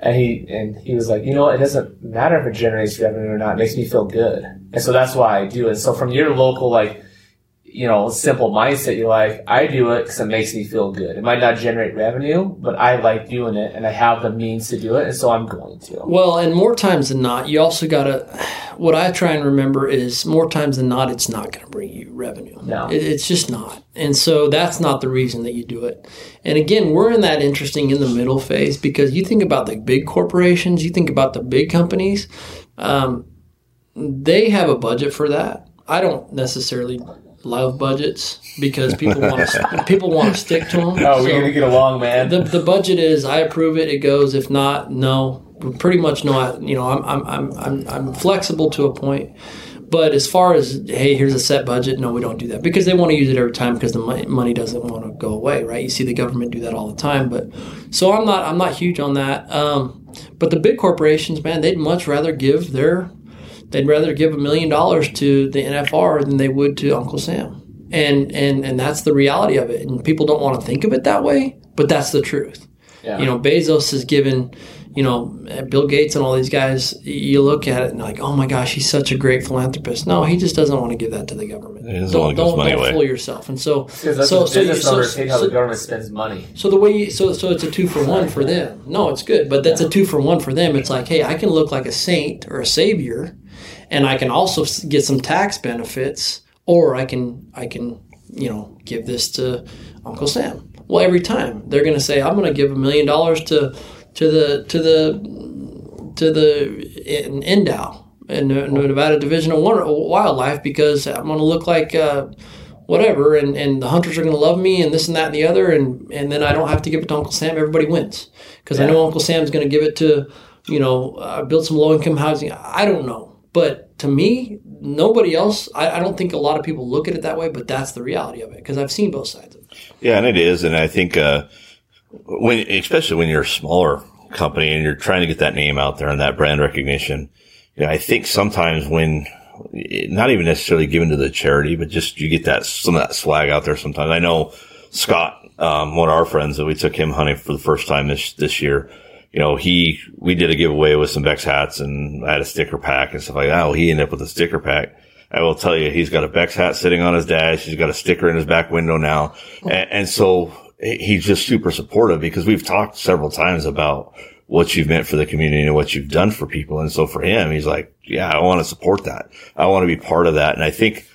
And he and he was like, "You know what? It doesn't matter if it generates revenue or not. It makes me feel good, and so that's why I do it." So from your local like you know, simple mindset. You're like, I do it because it makes me feel good. It might not generate revenue, but I like doing it and I have the means to do it, and so I'm going to. Well, and more times than not, you also got to. What I try and remember is more times than not, it's not going to bring you revenue. No. It, it's just not. And so that's not the reason that you do it. And again, we're in that interesting in the middle phase because you think about the big corporations, you think about the big companies, um, they have a budget for that. I don't necessarily love budgets because people want to people want to stick to them. Oh, we're gonna get along, man. the, the budget is I approve it. It goes. If not, no. Pretty much no. I, you know, I'm I'm I'm I'm I'm flexible to a point. But as far as hey, here's a set budget, no, we don't do that because they want to use it every time because the money, money doesn't want to go away, right? You see the government do that all the time. But so I'm not I'm not huge on that. Um, but the big corporations, man, they'd much rather give their they'd rather give a million dollars to the NFR than they would to Uncle Sam. And and and that's the reality of it. And people don't want to think of it that way, but that's the truth. Yeah. You know, Bezos has given, you know, Bill Gates and all these guys. You look at it and like, oh my gosh, he's such a great philanthropist. No, he just doesn't want to give that to the government. He doesn't don't wanna give his don't, don't fool yourself. And so, that's so a so, you, business so, how so, the government spends money. so the way you, so so it's a two for one for them. No, it's good, but that's a two for one for them. It's like, hey, I can look like a saint or a savior, and I can also get some tax benefits, or I can I can you know give this to Uncle Sam. Well, every time they're going to say, I'm going to give a million dollars to to the to the to the in, NDOW in the Nevada Division of Wildlife because I'm going to look like. Uh, whatever, and, and the hunters are going to love me, and this and that and the other, and and then I don't have to give it to Uncle Sam. Everybody wins because I know Uncle Sam's going to give it to, you know, uh, build some low income housing. I don't know, but to me, nobody else. I, I don't think a lot of people look at it that way, but that's the reality of it because I've seen both sides of it. Yeah, and it is, and I think uh, when, especially when you're a smaller company and you're trying to get that name out there and that brand recognition, you know, I think sometimes when not even necessarily given to the charity, but just you get that some of that swag out there. Sometimes I know Scott, um, one of our friends that we took him hunting for the first time this this year. You know, he we did a giveaway with some Bex hats and I had a sticker pack and stuff like that. Well, he ended up with a sticker pack. I will tell you, he's got a Bex hat sitting on his dash. He's got a sticker in his back window now, and, and so he's just super supportive because we've talked several times about what you've meant for the community and what you've done for people. And so for him, he's like, yeah, I want to support that. I want to be part of that. And I think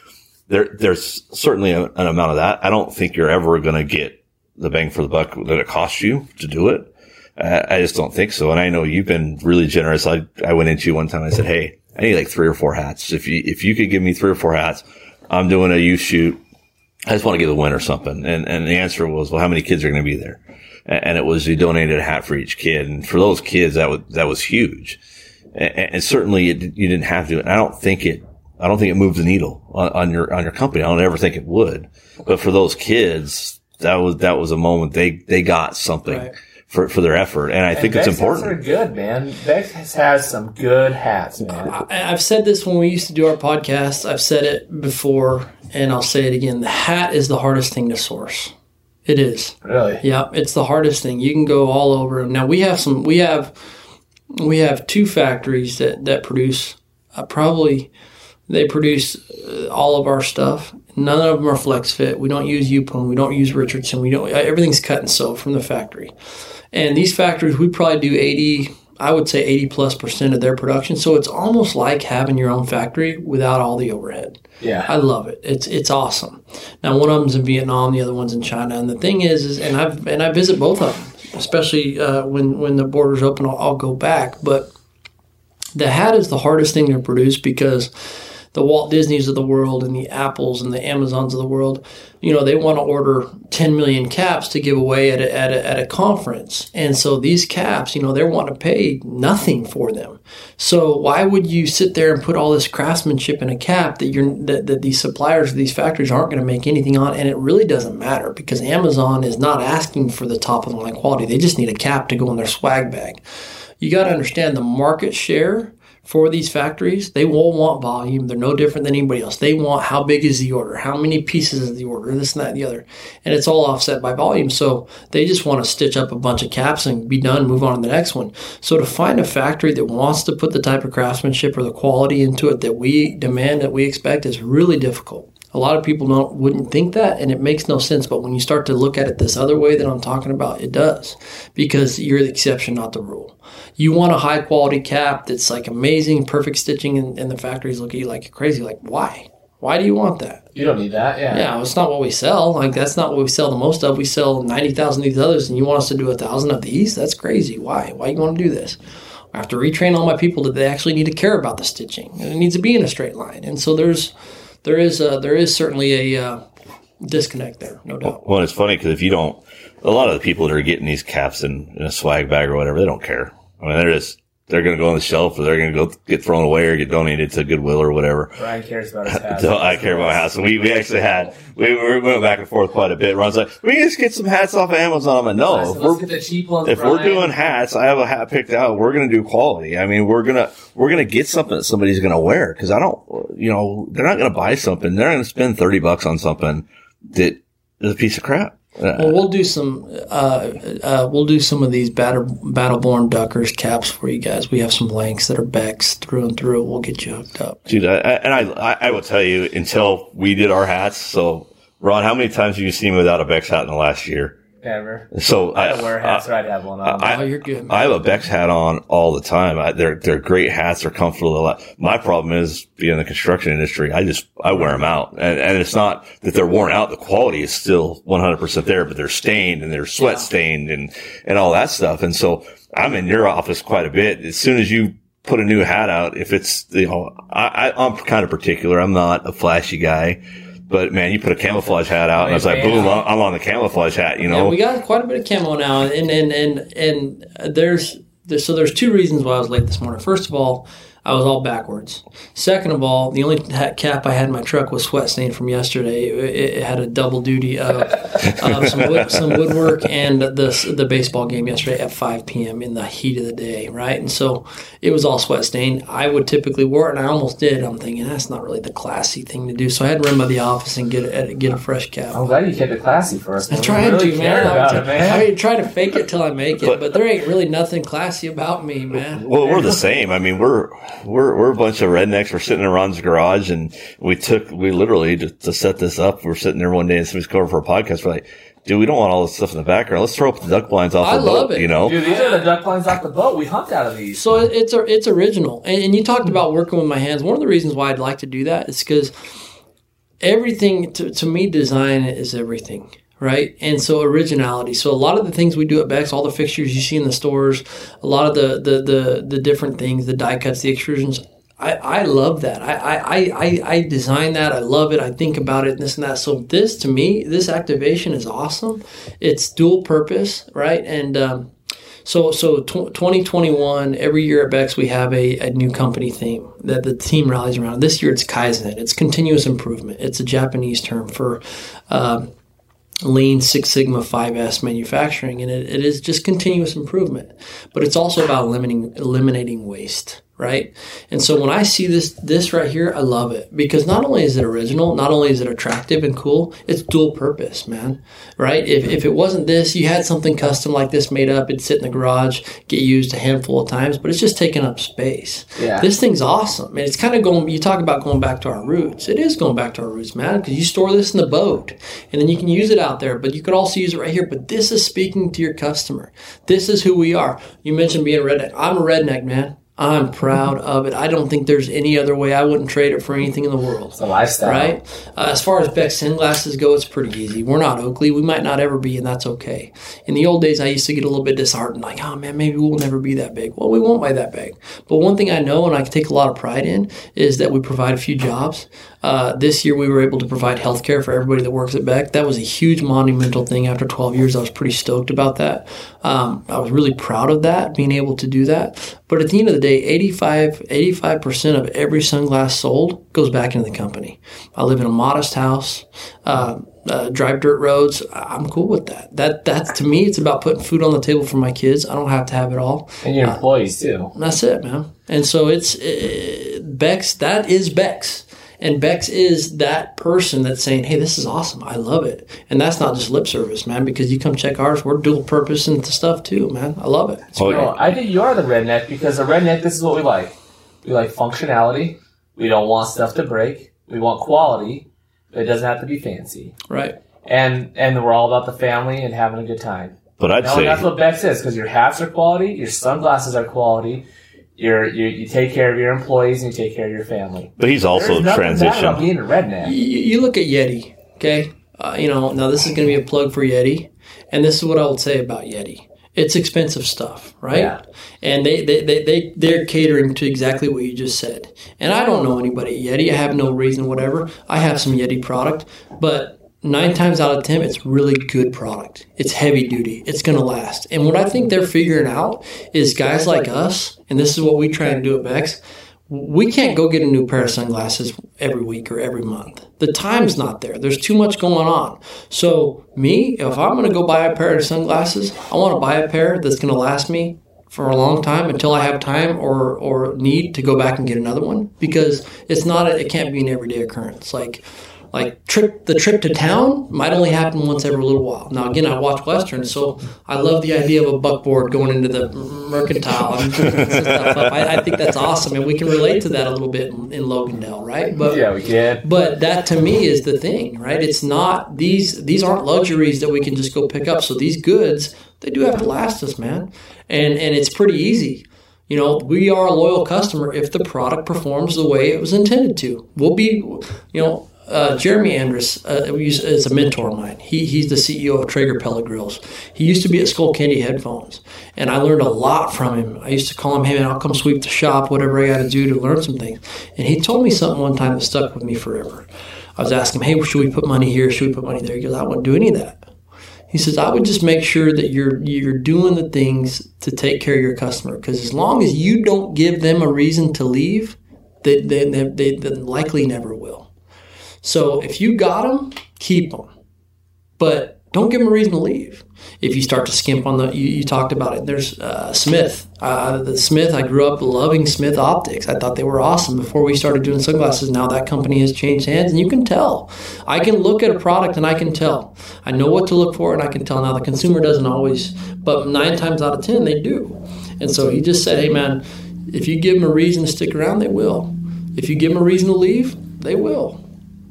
there, there's certainly a, an amount of that. I don't think you're ever going to get the bang for the buck that it costs you to do it. I, just don't think so. And I know you've been really generous. I, I went into you one time. I said, Hey, I need like three or four hats. If you, if you could give me three or four hats, I'm doing a youth shoot. I just want to give a win or something. And, and the answer was, well, how many kids are going to be there? and it was you donated a hat for each kid. And for those kids, that was, that was huge. And, and certainly it, you didn't have to. And I don't think it, I don't think it moved the needle on, on, your, on your company. I don't ever think it would. But for those kids, that was, that was a moment they, they got something. Right. For, for their effort, and I and think Bex it's important. Hats are good, man. Bex has some good hats, man. I, I've said this when we used to do our podcast. I've said it before, and I'll say it again. The hat is the hardest thing to source. It is. Really? Yeah, it's the hardest thing. You can go all over. Now we have some. We have we have two factories that that produce uh, probably they produce uh, all of our stuff. None of them are flex fit. We don't use Yupoong. We don't use Richardson. We don't. Everything's cut and sew from the factory. And these factories, we probably do eighty. I would say eighty plus percent of their production. So it's almost like having your own factory without all the overhead. Yeah, I love it. It's it's awesome. Now one of them's in Vietnam, the other one's in China. And the thing is, is and I've and I visit both of them, especially uh, when when the borders open. I'll, I'll go back, but the hat is the hardest thing to produce because the Walt Disneys of the world and the Apples and the Amazons of the world, you know, they want to order 10 million caps to give away at a, at a, at a conference. And so these caps, you know, they're wanting to pay nothing for them. So why would you sit there and put all this craftsmanship in a cap that you're that, that these suppliers these factories aren't going to make anything on? And it really doesn't matter because Amazon is not asking for the top of the line quality. They just need a cap to go in their swag bag. You got to understand the market share for these factories, they will want volume. They're no different than anybody else. They want how big is the order, how many pieces is the order, this and that and the other. And it's all offset by volume. So they just want to stitch up a bunch of caps and be done, move on to the next one. So to find a factory that wants to put the type of craftsmanship or the quality into it that we demand, that we expect is really difficult. A lot of people don't wouldn't think that, and it makes no sense. But when you start to look at it this other way that I'm talking about, it does, because you're the exception, not the rule. You want a high quality cap that's like amazing, perfect stitching, and, and the factories look at you like crazy. Like, why? Why do you want that? You don't need that, yeah. Yeah, it's not what we sell. Like that's not what we sell the most of. We sell ninety thousand of these others, and you want us to do a thousand of these? That's crazy. Why? Why you want to do this? I have to retrain all my people that they actually need to care about the stitching. And it needs to be in a straight line. And so there's there is a, there is certainly a uh, disconnect there, no doubt. Well, it's funny because if you don't, a lot of the people that are getting these caps in, in a swag bag or whatever, they don't care. I mean, they're just they're going to go on the shelf or they're going to go get thrown away or get donated to Goodwill or whatever. Ryan cares about his hats. I care about my hats. And we, we actually had, we, we went back and forth quite a bit. Ron's like, we can just get some hats off of Amazon. I'm like, no, if, we're, if we're doing hats, I have a hat picked out. We're going to do quality. I mean, we're going to, we're going to get something that somebody's going to wear. Cause I don't, you know, they're not going to buy something. They're going to spend 30 bucks on something that is a piece of crap. Well, we'll do some. Uh, uh, we'll do some of these battle battleborn duckers caps for you guys. We have some links that are Bex through and through. We'll get you hooked up, dude. I, and I, I will tell you until we did our hats. So, Ron, how many times have you seen me without a Bex hat in the last year? Ever. So I, I wear hats, I, or I'd have one on. I, oh, you're good. Man. I have a Bex hat on all the time. I, they're they're great hats. They're comfortable. My problem is being in the construction industry. I just I wear them out, and and it's not that they're worn out. The quality is still 100 percent there, but they're stained and they're sweat yeah. stained and and all that stuff. And so I'm in your office quite a bit. As soon as you put a new hat out, if it's you know I, I I'm kind of particular. I'm not a flashy guy. But man, you put a camouflage hat out, and I was like, boom, I'm on the camouflage hat. You know, yeah, we got quite a bit of camo now, and and and and there's, there's so there's two reasons why I was late this morning. First of all, I was all backwards. Second of all, the only cap I had in my truck was sweat stain from yesterday. It, it had a double duty of um, some, wood, some woodwork, and the the baseball game yesterday at 5 p.m. in the heat of the day, right? And so it was all sweat stained. I would typically wear it, and I almost did. I'm thinking that's not really the classy thing to do, so I had to run by the office and get a, get a fresh cap. I'm glad you kept it classy for us. I man. tried really to, cared man. about I, it, man. I mean, try to fake it till I make it, but, there ain't really nothing classy about me, man. Well, we're the same. I mean, we're we're we're a bunch of rednecks. We're sitting in Ron's garage, and we took we literally to, to set this up. We're sitting there one day, and somebody's coming for a podcast. We're like, dude, we don't want all this stuff in the background. Let's throw up the duck blinds off I the love boat. it. You know, Dude, these are the duck blinds off the boat. We humped out of these. So it's it's original, and, and you talked about working with my hands. One of the reasons why I'd like to do that is because everything to, to me, design is everything, right? And so originality. So a lot of the things we do at Bex, all the fixtures you see in the stores, a lot of the the the, the different things, the die cuts, the extrusions. I, I love that. I, I, I, I design that. I love it. I think about it and this and that. So this to me, this activation is awesome. It's dual purpose, right? And um, so, so tw 2021, every year at Bex, we have a, a new company theme that the team rallies around. This year it's Kaizen. It's continuous improvement. It's a Japanese term for um, Lean Six Sigma 5S manufacturing, and it, it is just continuous improvement. But it's also about limiting, eliminating waste, right? And so when I see this this right here, I love it because not only is it original, not only is it attractive and cool, it's dual purpose, man. Right? If, if it wasn't this, you had something custom like this made up, it'd sit in the garage, get used a handful of times, but it's just taking up space. Yeah. This thing's awesome. And it's kind of going, you talk about going back to our roots. It is going back to our roots, man, because you store this in the boat and then you can use it out there, but you could also use it right here. But this is speaking to your customer. This is who we are. You mentioned being a redneck. I'm a redneck, man. I'm proud of it. I don't think there's any other way. I wouldn't trade it for anything in the world It's a lifestyle. right? Uh, as far as Bex sunglasses go, it's pretty easy. We're not Oakley. We might not ever be, and that's okay. In the old days, I used to get a little bit disheartened, like, oh man, maybe we'll never be that big. Well, we won't be that big. But one thing I know, and I take a lot of pride in, is that we provide a few jobs. Uh, this year, we were able to provide health care for everybody that works at Beck. That was a huge monumental thing after 12 years. I was pretty stoked about that. Um, I was really proud of that, being able to do that. But at the end of the day, 85, 85% of every sunglass sold goes back into the company. I live in a modest house, uh, uh, drive dirt roads. I'm cool with that. That that's to me, it's about putting food on the table for my kids. I don't have to have it all. And your employees too. That's it, man. And so it's uh, Bex. That is Bex. And Bex is that person that's saying, "Hey, this is awesome. I love it." And that's not just lip service, man. Because you come check ours, we're dual purpose and stuff too, man. I love it. It's Oh, great. No, I think you are the redneck because a redneck, this is what we like. We like functionality. We don't want stuff to break. We want quality. But it doesn't have to be fancy. right. And and we're all about the family and having a good time. but I'd No, say that's what Bex is because your hats are quality, your sunglasses are quality. You're, you you take care of your employees and you take care of your family. but he's also There's nothing bad about being a redneck. you, you look at Yeti, okay? Uh, you know, now this is going to be a plug for Yeti, and this is what I would say about Yeti. It's expensive stuff, right? Yeah. And they, they, they, they, they're catering to exactly what you just said. And I don't know anybody at Yeti. I have no reason, whatever. I have some Yeti product, but nine times out of ten, it's really good product. It's heavy duty. It's going to last. And what I think they're figuring out is guys like us, and this is what we try and do at Bex, we can't go get a new pair of sunglasses every week or every month. The time's not there. There's too much going on. So, me, if I'm going to go buy a pair of sunglasses, I want to buy a pair that's going to last me for a long time until I have time or, or need to go back and get another one because it's not a, it can't be an everyday occurrence. Like like trip the trip to town might only happen once every little while. Now again, I watch westerns, so I love the idea of a buckboard going into the mercantile and stuff up. I, I think that's awesome, and we can relate to that a little bit in, in Logandale, right? But Yeah, we can. but that to me is the thing, right? It's not these these aren't luxuries that we can just go pick up. So these goods, they do have to last us, man. And and it's pretty easy. You know, we are a loyal customer if the product performs the way it was intended to. We'll be, you know, uh, Jeremy Andrus uh, is a mentor of mine. He, he's the CEO of Traeger Pellet Grills. He used to be at Skullcandy Headphones, and I learned a lot from him. I used to call him, hey man, I'll come sweep the shop, whatever I got to do to learn some things. And he told me something one time that stuck with me forever. I was asking him, hey, should we put money here? Should we put money there? He goes, I wouldn't do any of that. He says, I would just make sure that you're you're doing the things to take care of your customer. Because as long as you don't give them a reason to leave, they, they, they, they, they likely never will. So if you got them, keep them. But don't give them a reason to leave. If you start to skimp on the, you, you talked about it. There's uh, Smith. Uh, the Smith. I grew up loving Smith optics. I thought they were awesome before we started doing sunglasses. Now that company has changed hands, and you can tell. I can look at a product and I can tell. I know what to look for, and I can tell. Now the consumer doesn't always, but nine times out of ten they do. And so he just said, "Hey man, if you give them a reason to stick around, they will. If you give them a reason to leave, they will."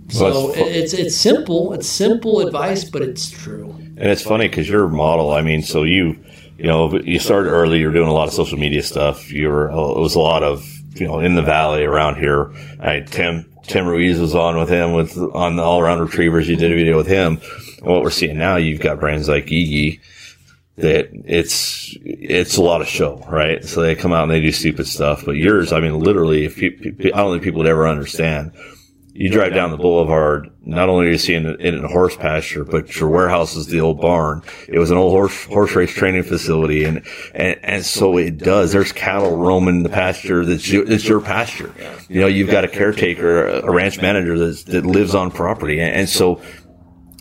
So it's it's simple. It's simple advice, but it's true. And it's funny because your model. I mean, so you, you know, you started early. You're doing a lot of social media stuff. You were uh, it was a lot of you know in the valley around here. I Tim Tim Ruiz was on with him with on the all around retrievers. You did a video with him. And what we're seeing now, you've got brands like Iggy that it's it's a lot of show, right? So they come out and they do stupid stuff. But yours, I mean, literally, if you, I don't think people would ever understand you drive down the boulevard, not only are you seeing it in a horse pasture, but your warehouse is the old barn. It was an old horse, horse race training facility. And, and, and so it does. There's cattle roaming the pasture that's your, that's your pasture. You know, you've got a caretaker, a ranch manager that that lives on property. And, and so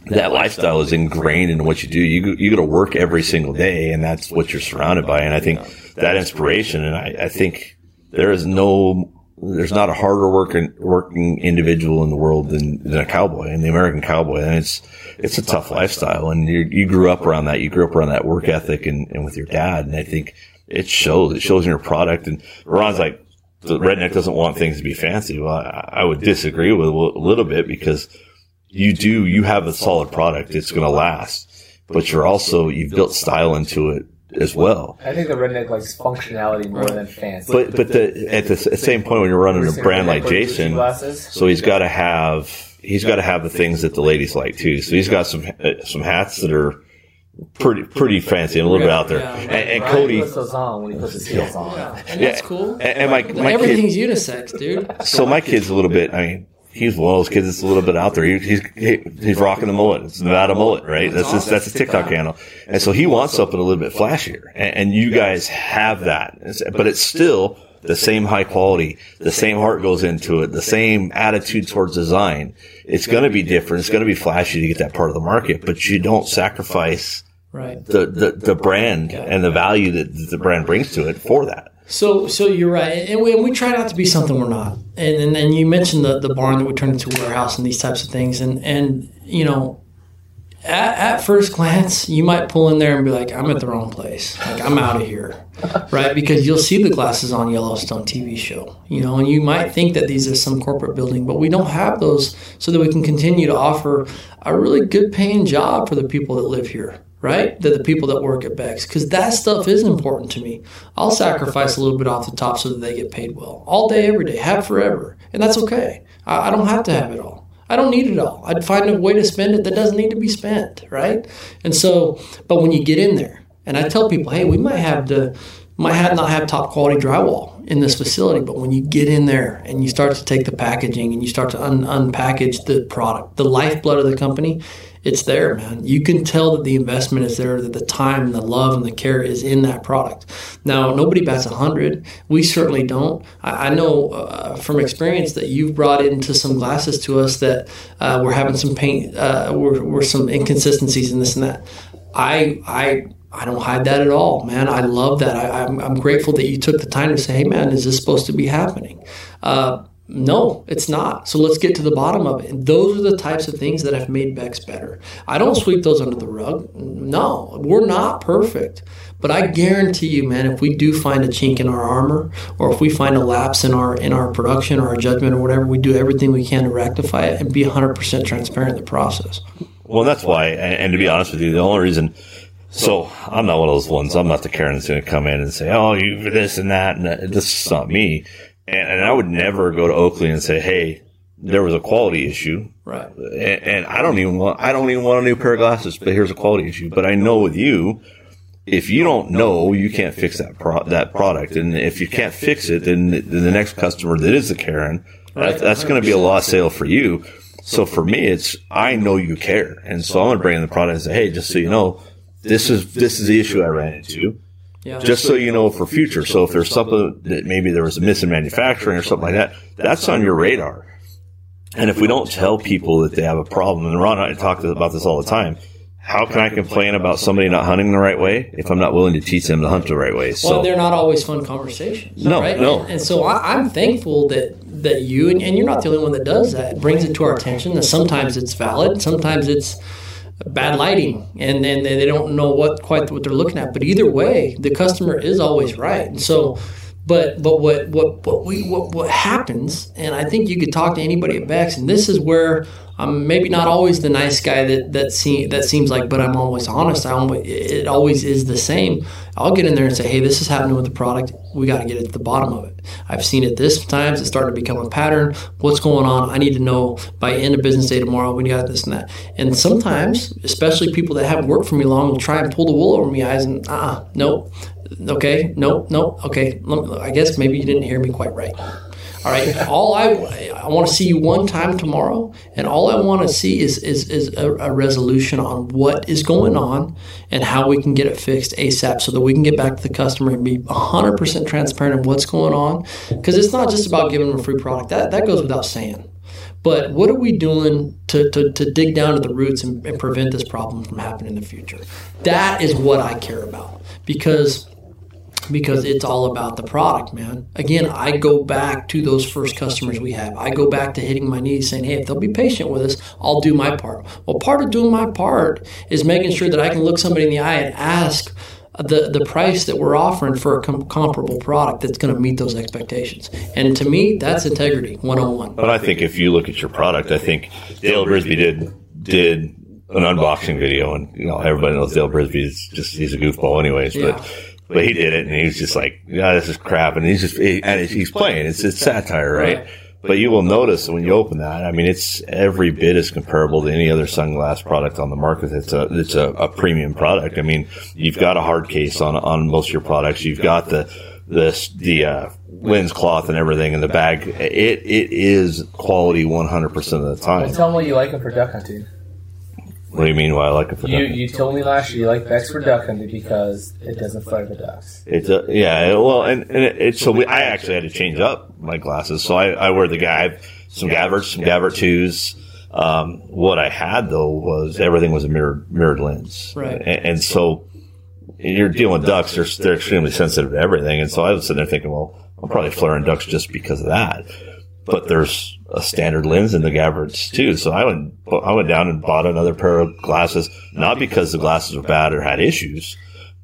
that lifestyle is ingrained in what you do. You, you got to work every single day and that's what you're surrounded by. And I think that inspiration, and I, I think there is no there's not a harder working working individual in the world than, than a cowboy and the American cowboy. And it's it's a tough lifestyle. And you, you grew up around that. You grew up around that work ethic and, and with your dad. And I think it shows. It shows in your product. And Ron's like, the redneck doesn't want things to be fancy. Well, I, I would disagree with a little bit because you do. You have a solid product. It's going to last. But you're also you've built style into it as well. I think the redneck likes functionality more than fancy. But but the, at the same point, when you're running a brand like Jason, so he's got to have he's got to have the things that the ladies like too. So he's got some uh, some hats that are pretty pretty fancy and a little bit out there. Yeah. And, and Cody, puts those on when he puts his heels on. Yeah, and that's cool. and, and my my Everything's kid, unisex, dude. so my kid's a little bit. I mean. He's one of those kids that's a little bit out there. He, he's he, he's rocking the mullet. It's Nevada mullet, right? That's just, that's a TikTok handle, and so he wants something a little bit flashier. And, and you guys have that, but it's still the same high quality. The same heart goes into it. The same attitude towards design. It's going to be different. It's going to be flashy to get that part of the market, but you don't sacrifice Right. the the, the brand and the value that the brand brings to it for that. So, so you're right, and we, and we try not to be something we're not. And and then you mentioned the, the barn that we turned into a warehouse and these types of things, and and you know, at, at first glance, you might pull in there and be like, "I'm at the wrong place. Like I'm out of here," right? Because you'll see the glasses on Yellowstone TV show, you know, and you might think that these are some corporate building, but we don't have those, so that we can continue to offer a really good paying job for the people that live here right? The, the people that work at Bex, because that stuff is important to me. I'll sacrifice a little bit off the top so that they get paid well, all day, every day, have forever, and that's okay. I, I don't have to have it all. I don't need it all. I'd find a way to spend it that doesn't need to be spent, right? And so, but when you get in there, and I tell people, hey, we might have to, might have not have top quality drywall in this facility, but when you get in there and you start to take the packaging and you start to un- unpackage the product, the lifeblood of the company, it's there, man. You can tell that the investment is there, that the time and the love and the care is in that product. Now, nobody bats a hundred. We certainly don't. I, I know uh, from experience that you've brought into some glasses to us that uh, we're having some paint, uh, were, were some inconsistencies in this and that. I, I, I don't hide that at all, man. I love that. I, I'm, I'm grateful that you took the time to say, "Hey, man, is this supposed to be happening?" Uh, no, it's not. So let's get to the bottom of it. And those are the types of things that have made Bex better. I don't sweep those under the rug. Mm, no, we're not perfect. But I guarantee you, man, if we do find a chink in our armor, or if we find a lapse in our in our production or our judgment or whatever, we do everything we can to rectify it and be 100% transparent in the process. Well, that's why, and, and to be honest with you, the only reason. So I'm not one of those ones. I'm not the Karen that's going to come in and say, "Oh, you this and that," and that. this is not me. And, and I would never go to Oakley and say, "Hey, there was a quality issue," Right. and, and I don't even want I don't even want a new pair of glasses, but here's a quality issue. But I know with you, if you don't know, you can't fix that pro- that product, and if you can't fix it, then, the- then the next customer that is the Karen, that, that's going to be a lost sale for you. So for me, it's I know you care, and so I'm going to bring in the product and say, hey, just so you know, this is this is the issue I ran into. Yeah. Just so you know for future. So if there's something that maybe there was a miss in manufacturing or something like that, that's on your radar. And if we don't tell people that they have a problem, and Ron and I talk about this all the time, how can I complain about somebody not hunting the right way if I'm not willing to teach them to hunt the right way? So well, they're not always fun conversations. No, right? no. And, and so I, I'm thankful that that you and, and you're not the only one that does that. Brings it to our attention. that sometimes it's valid. Sometimes it's bad lighting, and then they, don't know what quite what they're looking at. But either way, the customer is always right. And so. But but what what what we what, what happens, and I think you could talk to anybody at Bex, and this is where I'm maybe not always the nice guy that that seem, that seems like, but I'm always honest. I always, it always is the same. I'll get in there and say, hey, this is happening with the product. We got to get at the bottom of it. I've seen it this times. It's starting to become a pattern. What's going on? I need to know by end of business day tomorrow. We got this and that. And sometimes, especially people that haven't worked for me long, will try and pull the wool over my eyes and ah, uh-uh, nope, okay, nope, nope, okay. I guess maybe you didn't hear me quite right. All right. All I I want to see you one time tomorrow, and all I want to see is is, is a, a, resolution on what is going on and how we can get it fixed ASAP, so that we can get back to the customer and be 100 percent transparent of what's going on. Because it's not just about giving them a free product. That that goes without saying. But what are we doing to, to, to dig down to the roots and, and prevent this problem from happening in the future? That is what I care about because because it's all about the product, man. Again, I go back to those first customers we have. I go back to hitting my knees saying, hey, if they'll be patient with us, I'll do my part. Well, part of doing my part is making sure that I can look somebody in the eye and ask the, the price that we're offering for a com- comparable product that's going to meet those expectations. And to me, that's integrity 101. But I think if you look at your product, I think Dale Brisby did did an unboxing video, and you know everybody knows Dale Brisby is just he's a goofball, anyways. Yeah. But but he did it, and he's just like, "Yeah, this is crap," and he's just he, and he's playing. It's it's satire, right? right? But you will notice when you open that. I mean, it's every bit as comparable to any other sunglass product on the market. It's a it's a, a premium product. I mean, you've got a hard case on on most of your products. You've got the the the uh, lens cloth and everything in the bag. It it is quality one hundred percent of the time. Well, tell me what you like them for duck hunting. What do you mean? Why I like it for you? duck? You told me last year you like Bex for duck hunting because it doesn't flare the ducks. It's a, yeah. Well, and, and it, it, so we, I actually had to change up my glasses. So I, I wear the guy some Gaverts, some Gavert twos. Um, what I had though was everything was a mirrored mirrored lens, right? And, and so you're dealing with ducks; they're they're extremely sensitive to everything. And so I was sitting there thinking, well, I'm probably flaring ducks just because of that. But there's a standard lens in the Gaverts too. So I went, I went down and bought another pair of glasses, not because the glasses were bad or had issues,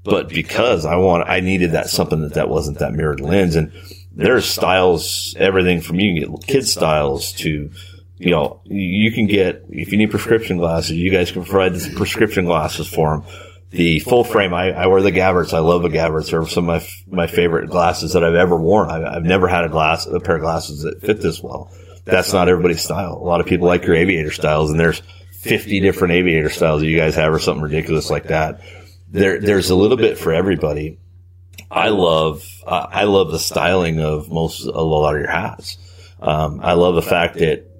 but because I want, I needed that something that that wasn't that mirrored lens. And there's styles, everything from you can get kid styles to, you know, you can get, if you need prescription glasses, you guys can provide the prescription glasses for them the full frame. I, I wear the Gaverts. I love the Gaverts. They're some of my my favorite glasses that I've ever worn. I, have never had a glass, a pair of glasses that fit this well that's not everybody's style. A lot of people like your aviator styles, and there's 50 different aviator styles that you guys have, or something ridiculous like that. There, there's a little bit for everybody. I love, uh, I love the styling of most, of a lot of your hats. Um, I love the fact that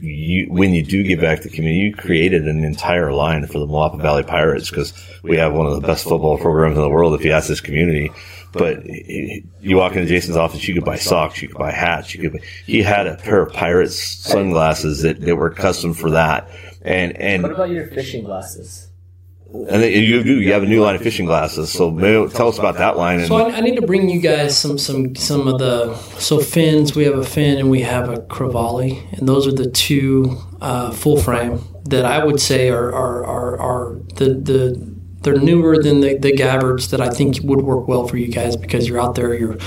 you, when you do get back to the community, you created an entire line for the Moapa Valley Pirates because we have one of the best football programs in the world. If you ask this community, but you walk into Jason's office, you could buy socks, you could buy hats, you could. Buy, he had a pair of Pirates sunglasses that, that were custom for that. And and what about your fishing glasses? And you do. You have a new line of fishing glasses. So maybe tell us about that line. so I, I, need to bring you guys some some some of the so fins. We have a fin and we have a Crevalle, and those are the two uh, full frame that I would say are are, are, are the the they're newer than the, the Gaverts that I think would work well for you guys because you're out there, you're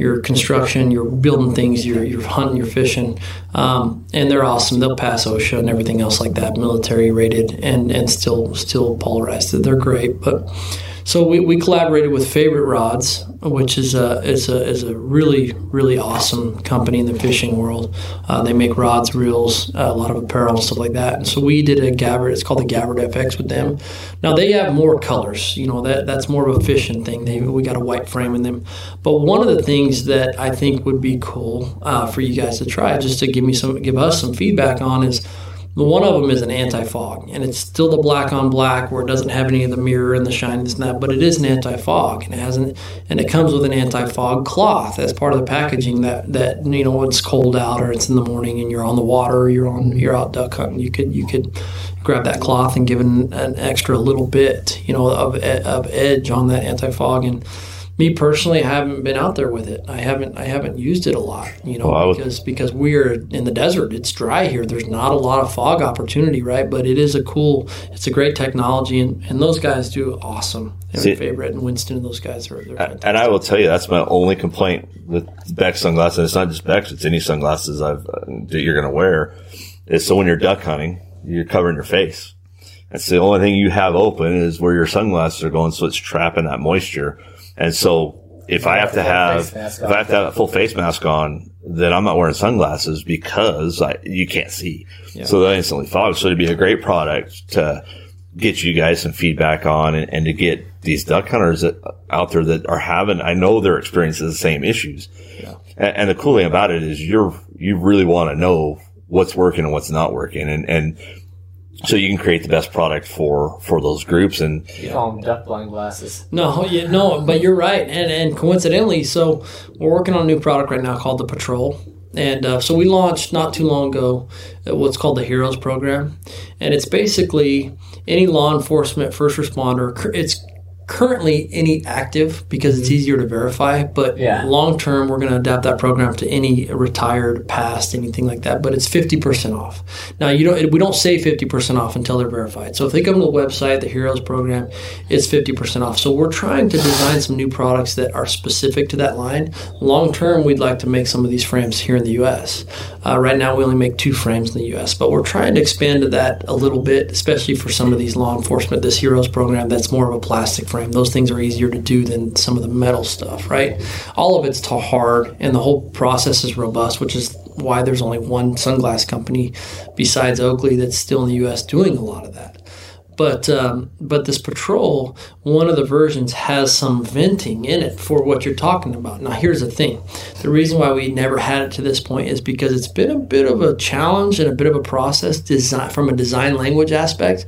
you're construction, you're building things, you're, you're hunting, you're fishing, um, and they're awesome. They'll pass OSHA and everything else like that, military rated, and and still still polarized. They're great, but so we, we collaborated with Favorite Rods, which is a is a is a really really awesome company in the fishing world. Uh, they make rods, reels, uh, a lot of apparel and stuff like that. And so we did a Gavert. It's called the Gavert FX with them. Now they have more colors. You know that that's more of a fishing thing. They we got a white frame in them. But one of the things that I think would be cool uh, for you guys to try, just to give me some give us some feedback on, is One of them is an anti-fog, and it's still the black on black where it doesn't have any of the mirror and the shine and that, but it is an anti-fog, and it has an, and it comes with an anti-fog cloth as part of the packaging. That that you know it's cold out or it's in the morning and you're on the water or you're on you're out duck hunting, you could you could grab that cloth and give it an, an extra little bit, you know, of of edge on that anti-fog and me personally, I haven't been out there with it. I haven't I haven't used it a lot, you know, Well, I would- because because we're in the desert. It's dry here. There's not a lot of fog opportunity, right? But it is a cool. It's a great technology, and, and those guys do awesome. They're favorite, and Winston and those guys are. And I will tell you, that's my only complaint with Bex sunglasses. And it's not just Bex; it's any sunglasses I've uh, that you're going to wear. Is so when you're duck hunting, you're covering your face. That's the only thing you have open is where your sunglasses are going, so it's trapping that moisture. And so if I have to have mask if on. I have to have a full face mask on, then I'm not wearing sunglasses because I, you can't see. So that instantly fogs. So it'd be a great product to get you guys some feedback on and, and to get these duck hunters that, out there that are having, I know they're experiencing the same issues. And, and the cool thing about it is you're, you really want to know what's working and what's not working. And, and so you can create the best product for, for those groups. And You call them duck blind glasses. No, yeah, no, but you're right, and and coincidentally, so we're working on a new product right now called the Patrol, and uh, so we launched not too long ago uh, what's called the Heroes Program, and it's basically any law enforcement, first responder. It's currently any active because it's easier to verify, but Yeah. long term we're going to adapt that program to any retired, past, anything like that. But it's fifty percent off. Now you don't we don't say fifty percent off until they're verified. So if they come to the website, the Heroes program, it's fifty percent off. So we're trying to design some new products that are specific to that line. Long term, we'd like to make some of these frames here in the U.S. Uh, right now, we only make two frames in the U.S., but we're trying to expand to that a little bit, especially for some of these law enforcement. This Heroes program that's more of a plastic frame. Those things are easier to do than some of the metal stuff, right? All of it's too hard, and the whole process is robust, which is why there's only one sunglass company besides Oakley that's still in the U.S. doing a lot of that. But um, but this patrol, one of the versions has some venting in it for what you're talking about. Now here's the thing: the reason why we never had it to this point is because it's been a bit of a challenge and a bit of a process design from a design language aspect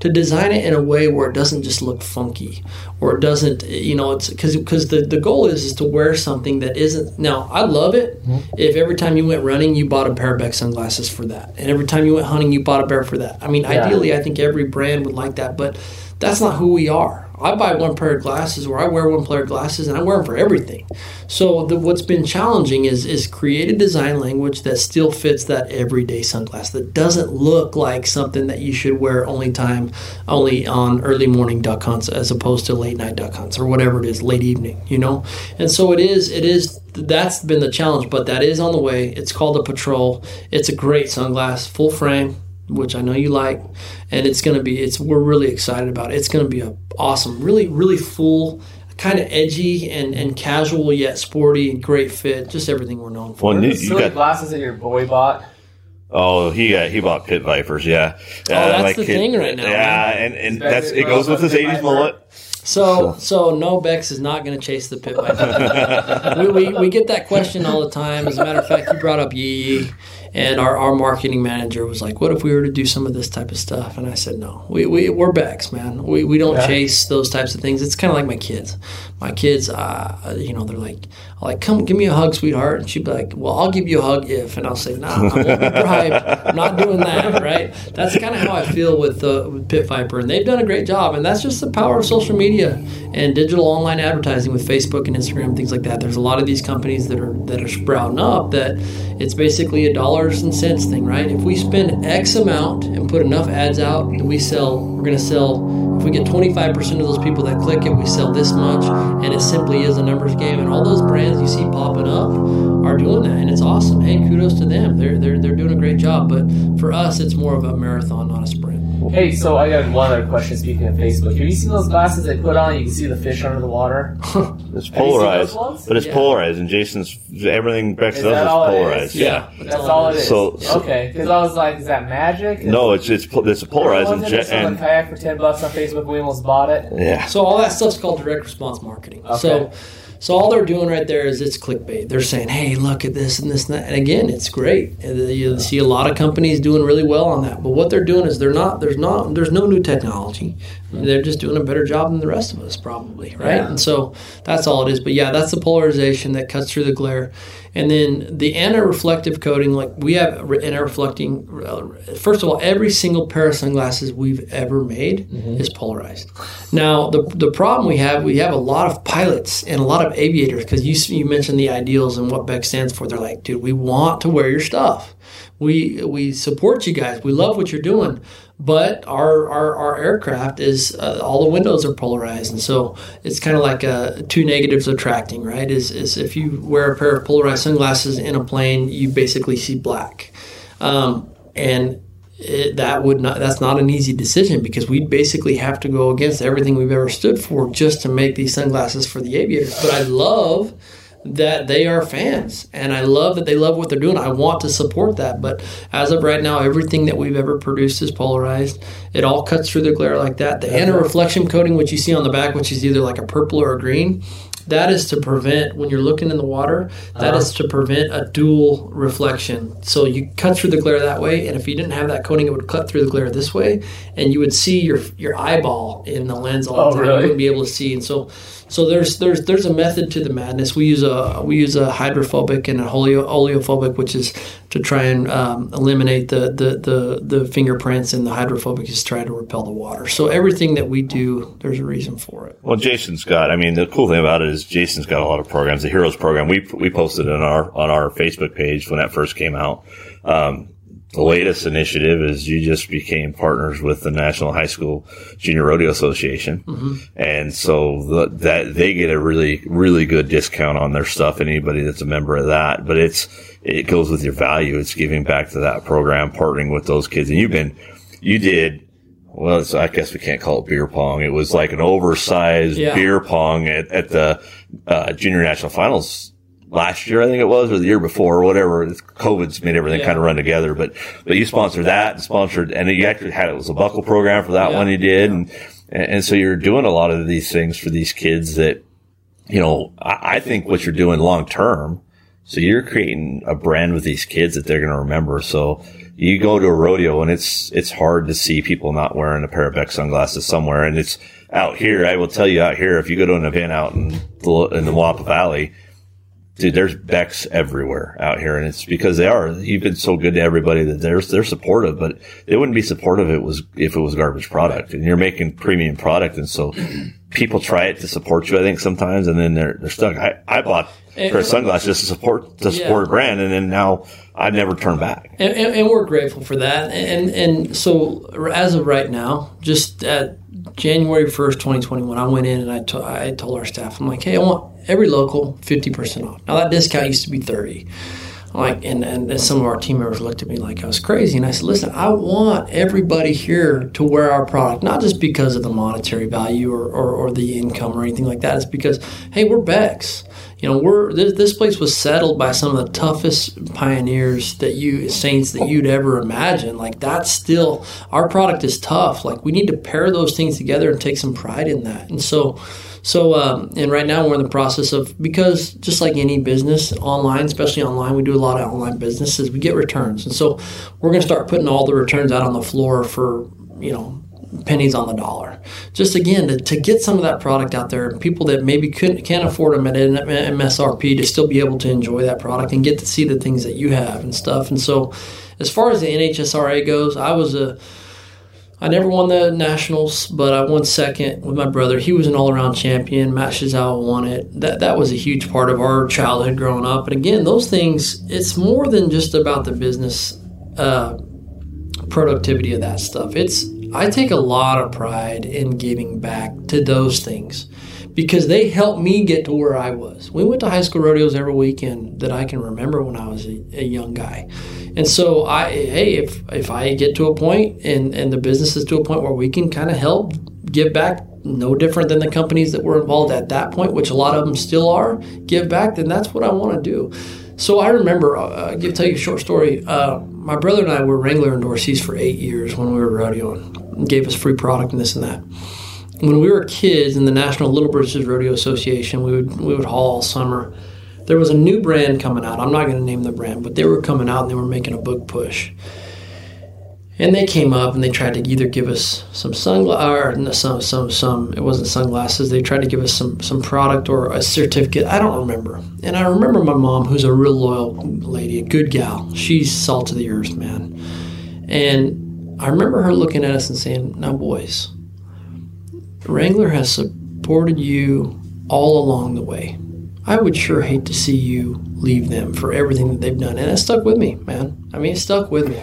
to design it in a way where it doesn't just look funky or it doesn't you know it's because because the, the goal is is to wear something that isn't now I love it if every time you went running you bought a pair of Bex sunglasses for that and every time you went hunting you bought a pair for that I mean Yeah. ideally I think every brand would like that, but that's not who we are. I buy one pair of glasses, or I wear one pair of glasses, and I wear them for everything. So the, what's been challenging is is create a design language that still fits that everyday sunglass that doesn't look like something that you should wear only time, only on early morning duck hunts as opposed to late night duck hunts or whatever it is, late evening. You know, and so it is. It is. That's been the challenge, but that is on the way. It's called the Patrol. It's a great sunglass, full frame which I know you like, and it's gonna be. It's we're really excited about it. It's gonna be a awesome, really, really full, kind of edgy and and casual yet sporty and great fit. Just everything we're known for. Well, you, the you got glasses that your boy bought? Oh, he got he bought pit vipers, yeah. Oh, uh, that's the thing right now, Yeah, and, and Beck that's is it goes with his '80s mullet. So so no Bex is not going to chase the pit viper. we, we we get that question all the time. As a matter of fact, you brought up Yee Yee, and our, our marketing manager was like, "What if we were to do some of this type of stuff?" And I said, "No, we, we we're Bex, man. We we don't Yeah. chase those types of things. It's kind of like my kids. My kids, uh, you know, they're like, I'm like, come give me a hug, sweetheart, and she'd be like, "Well, I'll give you a hug if," and I'll say, "No, I won't be bribed. I'm not doing that." Right? That's kind of how I feel with uh, with Pit Viper, and they've done a great job. And that's just the power of social media and digital online advertising with Facebook and Instagram things like that. There's a lot of these companies that are that are sprouting up that it's basically a dollars and cents thing, right? If we spend X amount and put enough ads out, and we sell, we're going to sell. If we get 25% of those people that click it, we sell this much, and it simply is a numbers game. And all those brands you see popping up are doing that, and it's awesome. Hey, kudos to them. They're they're they're doing a great job. But for us, it's more of a marathon, not a sprint. Hey, so I got one other question. Speaking of Facebook, have you seen those glasses they put on? You can see the fish under the water. It's Have you seen polarized, but it's Yeah. polarized, and Jason's everything Bex Is does that is all it is? polarized. Yeah. That's all it is. So- so- okay, because I was like, is that magic? No, it's it's po- it's a polarized and, Wasn't je- sold and kayak for ten bucks on Facebook? We almost bought it. yeah. So all that stuff's called direct response marketing. Okay. So so all they're doing right there is it's clickbait. They're saying, "Hey, look at this and this and that." And again, it's great. You see a lot of companies doing really well on that. But what they're doing is they're not. There's not. There's no new technology. They're just doing a better job than the rest of us, probably, right? Yeah. And so that's all it is. But yeah, that's the polarization that cuts through the glare. And then the anti-reflective coating, like we have re- anti-reflecting. uh, First of all, every single pair of sunglasses we've ever made is polarized. Now, the the problem we have, we have a lot of pilots and a lot of aviators because you you mentioned the ideals and what Bex stands for. They're like, dude, we want to wear your stuff. We we support you guys. We love what you're doing. But our, our, our aircraft is uh, all the windows are polarized, and so it's kind of like uh, two negatives attracting, right? Is, is if you wear a pair of polarized sunglasses in a plane, you basically see black, um, and it, that would not that's not an easy decision because we'd basically have to go against everything we've ever stood for just to make these sunglasses for the aviators. But I love that they are fans and I love that they love what they're doing. I want to support that. But as of right now, everything that we've ever produced is polarized. It all cuts through the glare like that. The anti reflection coating, which you see on the back, which is either like a purple or a green, that is to prevent when you're looking in the water, That uh-huh. is to prevent a dual reflection. So you cut through the glare that way, and if you didn't have that coating, it would cut through the glare this way, and you would see your your eyeball in the lens all Oh, the time. really? You wouldn't be able to see, and so so there's there's there's a method to the madness. We use a we use a hydrophobic and a oleo, oleophobic, which is to try and um, eliminate the, the the the fingerprints, and the hydrophobic is trying to repel the water. So everything that we do, there's a reason for it. Well, Jason's got. I mean, the cool thing about it is Jason's got a lot of programs. The Heroes program we we posted on our on our Facebook page when that first came out. Um, the latest initiative is you just became partners with the National High School Junior Rodeo Association, and so the, that they get a really really good discount on their stuff. Anybody that's a member of that, but it's it goes with your value. It's giving back to that program, partnering with those kids, and you've been you did well, it's, I guess we can't call it beer pong. It was like an oversized Yeah. beer pong at, at the uh, junior national finals last year, I think it was, or the year before, or whatever. COVID's made everything Yeah. kind of run together, but but you sponsored that and sponsored, and you actually had it was a buckle program for that Yeah. one you did, and and so you're doing a lot of these things for these kids that you know I, I think what you're doing long term. So you're creating a brand with these kids that they're going to remember. So you go to a rodeo and it's, it's hard to see people not wearing a pair of Bex sunglasses somewhere. And it's out here. I will tell you out here, if you go to an event out in the, in the Moapa Valley, dude, there's Bex everywhere out here. And it's because they are, you've been so good to everybody that they're, they're supportive, but they wouldn't be supportive if it was, if it was garbage product and you're making premium product. And so people try it to support you, I think sometimes, and then they're, they're stuck. I, I bought a pair of sunglasses just to support, to support a brand. And then now I've never turned back. and, and, and we're grateful for that. And and so as of right now, just at January first, twenty twenty one, I went in and I to- I told our staff, I'm like, hey, I want every local fifty percent off. Now that discount used to be thirty. I'm like, and, and some of our team members looked at me like I was crazy, and I said, listen, I want everybody here to wear our product, not just because of the monetary value or, or, or the income or anything like that. It's because hey, we're Bex. You know, we're this, this place was settled by some of the toughest pioneers that you saints that you'd ever imagine. Like that's still our product is tough. Like we need to pair those things together and take some pride in that. And so, so um, and right now we're in the process of because just like any business online, especially online, we do a lot of online businesses. We get returns, and so we're going to start putting all the returns out on the floor for you know pennies on the dollar. Just again to, to get some of that product out there, people that maybe couldn't can't afford them at MSRP to still be able to enjoy that product and get to see the things that you have and stuff. And so, as far as the NHSRA goes, I was a I never won the nationals, but I won second with my brother. He was an all-around champion. Matt Shizawa won it. That that was a huge part of our childhood growing up. And again, those things. It's more than just about the business uh, productivity of that stuff. It's I take a lot of pride in giving back to those things because they helped me get to where I was. We went to high school rodeos every weekend that I can remember when I was a, a young guy. And so I hey, if if I get to a point and and the business is to a point where we can kind of help give back no different than the companies that were involved at that point, which a lot of them still are, give back, then that's what I want to do. So I remember, uh, I'll give, tell you a short story. Uh, my brother and I were Wrangler endorsees for eight years when we were rodeoing, gave us free product and this and that. When we were kids in the National Little Britches Rodeo Association, we would we would haul all summer. There was a new brand coming out. I'm not going to name the brand, but they were coming out and they were making a book push. And they came up and they tried to either give us some sunglasses or some some some it wasn't sunglasses. They tried to give us some some product or a certificate. I don't remember. And I remember my mom, who's a real loyal lady, a good gal. She's salt of the earth, man. And I remember her looking at us and saying, "Now, boys, Wrangler has supported you all along the way. I would sure hate to see you leave them for everything that they've done." And it stuck with me, man. I mean, it stuck with me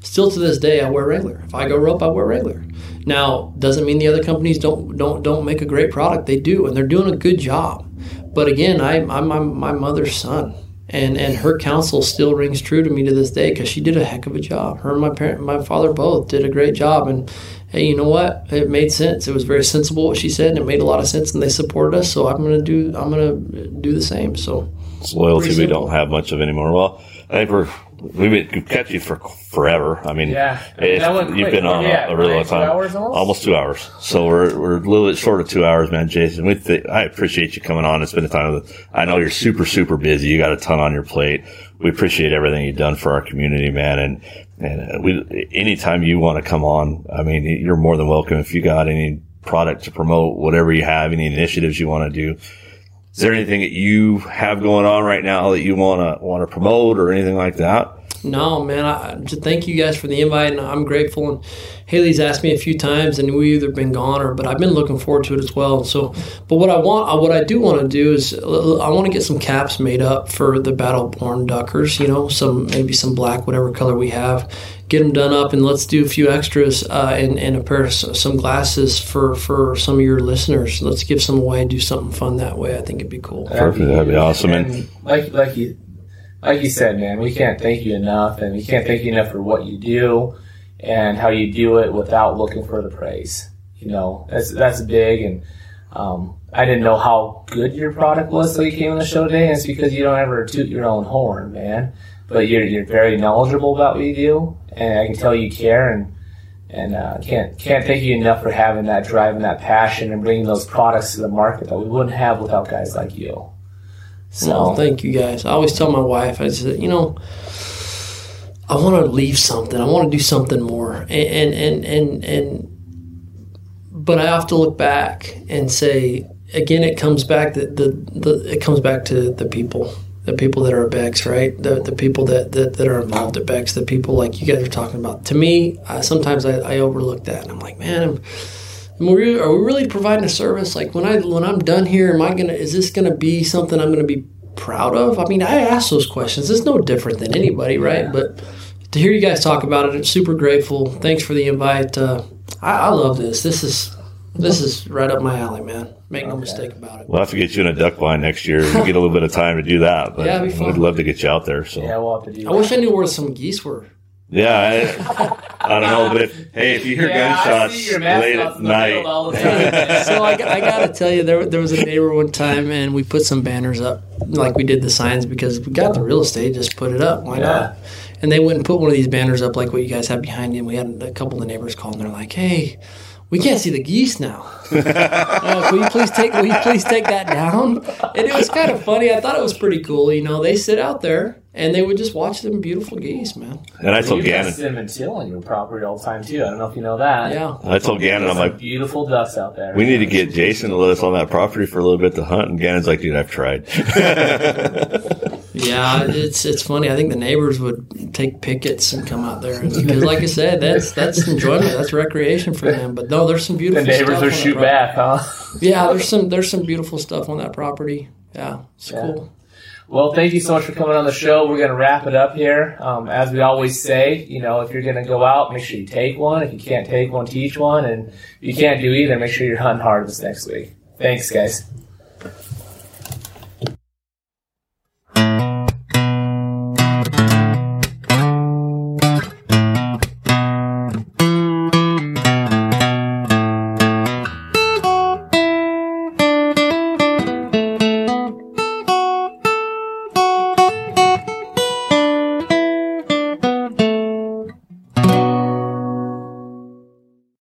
still to this day, I wear Wrangler. If I go rope, I wear Wrangler. Now, doesn't mean the other companies don't don't don't make a great product. They do, and they're doing a good job. But again, I, I'm my, my mother's son, and and her counsel still rings true to me to this day because she did a heck of a job. Her and my parent, my father both did a great job, and hey, you know what? It made sense. It was very sensible what she said, and it made a lot of sense, and they supported us. So I'm gonna do I'm gonna do the same. So it's loyalty we don't have much of anymore. Well, I think we're we've been kept you for forever. I mean, Yeah. you've been on Yeah, a, a really long time, hours almost? two hours. So we're we're a little bit short of two hours, man. Jason, we th- I appreciate you coming on and spending time with. us. I know you're super super busy. You got a ton on your plate. We appreciate everything you've done for our community, man. And and uh, we anytime you want to come on, I mean, you're more than welcome. If you got any product to promote, whatever you have, any initiatives you want to do. Is there anything that you have going on right now that you want to want to promote or anything like that? No, man. I, just thank you guys for the invite, and I'm grateful. And Haley's asked me a few times, and we either been gone or, but I've been looking forward to it as well. So, but what I want, uh, what I do want to do is, I want to get some caps made up for the Battleborn Duckers. You know, some maybe some black, whatever color we have. Get them done up, and let's do a few extras uh, and, and a pair of some glasses for for some of your listeners. Let's give some away and do something fun that way. I think it'd be cool. Perfect. That'd be awesome. And And like like you like you said, man, we can't thank you enough, and we can't thank you enough for what you do and how you do it without looking for the praise. You know, that's that's big, and um, I didn't know how good your product was till you came on the show today, and it's because you don't ever toot your own horn, man. But you're you're very knowledgeable about what you do, and I can tell you care, and and uh, can't can't thank you enough for having that drive and that passion and bringing those products to the market that we wouldn't have without guys like you. So Well, thank you guys. I always tell my wife, I said, you know, I want to leave something. I want to do something more. And and and and, and but I have to look back and say again. It comes back that the, the it comes back to the people, the people that are at Bex, right? The the people that, that that are involved at Bex, the people like you guys are talking about. To me, I, sometimes I, I overlook that, and I'm like, man. I'm, Am we, are we really providing a service? Like when I when I'm done here, am I gonna? Is this gonna be something I'm gonna be proud of? I mean, I ask those questions. It's no different than anybody, right? But to hear you guys talk about it, I'm super grateful. Thanks for the invite. Uh, I, I love this. This is this is right up my alley, man. Make no mistake about it. we'll have to get you in a duck blind next year. You get a little bit of time to do that, but Yeah, it'd we'd love to get you out there. So Yeah, we'll have to do I wish I knew where some geese were. Yeah, I, I don't know, but if, hey, if you hear gunshots late at night, so I, I got to tell you, there, there was a neighbor one time, and we put some banners up, like we did the signs, because we got the real estate, just put it up. Why not? And they went and put one of these banners up, like what you guys have behind you. And we had a couple of the neighbors call, and they're like, "Hey, we can't see the geese now. Uh, will you please take? Will you please take that down?" And it was kind of funny. I thought it was pretty cool. You know, they sit out there and they would just watch them beautiful geese, man. and I told You've got Gannon, cinnamon teal on your property all the time too. I don't know if you know that. Yeah. I told Gannon, I'm like, beautiful ducks out there. we need to get Jason to let us on that property for a little bit to hunt. And Gannon's like, dude, I've tried. Yeah, it's it's funny. I think the neighbors would take pickets and come out there because, like I said, that's that's enjoyment, that's recreation for them. But no, there's some beautiful. the beautiful. neighbors stuff will on that shoot property. back, huh? Yeah, there's some there's some beautiful stuff on that property. Yeah, it's Yeah. cool. Well, thank you so much for coming on the show. We're going to wrap it up here. Um, as we always say, you know, if you're going to go out, make sure you take one. If you can't take one, teach one. And if you can't do either, make sure you're hunting hard this next week. Thanks, guys.